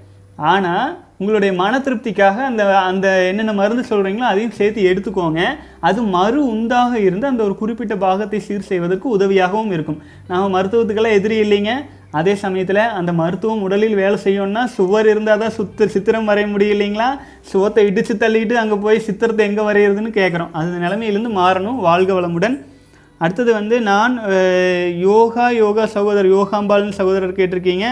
Speaker 1: ஆனால் உங்களுடைய மன திருப்திக்காக அந்த அந்த என்னென்ன மருந்து சொல்கிறீங்களோ அதையும் சேர்த்து எடுத்துக்கோங்க. அது மறு உந்தாக இருந்து அந்த ஒரு குறிப்பிட்ட பாகத்தை சீர் செய்வதற்கு உதவியாகவும் இருக்கும். நாம் மருத்துவத்துக்கெல்லாம் எதிரி இல்லைங்க. அதே சமயத்தில் அந்த மருத்துவம் உடலில் வேலை செய்யணும்னா சுவர் இருந்தால் தான் சுத்த சித்திரம் வரைய முடியும் இல்லைங்களா? சுவத்தை இடித்து தள்ளிட்டு அங்கே போய் சித்திரத்தை எங்கே வரைகிறதுன்னு கேட்குறோம் அந்த நிலைமையிலேருந்து மாறணும். வாழ்க வளமுடன். அடுத்தது வந்து நான் யோகா யோகா சகோதரர் யோகாம்பால்னு சகோதரர் கேட்டிருக்கீங்க.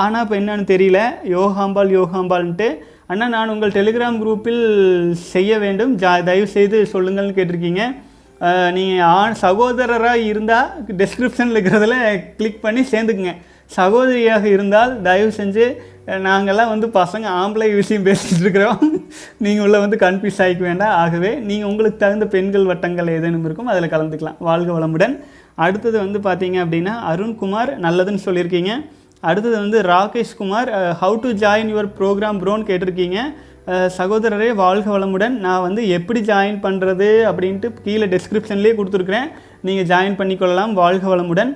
Speaker 1: ஆனால் இப்போ என்னன்னு தெரியல. யோகாம்பால் யோகாம்பால்ன்ட்டு அண்ணா நான் உங்கள் டெலிகிராம் குரூப்பில் செய்ய வேண்டும். ஜா தயவு செய்து சொல்லுங்கள்னு கேட்டிருக்கீங்க. நீங்கள் ஆண் சகோதரராக இருந்தால் டெஸ்கிரிப்ஷனில் இருக்கிறதுல கிளிக் பண்ணி சேர்ந்துக்குங்க. சகோதரியாக இருந்தால் தயவு செஞ்சு நாங்கள்லாம் நாங்கெல்லாம் வந்து பசங்க ஆம்பளை விஷயம் பேசிகிட்டு இருக்கிறோம். நீங்கள் உள்ள வந்து கன்ஃபியூஸ் ஆகிக்க வேண்டாம். ஆகவே நீங்கள் உங்களுக்கு தகுந்த பெண்கள் வட்டங்கள் ஏதேனும் இருக்கும் அதில் கலந்துக்கலாம். வாழ்க வளமுடன். அடுத்தது வந்து பார்த்தீங்க அப்படின்னா அருண்குமார் நல்லதுன்னு சொல்லியிருக்கீங்க. அடுத்தது வந்து Rakesh Kumar how to join your programme ப்ரோன்னு கேட்டிருக்கீங்க. சகோதரரே வாழ்க வளமுடன். நான் வந்து எப்படி ஜாயின் பண்ணுறது அப்படின்ட்டு கீழே டெஸ்கிரிப்ஷன்லேயே கொடுத்துருக்குறேன். நீங்கள் ஜாயின் பண்ணிக்கொள்ளலாம். வாழ்க வளமுடன்.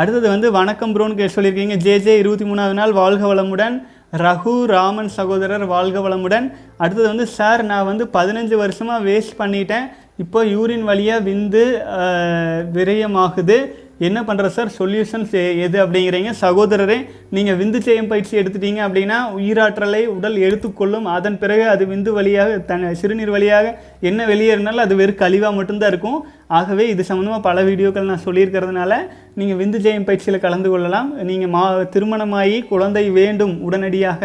Speaker 1: அடுத்தது வந்து வணக்கம் ப்ரோன்னு கே சொல்லியிருக்கீங்க. ஜே ஜே இருபத்தி மூணாவது நாள். வாழ்க வளமுடன். ரகு ராமன் சகோதரர் வாழ்க வளமுடன். அடுத்தது வந்து சார் நான் வந்து பதினஞ்சு வருஷமாக வேஸ்ட் பண்ணிட்டேன். இப்போ யூரின் வழியாக விந்து விரயமாகுது. என்ன பண்ணுற சார்? சொல்யூஷன்ஸ் எது அப்படிங்கிறீங்க? சகோதரரே நீங்கள் விந்து செய்யும் பயிற்சி எடுத்துட்டீங்க அப்படின்னா உயிராற்றலை உடல் எடுத்துக்கொள்ளும். அதன் பிறகு அது விந்து வழியாக தன் சிறுநீர் வழியாக என்ன வெளியேறினாலும் அது வெறும் கழிவாக மட்டும்தான் இருக்கும். ஆகவே இது சம்மந்தமாக பல வீடியோக்கள் நான் சொல்லியிருக்கிறதுனால நீங்கள் விந்து ஜெயம் பயிற்சியில் கலந்து கொள்ளலாம். நீங்கள் மா திருமணமாகி குழந்தை வேண்டும் உடனடியாக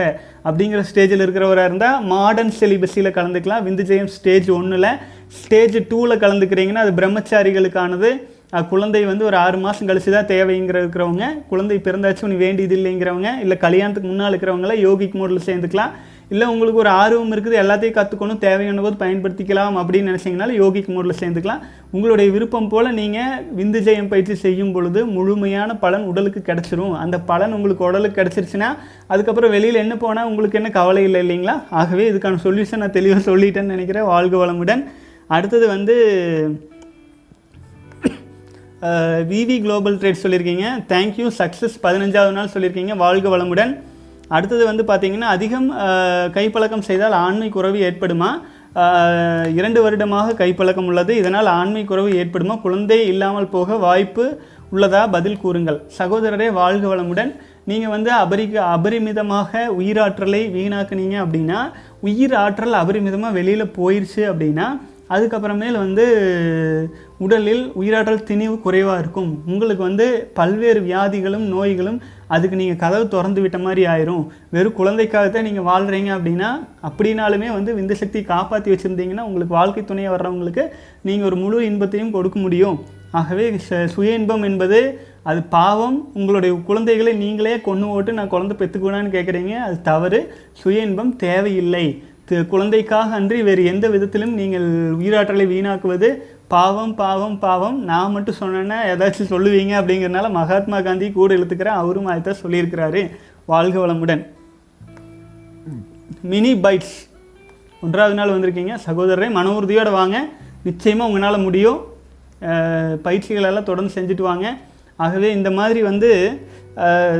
Speaker 1: அப்படிங்கிற ஸ்டேஜில் இருக்கிறவராக இருந்தால் மாடர்ன் செலிபஸியில் கலந்துக்கலாம். விந்து ஜெயம் ஸ்டேஜ் ஒன்றில் ஸ்டேஜ் டூவில் கலந்துக்கிறீங்கன்னா அது பிரம்மச்சாரிகளுக்கானது. குழந்தை வந்து ஒரு ஆறு மாதம் கழிச்சு தான் தேவைங்கிற இருக்கிறவங்க குழந்தை பிறந்தாச்சும் நீ வேண்டியது இல்லைங்கிறவங்க இல்லை கல்யாணத்துக்கு முன்னால் இருக்கிறவங்கள யோகிக் மோடில் சேர்ந்துக்கலாம். இல்லை உங்களுக்கு ஒரு ஆர்வம் இருக்குது எல்லாத்தையும் கற்றுக்கணும் தேவையான போது பயன்படுத்திக்கலாம் அப்படின்னு நினச்சிங்கனால யோகிக் மோடில் சேர்ந்துக்கலாம். உங்களுடைய விருப்பம் போல் நீங்கள் விந்து ஜெயம் பயிற்சி செய்யும் பொழுது முழுமையான பலன் உடலுக்கு கிடச்சிரும். அந்த பலன் உங்களுக்கு உடலுக்கு கிடச்சிருச்சுன்னா அதுக்கப்புறம் வெளியில் என்ன போனால் உங்களுக்கு என்ன கவலை இல்லை இல்லைங்களா? ஆகவே இதுக்கான சொல்யூஷன் நான் தெளிவாக சொல்லிட்டேன்னு நினைக்கிறேன். வாழ்க வளமுடன். அடுத்தது வந்து விவி குளோபல் ட்ரேட் சொல்லியிருக்கீங்க. தேங்க்யூ சக்ஸஸ் பதினஞ்சாவது நாள் சொல்லியிருக்கீங்க. வாழ்க வளமுடன். அடுத்தது வந்து பார்த்தீங்கன்னா அதிகம் கைப்பழக்கம் செய்தால் ஆண்மை குறைவு ஏற்படுமா? இரண்டு வருடமாக கைப்பழக்கம் உள்ளது. இதனால் ஆண்மை குறைவு ஏற்படுமா? குழந்தை இல்லாமல் போக வாய்ப்பு உள்ளதா? பதில் கூறுங்கள். சகோதரரே வாழ்க வளமுடன். நீங்கள் வந்து அபரிக அபரிமிதமாக உயிராற்றலை வீணாக்குனீங்க அப்படின்னா உயிர் ஆற்றல் அபரிமிதமாக வெளியில் போயிடுச்சு அப்படின்னா அதுக்கப்புறமேல் வந்து உடலில் உயிராற்றல் திணிவு குறைவாக இருக்கும். உங்களுக்கு வந்து பல்வேறு வியாதிகளும் நோய்களும் அதுக்கு நீங்கள் கதவு திறந்து விட்ட மாதிரி ஆயிரும். வெறும் குழந்தைக்காகத்தான் நீங்கள் வாழ்கிறீங்க அப்படின்னா அப்படின்னாலுமே வந்து விந்து சக்தி காப்பாற்றி வச்சுருந்தீங்கன்னா உங்களுக்கு வாழ்க்கை துணையை வர்றவங்களுக்கு நீங்கள் ஒரு முழு இன்பத்தையும் கொடுக்க முடியும். ஆகவே ச- சுய இன்பம் என்பது அது பாவம். உங்களுடைய குழந்தைகளை நீங்களே கொண்டு ஓட்டு நான் குழந்தை பெற்றுக்கூடான்னு கேட்குறீங்க அது தவறு. சுய இன்பம் தேவையில்லை. குழந்தைக்காக அன்றி வேறு எந்த விதத்திலும் நீங்கள் உயிராற்றலை வீணாக்குவது பாவம் பாவம் பாவம். நான் மட்டும் சொன்னேன்னா ஏதாச்சும் சொல்லுவீங்க அப்படிங்கிறனால மகாத்மா காந்தி கூட இழுத்துக்கிறேன் அவரும் அதை தான் சொல்லியிருக்கிறாரு. வாழ்க வளமுடன். Mini bytes. ஒன்றாவது நாள் வந்திருக்கீங்க. சகோதரரே மன உறுதியோடு வாங்க. நிச்சயமாக உங்களால் முடியும். பயிற்சிகளெல்லாம் தொடர்ந்து செஞ்சுட்டு வாங்க. ஆகவே இந்த மாதிரி வந்து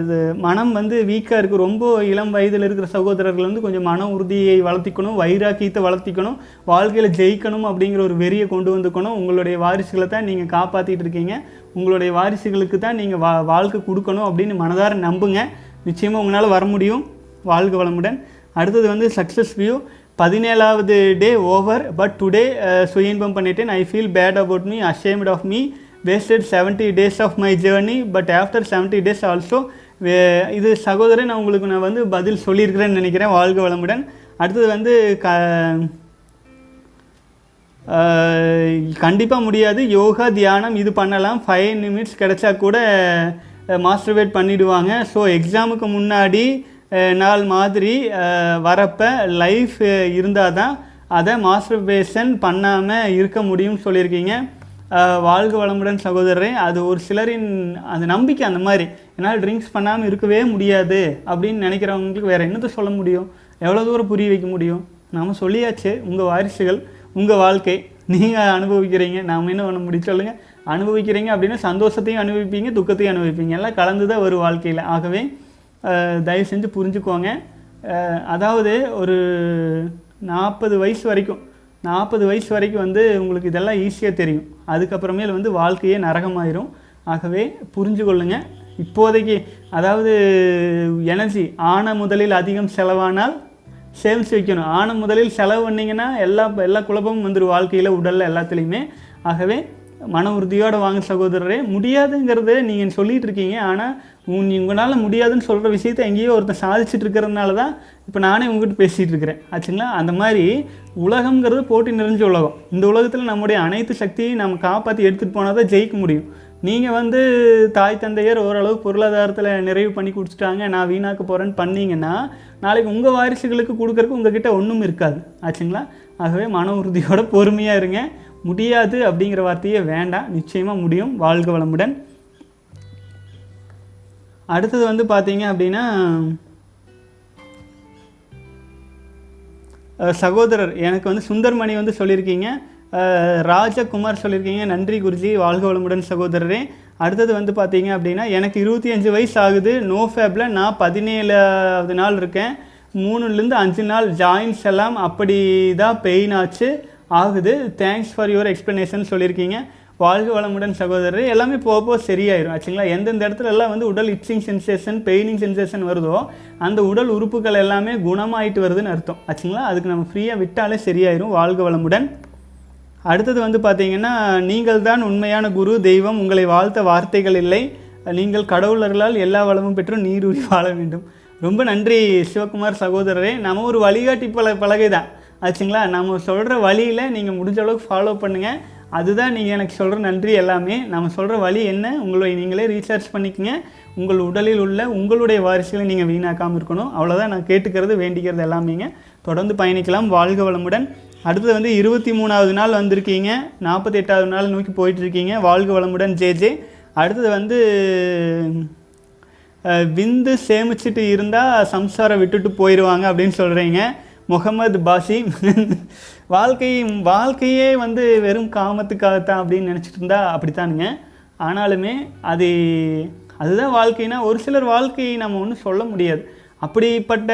Speaker 1: இது மனம் வந்து வீக்காக இருக்குது ரொம்ப இளம் வயதில் இருக்கிற சகோதரர்கள் வந்து கொஞ்சம் மன உறுதியை வளர்த்திக்கணும் வைராக்கியத்தை வளர்த்திக்கணும் வாழ்க்கையில் ஜெயிக்கணும் அப்படிங்கிற ஒரு வெறியை கொண்டு வந்துக்கணும். உங்களுடைய வாரிசுகளை தான் நீங்கள் காப்பாற்றிட்டு இருக்கீங்க. உங்களுடைய வாரிசுகளுக்கு தான் நீங்கள் வா வாழ்க்கை கொடுக்கணும் அப்படின்னு மனதார நம்புங்க. நிச்சயமாக உங்களால் வர முடியும். வாழ்க வளமுடன். அடுத்தது வந்து சக்ஸஸ் வியூ பதினேழாவது டே ஓவர் பட் டுடே சுய இன்பம் பண்ணிட்டேன். I feel bad about me ashamed of me wasted seventy days of my journey but after seventy days also இது சகோதரன் நான் உங்களுக்கு நான் வந்து பதில் சொல்லியிருக்கிறேன்னு நினைக்கிறேன் வாழ்க வளமுடன். அடுத்தது வந்து க கண்டிப்பாக முடியாது. யோகா தியானம் இது பண்ணலாம். ஃபைவ் நிமிட்ஸ் கிடைச்சா கூட மாஸ்டர்வேட் பண்ணிவிடுவாங்க ஸோ எக்ஸாமுக்கு முன்னாடி நாள் மாதிரி வரப்போ லைஃப் இருந்தால் தான் அதை மாஸ்டர்பேஷன் பண்ணாமல் இருக்க முடியும்னு சொல்லியிருக்கீங்க. வாழ்க வளமுடன் சகோதரரே அது ஒரு சிலரின் அந்த நம்பிக்கை அந்த மாதிரி. என்னால் ட்ரிங்க்ஸ் பண்ணாமல் இருக்கவே முடியாது அப்படின்னு நினைக்கிறவங்களுக்கு வேறு என்னத்தை சொல்ல முடியும்? எவ்வளோ தூரம் புரிய வைக்க முடியும்? நாம் சொல்லியாச்சு உங்கள் வாரிசுகள் உங்கள் வாழ்க்கை. நீங்கள் அனுபவிக்கிறீங்க நாம் என்ன பண்ண முடியும் சொல்லுங்கள் அனுபவிக்கிறீங்க அப்படின்னா சந்தோஷத்தையும் அனுபவிப்பீங்க துக்கத்தையும் அனுபவிப்பீங்க. எல்லாம் கலந்து தான் வரும் வாழ்க்கையில். ஆகவே தயவு செஞ்சு புரிஞ்சுக்கோங்க. அதாவது ஒரு நாற்பது வயசு வரைக்கும் நாற்பது வயசு வரைக்கும் வந்து உங்களுக்கு இதெல்லாம் ஈஸியாக தெரியும். அதுக்கப்புறமேல் வந்து வாழ்க்கையே நரகமாயிரும். ஆகவே புரிஞ்சு கொள்ளுங்க. இப்போதைக்கு அதாவது எனர்ஜி ஆன முதலில் அதிகம் செலவானால் சேமித்து வைக்கணும். ஆன முதலில் செலவு பண்ணிங்கன்னா எல்லா எல்லா குழப்பமும் வந்துடும் வாழ்க்கையில் உடலில் எல்லாத்துலேயுமே. ஆகவே மன உறுதியோடு வாங்க சகோதரரே முடியாதுங்கிறத நீங்கள் சொல்லிகிட்டு இருக்கீங்க. ஆனால் உங்களால் முடியாதுன்னு சொல்கிற விஷயத்த எங்கேயோ ஒருத்தன் சாதிச்சுட்டு இருக்கிறதுனால தான் இப்போ நானே உங்ககிட்ட பேசிகிட்டு இருக்கிறேன். ஆச்சுங்களா? அந்த மாதிரி உலகங்கிறது போட்டி நிறைஞ்ச உலகம். இந்த உலகத்தில் நம்முடைய அனைத்து சக்தியையும் நம்ம காப்பாற்றி எடுத்துகிட்டு போனால் தான் ஜெயிக்க முடியும். நீங்கள் வந்து தாய் தந்தையர் ஓரளவு பொருளாதாரத்தில் நிறைவு பண்ணி கொடுத்துட்டாங்க நான் வீணாக்க போகிறேன்னு பண்ணிங்கன்னா நாளைக்கு உங்கள் வாரிசுகளுக்கு கொடுக்கறதுக்கு உங்ககிட்ட ஒன்றும் இருக்காது. ஆச்சுங்களா? ஆகவே மன உறுதியோட பொறுமையாக இருங்க. முடியாது அப்படிங்கிற வார்த்தையே வேண்டாம். நிச்சயமாக முடியும். வாழ்க வளமுடன். அடுத்தது வந்து பார்த்தீங்க அப்படின்னா சகோதரர் எனக்கு வந்து சுந்தர்மணி வந்து சொல்லியிருக்கீங்க. ராஜகுமார் சொல்லியிருக்கீங்க. நன்றி குருஜி வாழ்க வளமுடன் சகோதரரே. அடுத்தது வந்து பார்த்தீங்க அப்படின்னா எனக்கு இருபத்தி அஞ்சு வயசு ஆகுது. நோ ஃபேப்பில் நான் பதினேழாவது நாள் இருக்கேன். மூணுலேருந்து அஞ்சு நாள் ஜாயின்ஸ் எல்லாம் அப்படி தான் பெயின் ஆச்சு ஆகுது. தேங்க்ஸ் ஃபார் யுவர் எக்ஸ்ப்ளனேஷன் சொல்லியிருக்கீங்க. வாழ்க வளமுடன் சகோதரர் எல்லாமே போக போக சரியாயிரும். ஆச்சுங்களா? எந்தெந்த இடத்துல எல்லாம் வந்து உடல் இச்சிங் சென்சேஷன் பெயினிங் சென்சேஷன் வருதோ அந்த உடல் உறுப்புகள் எல்லாமே குணமாயிட்டு வருதுன்னு அர்த்தம். ஆச்சுங்களா? அதுக்கு நம்ம ஃப்ரீயாக விட்டாலே சரியாயிரும். வாழ்க வளமுடன். அடுத்தது வந்து பார்த்தீங்கன்னா நீங்கள் தான் உண்மையான குரு தெய்வம் உங்களை வாழ்த்த வார்த்தைகள் இல்லை. நீங்கள் கடவுளர்களால் எல்லா வளமும் பெற்று நீரூறி வாழ வேண்டும். ரொம்ப நன்றி சிவகுமார் சகோதரரே. நம்ம ஒரு வழிகாட்டி பல பலகை தான் ஆச்சுங்களா? நம்ம சொல்கிற வழியில் நீங்கள் முடிஞ்ச அளவுக்கு ஃபாலோ பண்ணுங்கள் அதுதான் நீங்கள் எனக்கு சொல்கிற நன்றி எல்லாமே. நம்ம சொல்கிற வழி என்ன? உங்களை நீங்களே ரீசார்ஜ் பண்ணிக்கங்க. உங்கள் உடலில் உள்ள உங்களுடைய வாரிசுகளை நீங்கள் வீணாக்காமல் இருக்கணும். அவ்வளோதான் நான் கேட்டுக்கிறது வேண்டிக்கிறது எல்லாமேங்க. தொடர்ந்து பயணிக்கலாம். வாழ்க வளமுடன். அடுத்தது வந்து இருபத்தி மூணாவது நாள் வந்திருக்கீங்க. நாற்பத்தி எட்டாவது நாள் நோக்கி போயிட்டுருக்கீங்க. வாழ்க வளமுடன் ஜே ஜே. அடுத்தது வந்து விந்து சேமிச்சிட்டு இருந்தால் சம்சாரம் விட்டுட்டு போயிடுவாங்க அப்படின்னு சொல்கிறீங்க முகமது பாசிம் வாழ்க்கை வாழ்க்கையே வந்து வெறும் காமத்துக்காகத்தான் அப்படின்னு நினச்சிட்டு இருந்தா அப்படித்தானுங்க. ஆனாலுமே அது அதுதான் வாழ்க்கைனா ஒரு சிலர் வாழ்க்கையை நம்ம ஒன்றும் சொல்ல முடியாது. அப்படிப்பட்ட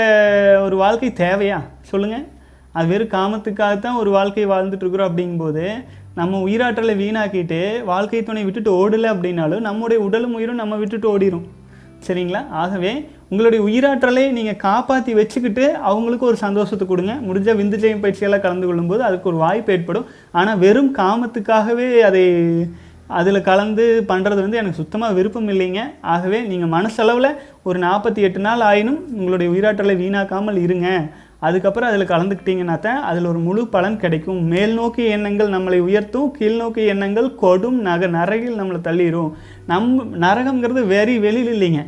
Speaker 1: ஒரு வாழ்க்கை தேவையா? சொல்லுங்கள் அது வெறும் காமத்துக்காகத்தான் ஒரு வாழ்க்கை வாழ்ந்துட்டுருக்குறோம் அப்படிங்கும்போது நம்ம உயிராற்றலை வீணாக்கிட்டு வாழ்க்கை துணை விட்டுட்டு ஓடலை அப்படின்னாலும் நம்முடைய உடலும் உயிரும் நம்ம விட்டுட்டு ஓடிரும். சரிங்களா? ஆகவே உங்களுடைய உயிராற்றலை நீங்கள் காப்பாற்றி வச்சுக்கிட்டு அவங்களுக்கு ஒரு சந்தோஷத்தை கொடுங்க. முடிஞ்ச விந்துஜயம் பயிற்சியெல்லாம் கலந்து கொள்ளும்போது அதுக்கு ஒரு வாய்ப்பு ஏற்படும். ஆனால் வெறும் காமத்துக்காகவே அதை அதில் கலந்து பண்ணுறது வந்து எனக்கு சுத்தமாக விருப்பம் இல்லைங்க. ஆகவே நீங்கள் மனசளவில் ஒரு நாற்பத்தி எட்டு நாள் ஆயினும் உங்களுடைய உயிராற்றலை வீணாக்காமல் இருங்க. அதுக்கப்புறம் அதில் கலந்துக்கிட்டீங்கன்னா தான் அதில் ஒரு முழு பலன் கிடைக்கும். மேல் நோக்கி எண்ணங்கள் நம்மளை உயர்த்தும் கீழ் நோக்கி எண்ணங்கள் கொடும் நக நரகில் நம்மளை தள்ளிடும் நம் நரகங்கிறது வெறி வெளியில் இல்லைங்க.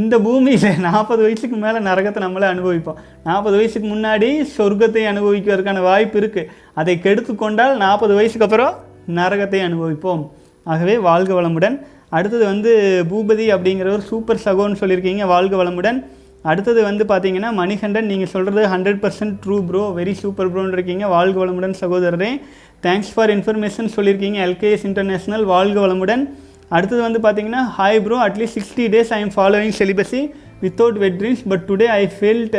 Speaker 1: இந்த பூமியில் நாற்பது வயசுக்கு மேலே நரகத்தை நம்மளே அனுபவிப்போம். நாற்பது வயசுக்கு முன்னாடி சொர்க்கத்தை அனுபவிக்கிறதுக்கான வாய்ப்பு இருக்குது அதை கெடுத்து கொண்டால் நாற்பது வயசுக்கு அப்புறம் நரகத்தை அனுபவிப்போம். ஆகவே வாழ்க வளமுடன். அடுத்தது வந்து பூபதி அப்படிங்கிற ஒரு சூப்பர் சகோன்னு சொல்லியிருக்கீங்க வாழ்க வளமுடன். அடுத்தது வந்து பார்த்தீங்கன்னா மணிகண்டன் நீங்கள் சொல்கிறது hundred percent true bro very super ப்ரோன்னு இருக்கீங்க. வாழ்க வளமுடன் சகோதரரே. தேங்க்ஸ் ஃபார் இன்ஃபர்மேஷன் சொல்லியிருக்கீங்க எல்கேஎஸ் இன்டர்நேஷனல் வாழ்க வளமுடன். அடுத்தது வந்து பார்த்தீங்கன்னா hi bro at least sixty days I am following celibacy without wet dreams but today I felt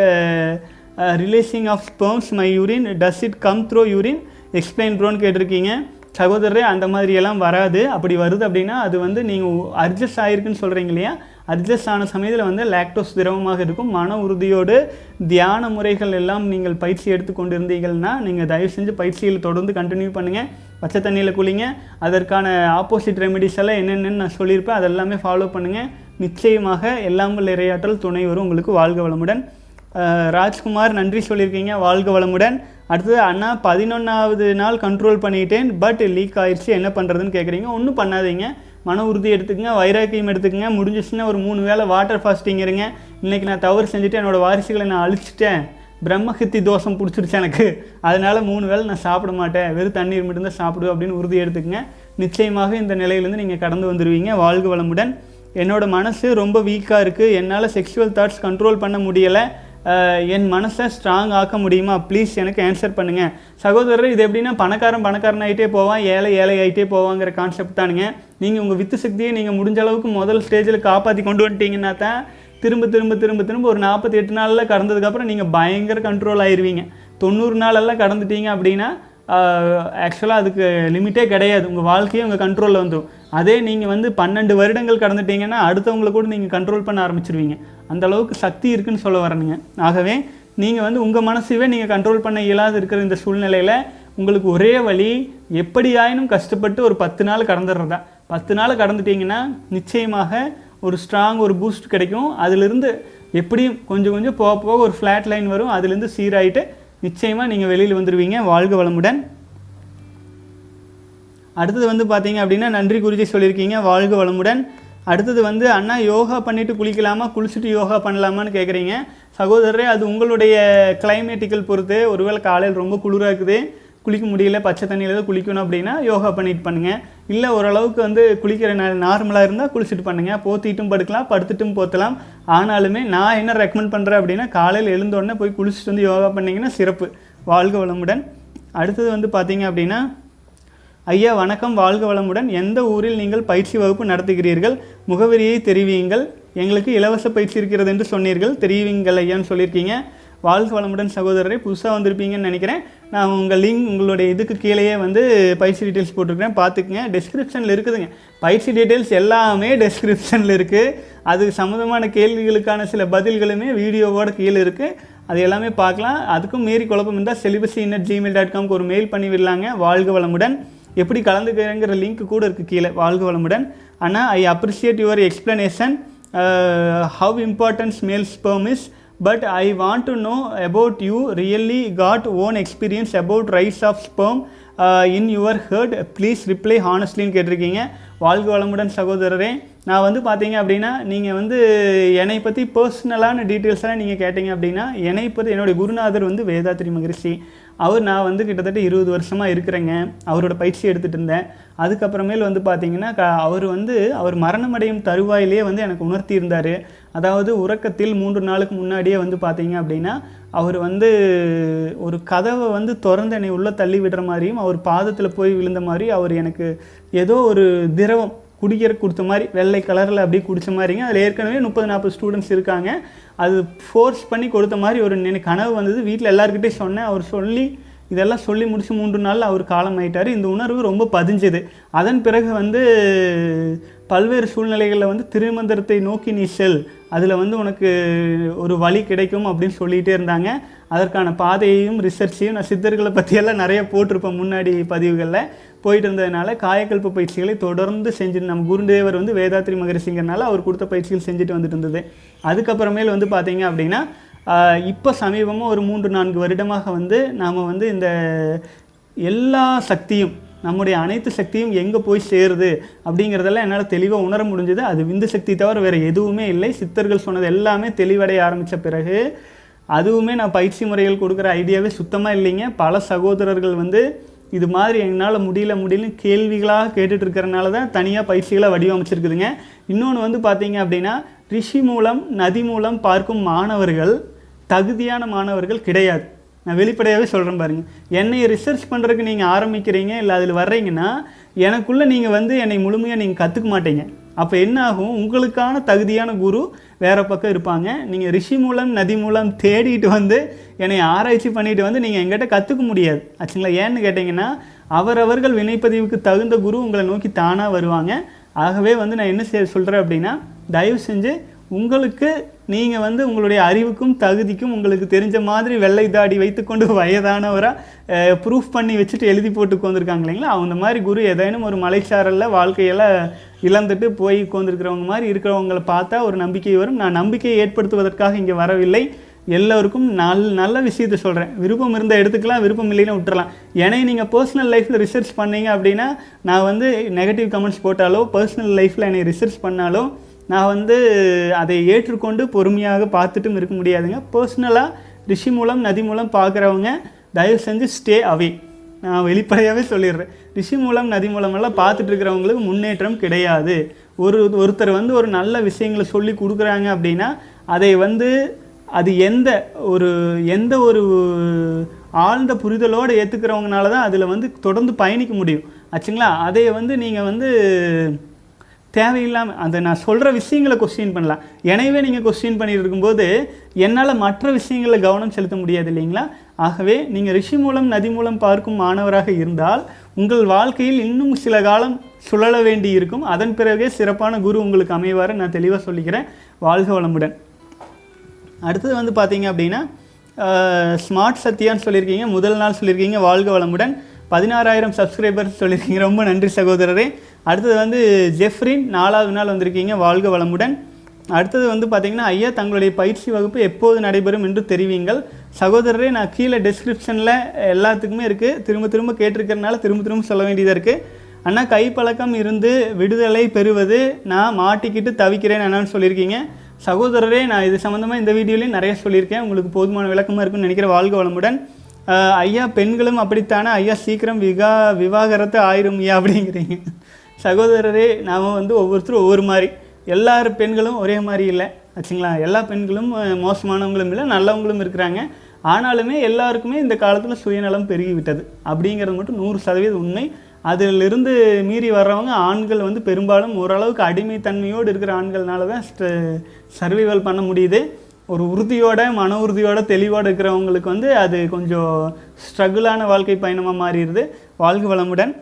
Speaker 1: releasing of sperms my urine does it come through urine explain ப்ரோன்னு கேட்டிருக்கீங்க. சகோதரரே அந்த மாதிரியெல்லாம் வராது. அப்படி வருது அப்படின்னா அது வந்து நீங்கள் அட்ஜஸ்ட் ஆகிருக்குன்னு சொல்கிறீங்க இல்லையா? அட்ஜஸ்ட் ஆன சமயத்தில் வந்து லாக்டோஸ் திரவமாக இருக்கும். மன உறுதியோடு தியான முறைகள் எல்லாம் நீங்கள் பயிற்சி எடுத்து கொண்டு இருந்தீங்கன்னா நீங்கள் தயவு செஞ்சு பயிற்சியில் தொடர்ந்து கண்டினியூ பண்ணுங்கள் பச்சை தண்ணியில் குளிங்க. அதற்கான ஆப்போசிட் ரெமெடிஸ் எல்லாம் என்னென்னு நான் சொல்லியிருப்பேன். அதெல்லாமே ஃபாலோ பண்ணுங்கள் நிச்சயமாக எல்லாம் வல்ல இறையாற்றல் துணை வரும். உங்களுக்கு வாழ்க வளமுடன். ராஜ்குமார் நன்றி சொல்லியிருக்கீங்க. வாழ்க வளமுடன். அடுத்தது அண்ணா பதினொன்றாவது நாள் கண்ட்ரோல் பண்ணிட்டேன். பட் லீக் ஆயிடுச்சு என்ன பண்ணுறதுன்னு கேட்குறீங்க ஒன்றும் பண்ணாதீங்க. மன உறுதி எடுத்துக்கங்க. வைராக்கியம் எடுத்துக்கங்க. முடிஞ்சிச்சுன்னா ஒரு மூணு வேளை வாட்டர் ஃபாஸ்டிங் இருங்க. இன்றைக்கி நான் தவறு செஞ்சுட்டு என்னோட வாரிசுகளை நான் அழிச்சிட்டேன். பிரம்மஹித்தி தோஷம் பிடிச்சிருச்சு எனக்கு. அதனால் மூணு வேளை நான் சாப்பிட மாட்டேன். வெறும் தண்ணீர் மட்டும்தான் சாப்பிடுவேன் அப்படின்னு உறுதி எடுத்துக்கங்க. நிச்சயமாக இந்த நிலையிலேருந்து நீங்கள் கடந்து வந்துடுவீங்க வாழ்க வளமுடன். என்னோடய மனசு ரொம்ப வீக்காக இருக்குது என்னால் செக்ஷுவல் தாட்ஸ் கண்ட்ரோல் பண்ண முடியலை. என் மனசை ஸ்ட்ராங் ஆக்க முடியுமா? ப்ளீஸ் எனக்கு ஆன்சர் பண்ணுங்கள் சகோதரர் இது எப்படின்னா பணக்காரன் பணக்காரன் ஆகிட்டே போவான். ஏழை ஏழை ஆகிட்டே போவாங்கிற கான்செப்ட் தானுங்க. நீங்கள் உங்கள் வித்து சக்தியை நீங்கள் முடிஞ்ச அளவுக்கு முதல் ஸ்டேஜில் காப்பாற்றி கொண்டு வந்துட்டீங்கன்னா தான் திரும்ப திரும்ப திரும்ப திரும்ப ஒரு நாற்பத்தி எட்டு நாளில் கடந்ததுக்கப்புறம் நீங்கள் பயங்கர கண்ட்ரோல் ஆயிருவீங்க. தொண்ணூறு நாளெல்லாம் கடந்துட்டீங்க அப்படின்னா ஆக்சுவலாக அதுக்கு லிமிட்டே கிடையாது. உங்கள் வாழ்க்கையே உங்கள் கண்ட்ரோலில் வந்துடும் அதே நீங்கள் வந்து பன்னெண்டு வருடங்கள் கடந்துட்டீங்கன்னா அடுத்தவங்களை கூட நீங்கள் கண்ட்ரோல் பண்ண ஆரம்பிச்சிருவீங்க. அந்த அளவுக்கு சக்தி இருக்குன்னு சொல்ல வரணுங்க ஆகவே நீங்கள் வந்து உங்கள் மனசுவே நீங்கள் கண்ட்ரோல் பண்ண இயலாது இருக்கிற இந்த சூழ்நிலையில் உங்களுக்கு ஒரே வழி எப்படியாயினும் கஷ்டப்பட்டு ஒரு பத்து நாள் கடந்துடுறதா பத்து நாள் கடந்துட்டீங்கன்னா நிச்சயமாக ஒரு ஸ்ட்ராங் ஒரு பூஸ்ட் கிடைக்கும். அதிலிருந்து எப்படியும் கொஞ்சம் கொஞ்சம் போக போக ஒரு ஃப்ளாட் லைன் வரும். அதுலேருந்து சீராயிட்டு நிச்சயமாக நீங்கள் வெளியில் வந்துடுவீங்க வாழ்க வளமுடன். அடுத்தது வந்து பார்த்தீங்க அப்படின்னா நன்றி குருஜி சொல்லியிருக்கீங்க. வாழ்க வளமுடன். அடுத்தது வந்து அண்ணா யோகா பண்ணிவிட்டு குளிக்கலாமா? குளிச்சுட்டு யோகா பண்ணலாமான்னு கேட்குறீங்க சகோதரரே அது உங்களுடைய கிளைமேட்டிக்கல் பொறுத்து. ஒருவேளை காலையில் ரொம்ப குளிராக இருக்குது. குளிக்க முடியல பச்சை தண்ணியில் தான் குளிக்கணும் அப்படின்னா யோகா பண்ணிட்டு பண்ணுங்கள் இல்லை ஓரளவுக்கு வந்து குளிக்கிற நார்மலாக இருந்தால் குளிச்சுட்டு பண்ணுங்கள் போத்திட்டும் படுக்கலாம் படுத்துட்டும் போத்தலாம். ஆனாலுமே நான் என்ன ரெக்கமெண்ட் பண்ணுறேன் அப்படின்னா காலையில் எழுந்தோடனே போய் குளிச்சுட்டு வந்து யோகா பண்ணிங்கன்னா சிறப்பு. வாழ்க வளமுடன். அடுத்தது வந்து பார்த்தீங்க அப்படின்னா ஐயா வணக்கம். வாழ்க வளமுடன். எந்த ஊரில் நீங்கள் பயிற்சி வகுப்பு நடத்துகிறீர்கள்? முகவரியை தெரிவியுங்கள். எங்களுக்கு இலவச பயிற்சி இருக்கிறது என்று சொன்னீர்கள். தெரிவிங்கள் ஐயான்னு சொல்லியிருக்கீங்க. வாழ்க வளமுடன் சகோதரரை புதுசாக வந்திருப்பீங்கன்னு நினைக்கிறேன். நான் உங்கள் லிங்க் உங்களுடைய இதுக்கு கீழேயே வந்து பயிற்சி டீட்டெயில்ஸ் போட்டிருக்கிறேன். பார்த்துக்குங்க. டெஸ்கிரிப்ஷனில் இருக்குதுங்க. பயிற்சி டீட்டெயில்ஸ் எல்லாமே டெஸ்கிரிப்ஷனில் இருக்குது அது சம்மந்தமான கேள்விகளுக்கான சில பதில்களுமே வீடியோவோட கீழே இருக்குது அது எல்லாமே பார்க்கலாம். அதுக்கும் மீறி குழப்பம் இருந்தால் celibacy in at gmail dot காம்க்கு ஒரு மெயில் பண்ணி விடலாங்க வாழ்க வளமுடன். எப்படி கலந்துக்கிறேங்கிற லிங்க் கூட இருக்குது கீழே. வாழ்க வளமுடன். ஆனால் I appreciate your explanation how importance male sperm is but I want to know about you really got own experience about rise of sperm in your hurt please reply ஹானஸ்ட்லின்னு கேட்டிருக்கீங்க. வாழ்க வளமுடன் சகோதரரே. நான் வந்து பார்த்தீங்க அப்படின்னா நீங்கள் வந்து என்னை பற்றி பர்சனலான டீட்டெயில்ஸ் எல்லாம் நீங்கள் கேட்டீங்க அப்படின்னா என்னை பற்றி என்னுடைய குருநாதர் வந்து வேதாத்ரி மகரிஷி. அவர் நான் வந்து கிட்டத்தட்ட இருபது வருஷமாக இருக்கிறேங்க. அவரோட பயிற்சி எடுத்துகிட்டு இருந்தேன். அதுக்கப்புறமேல் வந்து பார்த்தீங்கன்னா க அவர் வந்து அவர் மரணமடையும் தருவாயிலேயே வந்து எனக்கு உணர்த்தி இருந்தார். அதாவது உறக்கத்தில் மூன்று நாளுக்கு முன்னாடியே வந்து பார்த்தீங்க அப்படின்னா அவர் வந்து ஒரு கதவை வந்து திறந்து என்னை உள்ளே தள்ளி விடுற மாதிரியும் அவர் பாதத்தில் போய் விழுந்த மாதிரி அவர் எனக்கு ஏதோ ஒரு திரவம் குடிக்கிற கொடுத்த மாதிரி வெள்ளை கலரில் அப்படியே குடித்த மாதிரிங்க. அதில் ஏற்கனவே முப்பது நாற்பது ஸ்டூடெண்ட்ஸ் இருக்காங்க. அது ஃபோர்ஸ் பண்ணி கொடுத்த மாதிரி ஒரு நினை கனவு வந்தது. வீட்டில் எல்லாருக்கிட்டே சொன்னேன். அவர் சொல்லி இதெல்லாம் சொல்லி முடிச்சு மூன்று நாளில் அவர் காலம் ஆயிட்டார் இந்த உணர்வு ரொம்ப பதிஞ்சது. அதன் பிறகு வந்து பல்வேறு சூழ்நிலைகளில் வந்து திருமந்திரத்தை நோக்கி நீ செல். அதில் வந்து உனக்கு ஒரு வழி கிடைக்கும் அப்படின்னு சொல்லிகிட்டே இருந்தாங்க. அதற்கான பாதையையும் ரிசர்ச்சையும் நான் சித்தர்களை பற்றியெல்லாம் நிறைய போட்டிருப்பேன் முன்னாடி பதிவுகளில். போயிட்டு இருந்ததுனால காயக்கல்ப பயிற்சிகளை தொடர்ந்து செஞ்சுட்டு நம்ம குருதேவர் வந்து வேதாத்ரி மகரிஷிங்கிறனால அவர் கொடுத்த பயிற்சிகள் செஞ்சுட்டு வந்துட்டு இருந்தது. அதுக்கப்புறமேல் வந்து பார்த்தீங்க அப்படின்னா இப்போ சமீபமாக ஒரு மூன்று நான்கு வருடமாக வந்து நாம் வந்து இந்த எல்லா சக்தியும் நம்முடைய அனைத்து சக்தியும் எங்கே போய் சேருது அப்படிங்கிறதெல்லாம் என்னால் தெளிவாக உணர முடிஞ்சது. அது விந்து சக்தி தவிர வேறு எதுவுமே இல்லை. சித்தர்கள் சொன்னது எல்லாமே தெளிவடைய ஆரம்பித்த பிறகு அதுவுமே நான் பயிற்சி முறைகள் கொடுக்குற ஐடியாவே சுத்தமாக இல்லைங்க. பல சகோதரர்கள் வந்து இது மாதிரி என்னால் முடியல முடியலன்னு கேள்விகளாக கேட்டுட்டு இருக்கிறனால தான் தனியாக பயிற்சிகளை வடிவமைச்சிருக்குதுங்க. இன்னொன்று வந்து பார்த்தீங்க அப்படின்னா ரிஷி மூலம் நதி மூலம் பார்க்கும் மாணவர்கள் தகுதியான மாணவர்கள் கிடையாது. நான் வெளிப்படையாகவே சொல்கிறேன் பாருங்கள் என்னை ரிசர்ச் பண்ணுறதுக்கு நீங்கள் ஆரம்பிக்கிறீங்க இல்லை அதில் வர்றீங்கன்னா எனக்குள்ளே நீங்கள் வந்து என்னை முழுமையாக நீங்கள் கற்றுக்க மாட்டீங்க. அப்போ என்ன ஆகும்? உங்களுக்கான தகுதியான குரு வேறு பக்கம் இருப்பாங்க. நீங்கள் ரிஷி மூலம் நதி மூலம் தேடிட்டு வந்து என்னை ஆராய்ச்சி பண்ணிட்டு வந்து நீங்கள் எங்கிட்ட கற்றுக்க முடியாது. ஆச்சுங்களா? ஏன்னு கேட்டிங்கன்னா அவரவர்கள் வினைப்பதிவுக்கு தகுந்த குரு உங்களை நோக்கி தானாக வருவாங்க. ஆகவே வந்து நான் என்ன செய்ய சொல்கிறேன் அப்படின்னா தயவு செஞ்சு உங்களுக்கு நீங்கள் வந்து உங்களுடைய அறிவுக்கும் தகுதிக்கும் உங்களுக்கு தெரிஞ்ச மாதிரி வெள்ளை தாடி வைத்துக்கொண்டு வயதானவராக ப்ரூஃப் பண்ணி வச்சுட்டு எழுதி போட்டு உட்காந்துருக்காங்க இல்லைங்களா? அந்த மாதிரி குரு ஏதேனும் ஒரு மலைச்சாரலில் வாழ்க்கையெல்லாம் இழந்துட்டு போய் உட்காந்துருக்கிறவங்க மாதிரி இருக்கிறவங்கள பார்த்தா ஒரு நம்பிக்கை வரும். நான் நம்பிக்கையை ஏற்படுத்துவதற்காக இங்கே வரவில்லை. எல்லோருக்கும் நல் நல்ல விஷயத்த சொல்கிறேன் விருப்பம் இருந்தால் எடுத்துக்கலாம் விருப்பம் இல்லைன்னா விட்டுறலாம். ஏன்னா நீங்கள் பர்சனல் லைஃப்பில் ரிசர்ச் பண்ணீங்க அப்படின்னா நான் வந்து நெகட்டிவ் கமெண்ட்ஸ் போட்டாலோ பர்சனல் லைஃப்பில் என்னை ரிசர்ச் பண்ணாலோ நான் வந்து அதை ஏற்றுக்கொண்டு பொறுமையாக பார்த்துட்டும் இருக்க முடியாதுங்க. பர்சனலாக ரிஷி மூலம் நதி மூலம் பார்க்குறவங்க தயவு செஞ்சு ஸ்டே அவே நான் வெளிப்படையாகவே சொல்லிடுறேன். ரிஷி மூலம் நதி மூலமெல்லாம் பார்த்துட்டு இருக்கிறவங்களுக்கு முன்னேற்றம் கிடையாது. ஒரு ஒருத்தர் வந்து ஒரு நல்ல விஷயங்களை சொல்லி கொடுக்குறாங்க அப்படின்னா அதை வந்து அது எந்த ஒரு எந்த ஒரு ஆழ்ந்த புரிதலோடு ஏற்றுக்கிறவங்கனால தான் அதில் வந்து தொடர்ந்து பயணிக்க முடியும். ஆச்சுங்களா? அதை வந்து நீங்கள் வந்து தேவையில்லாமல் அந்த நான் சொல்கிற விஷயங்களை கொஸ்டின் பண்ணலாம். எனவே நீங்கள் கொஸ்டின் பண்ணிட்டு இருக்கும்போது என்னால் மற்ற விஷயங்களில் கவனம் செலுத்த முடியாது இல்லைங்களா? ஆகவே நீங்கள் ரிஷி மூலம் நதி மூலம் பார்க்கும் மாணவராக இருந்தால் உங்கள் வாழ்க்கையில் இன்னும் சில காலம் சுழல வேண்டி இருக்கும். அதன் பிறகே சிறப்பான குரு உங்களுக்கு அமைவார். நான் தெளிவாக சொல்லிக்கிறேன். வாழ்க வளமுடன். அடுத்தது வந்து பார்த்தீங்க அப்படின்னா ஸ்மார்ட் சத்யான்னு சொல்லியிருக்கீங்க. முதல் நாள் சொல்லியிருக்கீங்க. வாழ்க வளமுடன். பதினாறாயிரம் சப்ஸ்கிரைபர்ஸ் சொல்லியிருக்கீங்க. ரொம்ப நன்றி சகோதரரே. அடுத்தது வந்து ஜெஃப்ரின் நாலாவது நாள் வந்திருக்கீங்க வாழ்க வளமுடன். அடுத்தது வந்து பார்த்தீங்கன்னா ஐயா தங்களுடைய பயிற்சி வகுப்பு எப்போது நடைபெறும் என்று தெரிவிங்கள். சகோதரரே நான் கீழே டிஸ்கிரிப்ஷனில் எல்லாத்துக்குமே இருக்குது திரும்ப திரும்ப கேட்டிருக்கிறனால திரும்ப திரும்ப சொல்ல வேண்டியதாக இருக்குது அண்ணா கைப்பழக்கம் இருந்து விடுதலை பெறுவது நான் மாட்டிக்கிட்டு தவிக்கிறேன் என்னன்னு சொல்லியிருக்கீங்க. சகோதரரே நான் இது சம்மந்தமாக இந்த வீடியோலையும் நிறைய சொல்லியிருக்கேன். உங்களுக்கு போதுமான விளக்கமாக இருக்குன்னு நினைக்கிற வாழ்க வளமுடன். ஐயா பெண்களும் அப்படித்தானே? ஐயா சீக்கிரம் விகா விவாகரத்து ஆயிரும் ஐயா அப்படிங்கிறீங்க. சகோதரரே நாம் வந்து ஒவ்வொருத்தரும் ஒவ்வொரு மாதிரி. எல்லார் பெண்களும் ஒரே மாதிரி இல்லை. ஆச்சுங்களா? எல்லா பெண்களும் மோசமானவங்களும் இல்லை நல்லவங்களும் இருக்கிறாங்க. ஆனாலுமே எல்லாருக்குமே இந்த காலத்தில் சுயநலம் பெருகிவிட்டது. அப்படிங்கிறது மட்டும் நூறு சதவீதம் உண்மை. அதிலிருந்து மீறி வர்றவங்க ஆண்கள் வந்து பெரும்பாலும் ஓரளவுக்கு அடிமைத்தன்மையோடு இருக்கிற ஆண்கள்னால தான் சர்வைவல் பண்ண முடியுது. ஒரு உறுதியோட மன உறுதியோட தெளிவோடு இருக்கிறவங்களுக்கு வந்து அது கொஞ்சம் ஸ்ட்ரகிளான வாழ்க்கை பயணமாக மாறிடுது. வாழ்க வளமுடன்.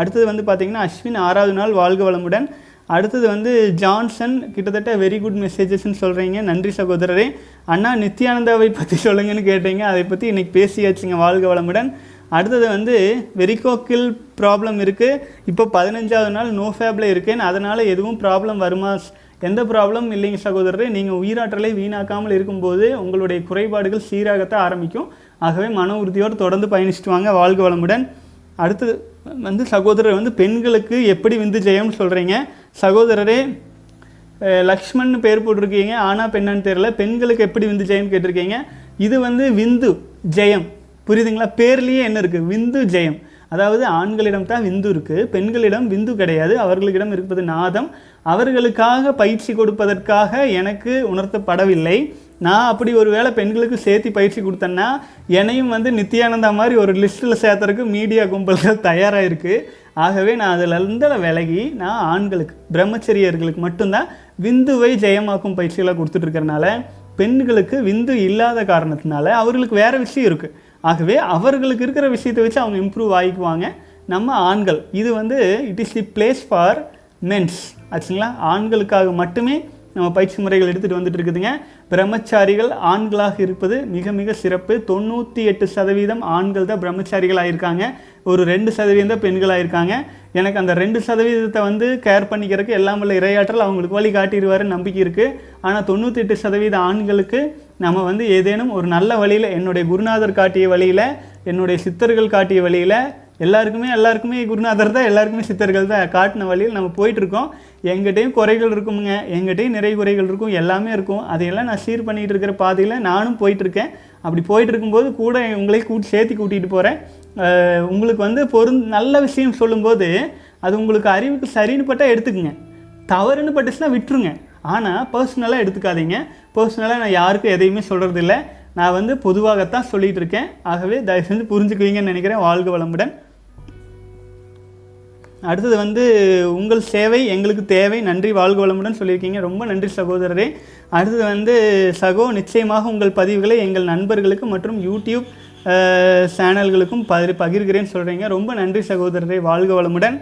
Speaker 1: அடுத்தது வந்து பார்த்திங்கன்னா அஸ்வின் ஆறாவது நாள் வாழ்க வளமுடன். அடுத்தது வந்து ஜான்சன் கிட்டத்தட்ட வெரி குட் மெசேஜஸ்ன்னு சொல்கிறீங்க நன்றி சகோதரரே. அண்ணா நித்யானந்தாவை பற்றி சொல்லுங்கன்னு கேட்டீங்க. அதை பற்றி இன்றைக்கி பேசியாச்சுங்க வாழ்க வளமுடன். அடுத்தது வந்து வெரிகோக்கில் ப்ராப்ளம் இருக்குது இப்போ பதினஞ்சாவது நாள் நோ ஃபேப்ல இருக்கேன். அதனால் எதுவும் ப்ராப்ளம் வருமா? எந்த ப்ராப்ளம் இல்லைங்க சகோதரரே. நீங்கள் உயிராற்றலை வீணாக்காமல் இருக்கும்போது உங்களுடைய குறைபாடுகள் சீராகத்தான் ஆரம்பிக்கும். ஆகவே மன உறுதியோடு தொடர்ந்து பயணிச்சுட்டு வாங்க. வாழ்க வளமுடன். அடுத்தது வந்து சகோதரர் வந்து பெண்களுக்கு எப்படி விந்து ஜெயம்னு சொல்கிறீங்க சகோதரரே அஹ், லக்ஷ்மண் பேர் போட்டிருக்கீங்க ஆனா பெண்ணான்னு தெரியல. பெண்களுக்கு எப்படி விந்து ஜெயம் கேட்டிருக்கீங்க. இது வந்து விந்து ஜெயம். புரியுதுங்களா? பேர்லேயே என்ன இருக்குது விந்து ஜெயம். அதாவது ஆண்களிடம் தான் விந்து இருக்குது பெண்களிடம் விந்து கிடையாது. அவர்களிடம் இருப்பது நாதம். அவர்களுக்காக பயிற்சி கொடுப்பதற்காக எனக்கு உணர்த்தப்படவில்லை. நான் அப்படி ஒரு வேளை பெண்களுக்கு சேர்த்து பயிற்சி கொடுத்தேன்னா என்னையும் வந்து நித்யானந்தா மாதிரி ஒரு லிஸ்ட்டில் சேர்த்துறதுக்கு மீடியா கும்பல்கள் தயாராக இருக்குது ஆகவே நான் அதிலிருந்து விலகி நான் ஆண்களுக்கு பிரம்மச்சரியர்களுக்கு மட்டும்தான் விந்துவை ஜெயமாக்கும் பயிற்சிகளை கொடுத்துட்ருக்கறனால பெண்களுக்கு விந்து இல்லாத காரணத்தினால அவர்களுக்கு வேறு விஷயம் இருக்குது ஆகவே அவர்களுக்கு இருக்கிற விஷயத்தை வச்சு அவங்க இம்ப்ரூவ் ஆகிக்குவாங்க. நம்ம ஆண்கள் இது வந்து it is the place for mens ஆச்சுங்களா? ஆண்களுக்காக மட்டுமே நம்ம பயிற்சி முறைகள் எடுத்துகிட்டு வந்துட்டு இருக்குதுங்க. பிரம்மச்சாரிகள் ஆண்களாக இருப்பது மிக மிக சிறப்பு. தொண்ணூற்றி எட்டு சதவீதம் ஆண்கள் தான் பிரம்மச்சாரிகள் இருக்காங்க ஒரு ரெண்டு சதவீதம் தான் பெண்களாக எனக்கு அந்த ரெண்டு சதவீதத்தை வந்து கேர் பண்ணிக்கிறதுக்கு எல்லாம் உள்ள இரையாற்றல் அவங்களுக்கு வழி காட்டிடுவாருன்னு நம்பிக்கை இருக்குது ஆனால் தொண்ணூற்றி எட்டு சதவீத ஆண்களுக்கு நம்ம வந்து ஏதேனும் ஒரு நல்ல வழியில் என்னுடைய குருநாதர் காட்டிய வழியில் என்னுடைய சித்தர்கள் காட்டிய வழியில் எல்லாருக்குமே எல்லாருக்குமே குருநாதர் தான் எல்லாருக்குமே சித்தர்கள் தான். காட்டின வழியில் நம்ம போயிட்டுருக்கோம். எங்கிட்டையும் குறைகள் இருக்குமுங்க. எங்கிட்டையும் நிறைய குறைகள் இருக்கும். எல்லாமே இருக்கும். அதையெல்லாம் நான் சீர் பண்ணிகிட்டு இருக்கிற பாதையில் நானும் போயிட்டுருக்கேன். அப்படி போயிட்டு இருக்கும்போது கூட உங்களை கூட்டி சேர்த்து கூட்டிகிட்டு போகிறேன் உங்களுக்கு வந்து பொருந் நல்ல விஷயம் சொல்லும்போது அது உங்களுக்கு அறிவுக்கு சரின்னு பட்டால் எடுத்துக்குங்க. தவறுன்னு பட்டுச்சுன்னா விட்டுருங்க. ஆனால் பர்சனலாக எடுத்துக்காதீங்க. பர்சனலாக நான் யாருக்கும் எதையுமே சொல்கிறதில்ல நான் வந்து பொதுவாகத்தான் சொல்லிகிட்டு இருக்கேன் ஆகவே தயவு செஞ்சு புரிஞ்சுக்குவீங்கன்னு நினைக்கிறேன். வாழ்க வளமுடன். அடுத்தது வந்து உங்கள் சேவை எங்களுக்கு தேவை. நன்றி வாழ்க வளமுடன் சொல்லியிருக்கீங்க. ரொம்ப நன்றி சகோதரரே. அடுத்தது வந்து சகோ நிச்சயமாக உங்கள் பதிவுகளை எங்கள் நண்பர்களுக்கு மற்றும் யூடியூப் சேனல்களுக்கும் பகிர் பகிர்கிறேன்னு சொல்கிறீங்க ரொம்ப நன்றி சகோதரரே. வாழ்க வளமுடன்.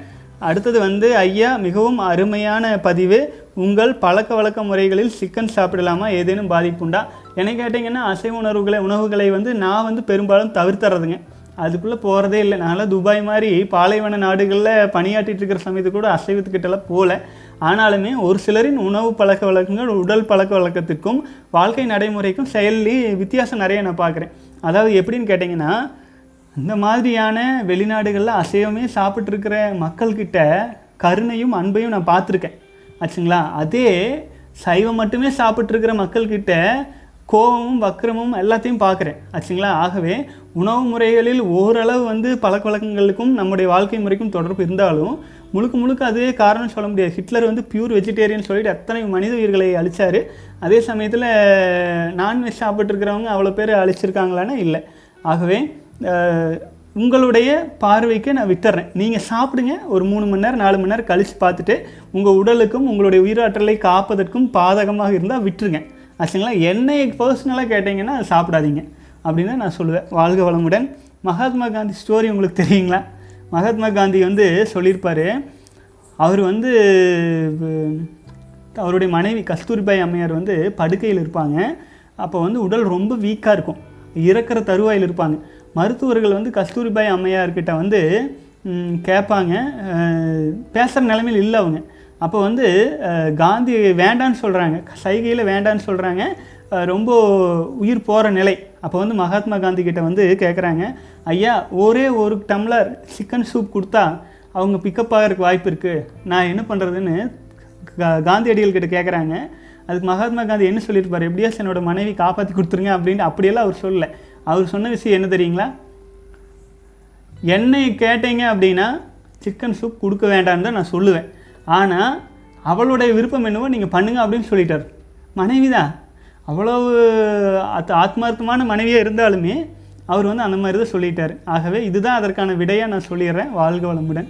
Speaker 1: அடுத்தது வந்து ஐயா மிகவும் அருமையான பதிவு. உங்கள் பழக்க வழக்க முறைகளில் சிக்கன் சாப்பிடலாமா? ஏதேனும் பாதிப்புண்டா என்னை கேட்டிங்கன்னா அசைவ உணர்வுகளை உணவுகளை வந்து நான் வந்து பெரும்பாலும் தவிர்த்துறதுங்க. அதுக்குள்ளே போகிறதே இல்லை. நான்லாம் துபாய் மாதிரி பாலைவன நாடுகளில் பணியாற்றிட்டு இருக்கிற சமயத்து கூட அசைவத்துக்கிட்டலாம் போகல ஆனாலுமே ஒரு சிலரின் உணவு பழக்க வழக்கங்கள் உடல் பழக்க வழக்கத்துக்கும் வாழ்க்கை நடைமுறைக்கும் செயல்லையும் வித்தியாசம் நிறைய நான் பார்க்குறேன். அதாவது எப்படின்னு கேட்டிங்கன்னா இந்த மாதிரியான வெளிநாடுகளில் அசைவமே சாப்பிட்ருக்கிற மக்கள்கிட்ட கருணையும் அன்பையும் நான் பார்த்துருக்கேன். ஆச்சுங்களா? அதே சைவம் மட்டுமே சாப்பிட்ருக்கிற மக்கள்கிட்ட கோபமும் வக்கிரமும் எல்லாத்தையும் பார்க்குறேன். ஆச்சுங்களா? ஆகவே உணவு முறைகளில் ஓரளவு வந்து பழக்க வழக்கங்களுக்கும் நம்முடைய வாழ்க்கை முறைக்கும் தொடர்பு இருந்தாலும் முழுக்க முழுக்க அதுவே காரணம் சொல்ல முடியாது. ஹிட்லர் வந்து பியூர் வெஜிடேரியன் சொல்லிட்டு அத்தனை மனித உயிர்களை அழிச்சார். அதே சமயத்தில் நான்வெஜ் சாப்பிட்ருக்கிறவங்க அவ்வளோ பேர் அழிச்சிருக்காங்களான்னா இல்லை. ஆகவே உங்களுடைய பார்வைக்கு நான் விட்டுறேன். நீங்கள் சாப்பிடுங்க ஒரு மூணு மணி நேரம் நாலு மணி நேரம் கழித்து பார்த்துட்டு உங்கள் உடலுக்கும் உங்களுடைய உயிராற்றலை காப்பதற்கும் பாதகமாக இருந்தால் விட்டுருங்க. ஆச்சுங்களா என்னை பர்சனலாக கேட்டிங்கன்னா சாப்பிடாதீங்க அப்படின்னு நான் சொல்லுவேன். வாழ்க வளமுடன். மகாத்மா காந்தி ஸ்டோரி உங்களுக்கு தெரியுங்களா? மகாத்மா காந்தி வந்து சொல்லியிருப்பார் அவர் வந்து அவருடைய மனைவி கஸ்தூரிபாய் அம்மையார் வந்து படுக்கையில் இருப்பாங்க. அப்போ வந்து உடல் ரொம்ப வீக்காக இருக்கும். இறக்குற தருவாயில் இருப்பாங்க. மருத்துவர்கள் வந்து கஸ்தூரிபாய் அம்மையார்கிட்ட வந்து கேட்பாங்க. பேசுகிற நிலைமையில் இல்லை அவங்க. அப்போ வந்து காந்தி வேண்டான்னு சொல்கிறாங்க சைகையில் வேண்டான்னு சொல்கிறாங்க ரொம்ப உயிர் போகிற நிலை. அப்போ வந்து மகாத்மா காந்தி கிட்ட வந்து கேட்குறாங்க ஐயா ஒரே ஒரு டம்ளர் சிக்கன் சூப் கொடுத்தா அவங்க பிக்கப் ஆகிறதுக்கு வாய்ப்பு இருக்குது நான் என்ன பண்ணுறதுன்னு கா- காந்தியடிகள் கிட்ட கேட்குறாங்க அதுக்கு மகாத்மா காந்தி என்ன சொல்லியிருப்பார்? எப்படியாச்சும் என்னோட மனைவி காப்பாற்றி கொடுத்துருங்க அப்படின்னு அப்படியெல்லாம் அவர் சொல்லலை. அவர் சொன்ன விஷயம் என்ன தெரியுங்களா? என்னை கேட்டீங்க அப்படின்னா சிக்கன் சூப் கொடுக்க வேண்டான்னு தான் நான் சொல்லுவேன். ஆனால் அவளுடைய விருப்பம் என்னவோ நீங்கள் பண்ணுங்கள் அப்படின்னு சொல்லிட்டார். மனைவி தான் அவ்வளவு ஆத்- ஆத்மார்த்தமான மனைவியாக இருந்தாலுமே அவர் வந்து அந்த மாதிரி தான் சொல்லிட்டார். ஆகவே இதுதான் அதற்கான விடையாக நான் சொல்லிடுறேன். வாழ்க வளமுடன்.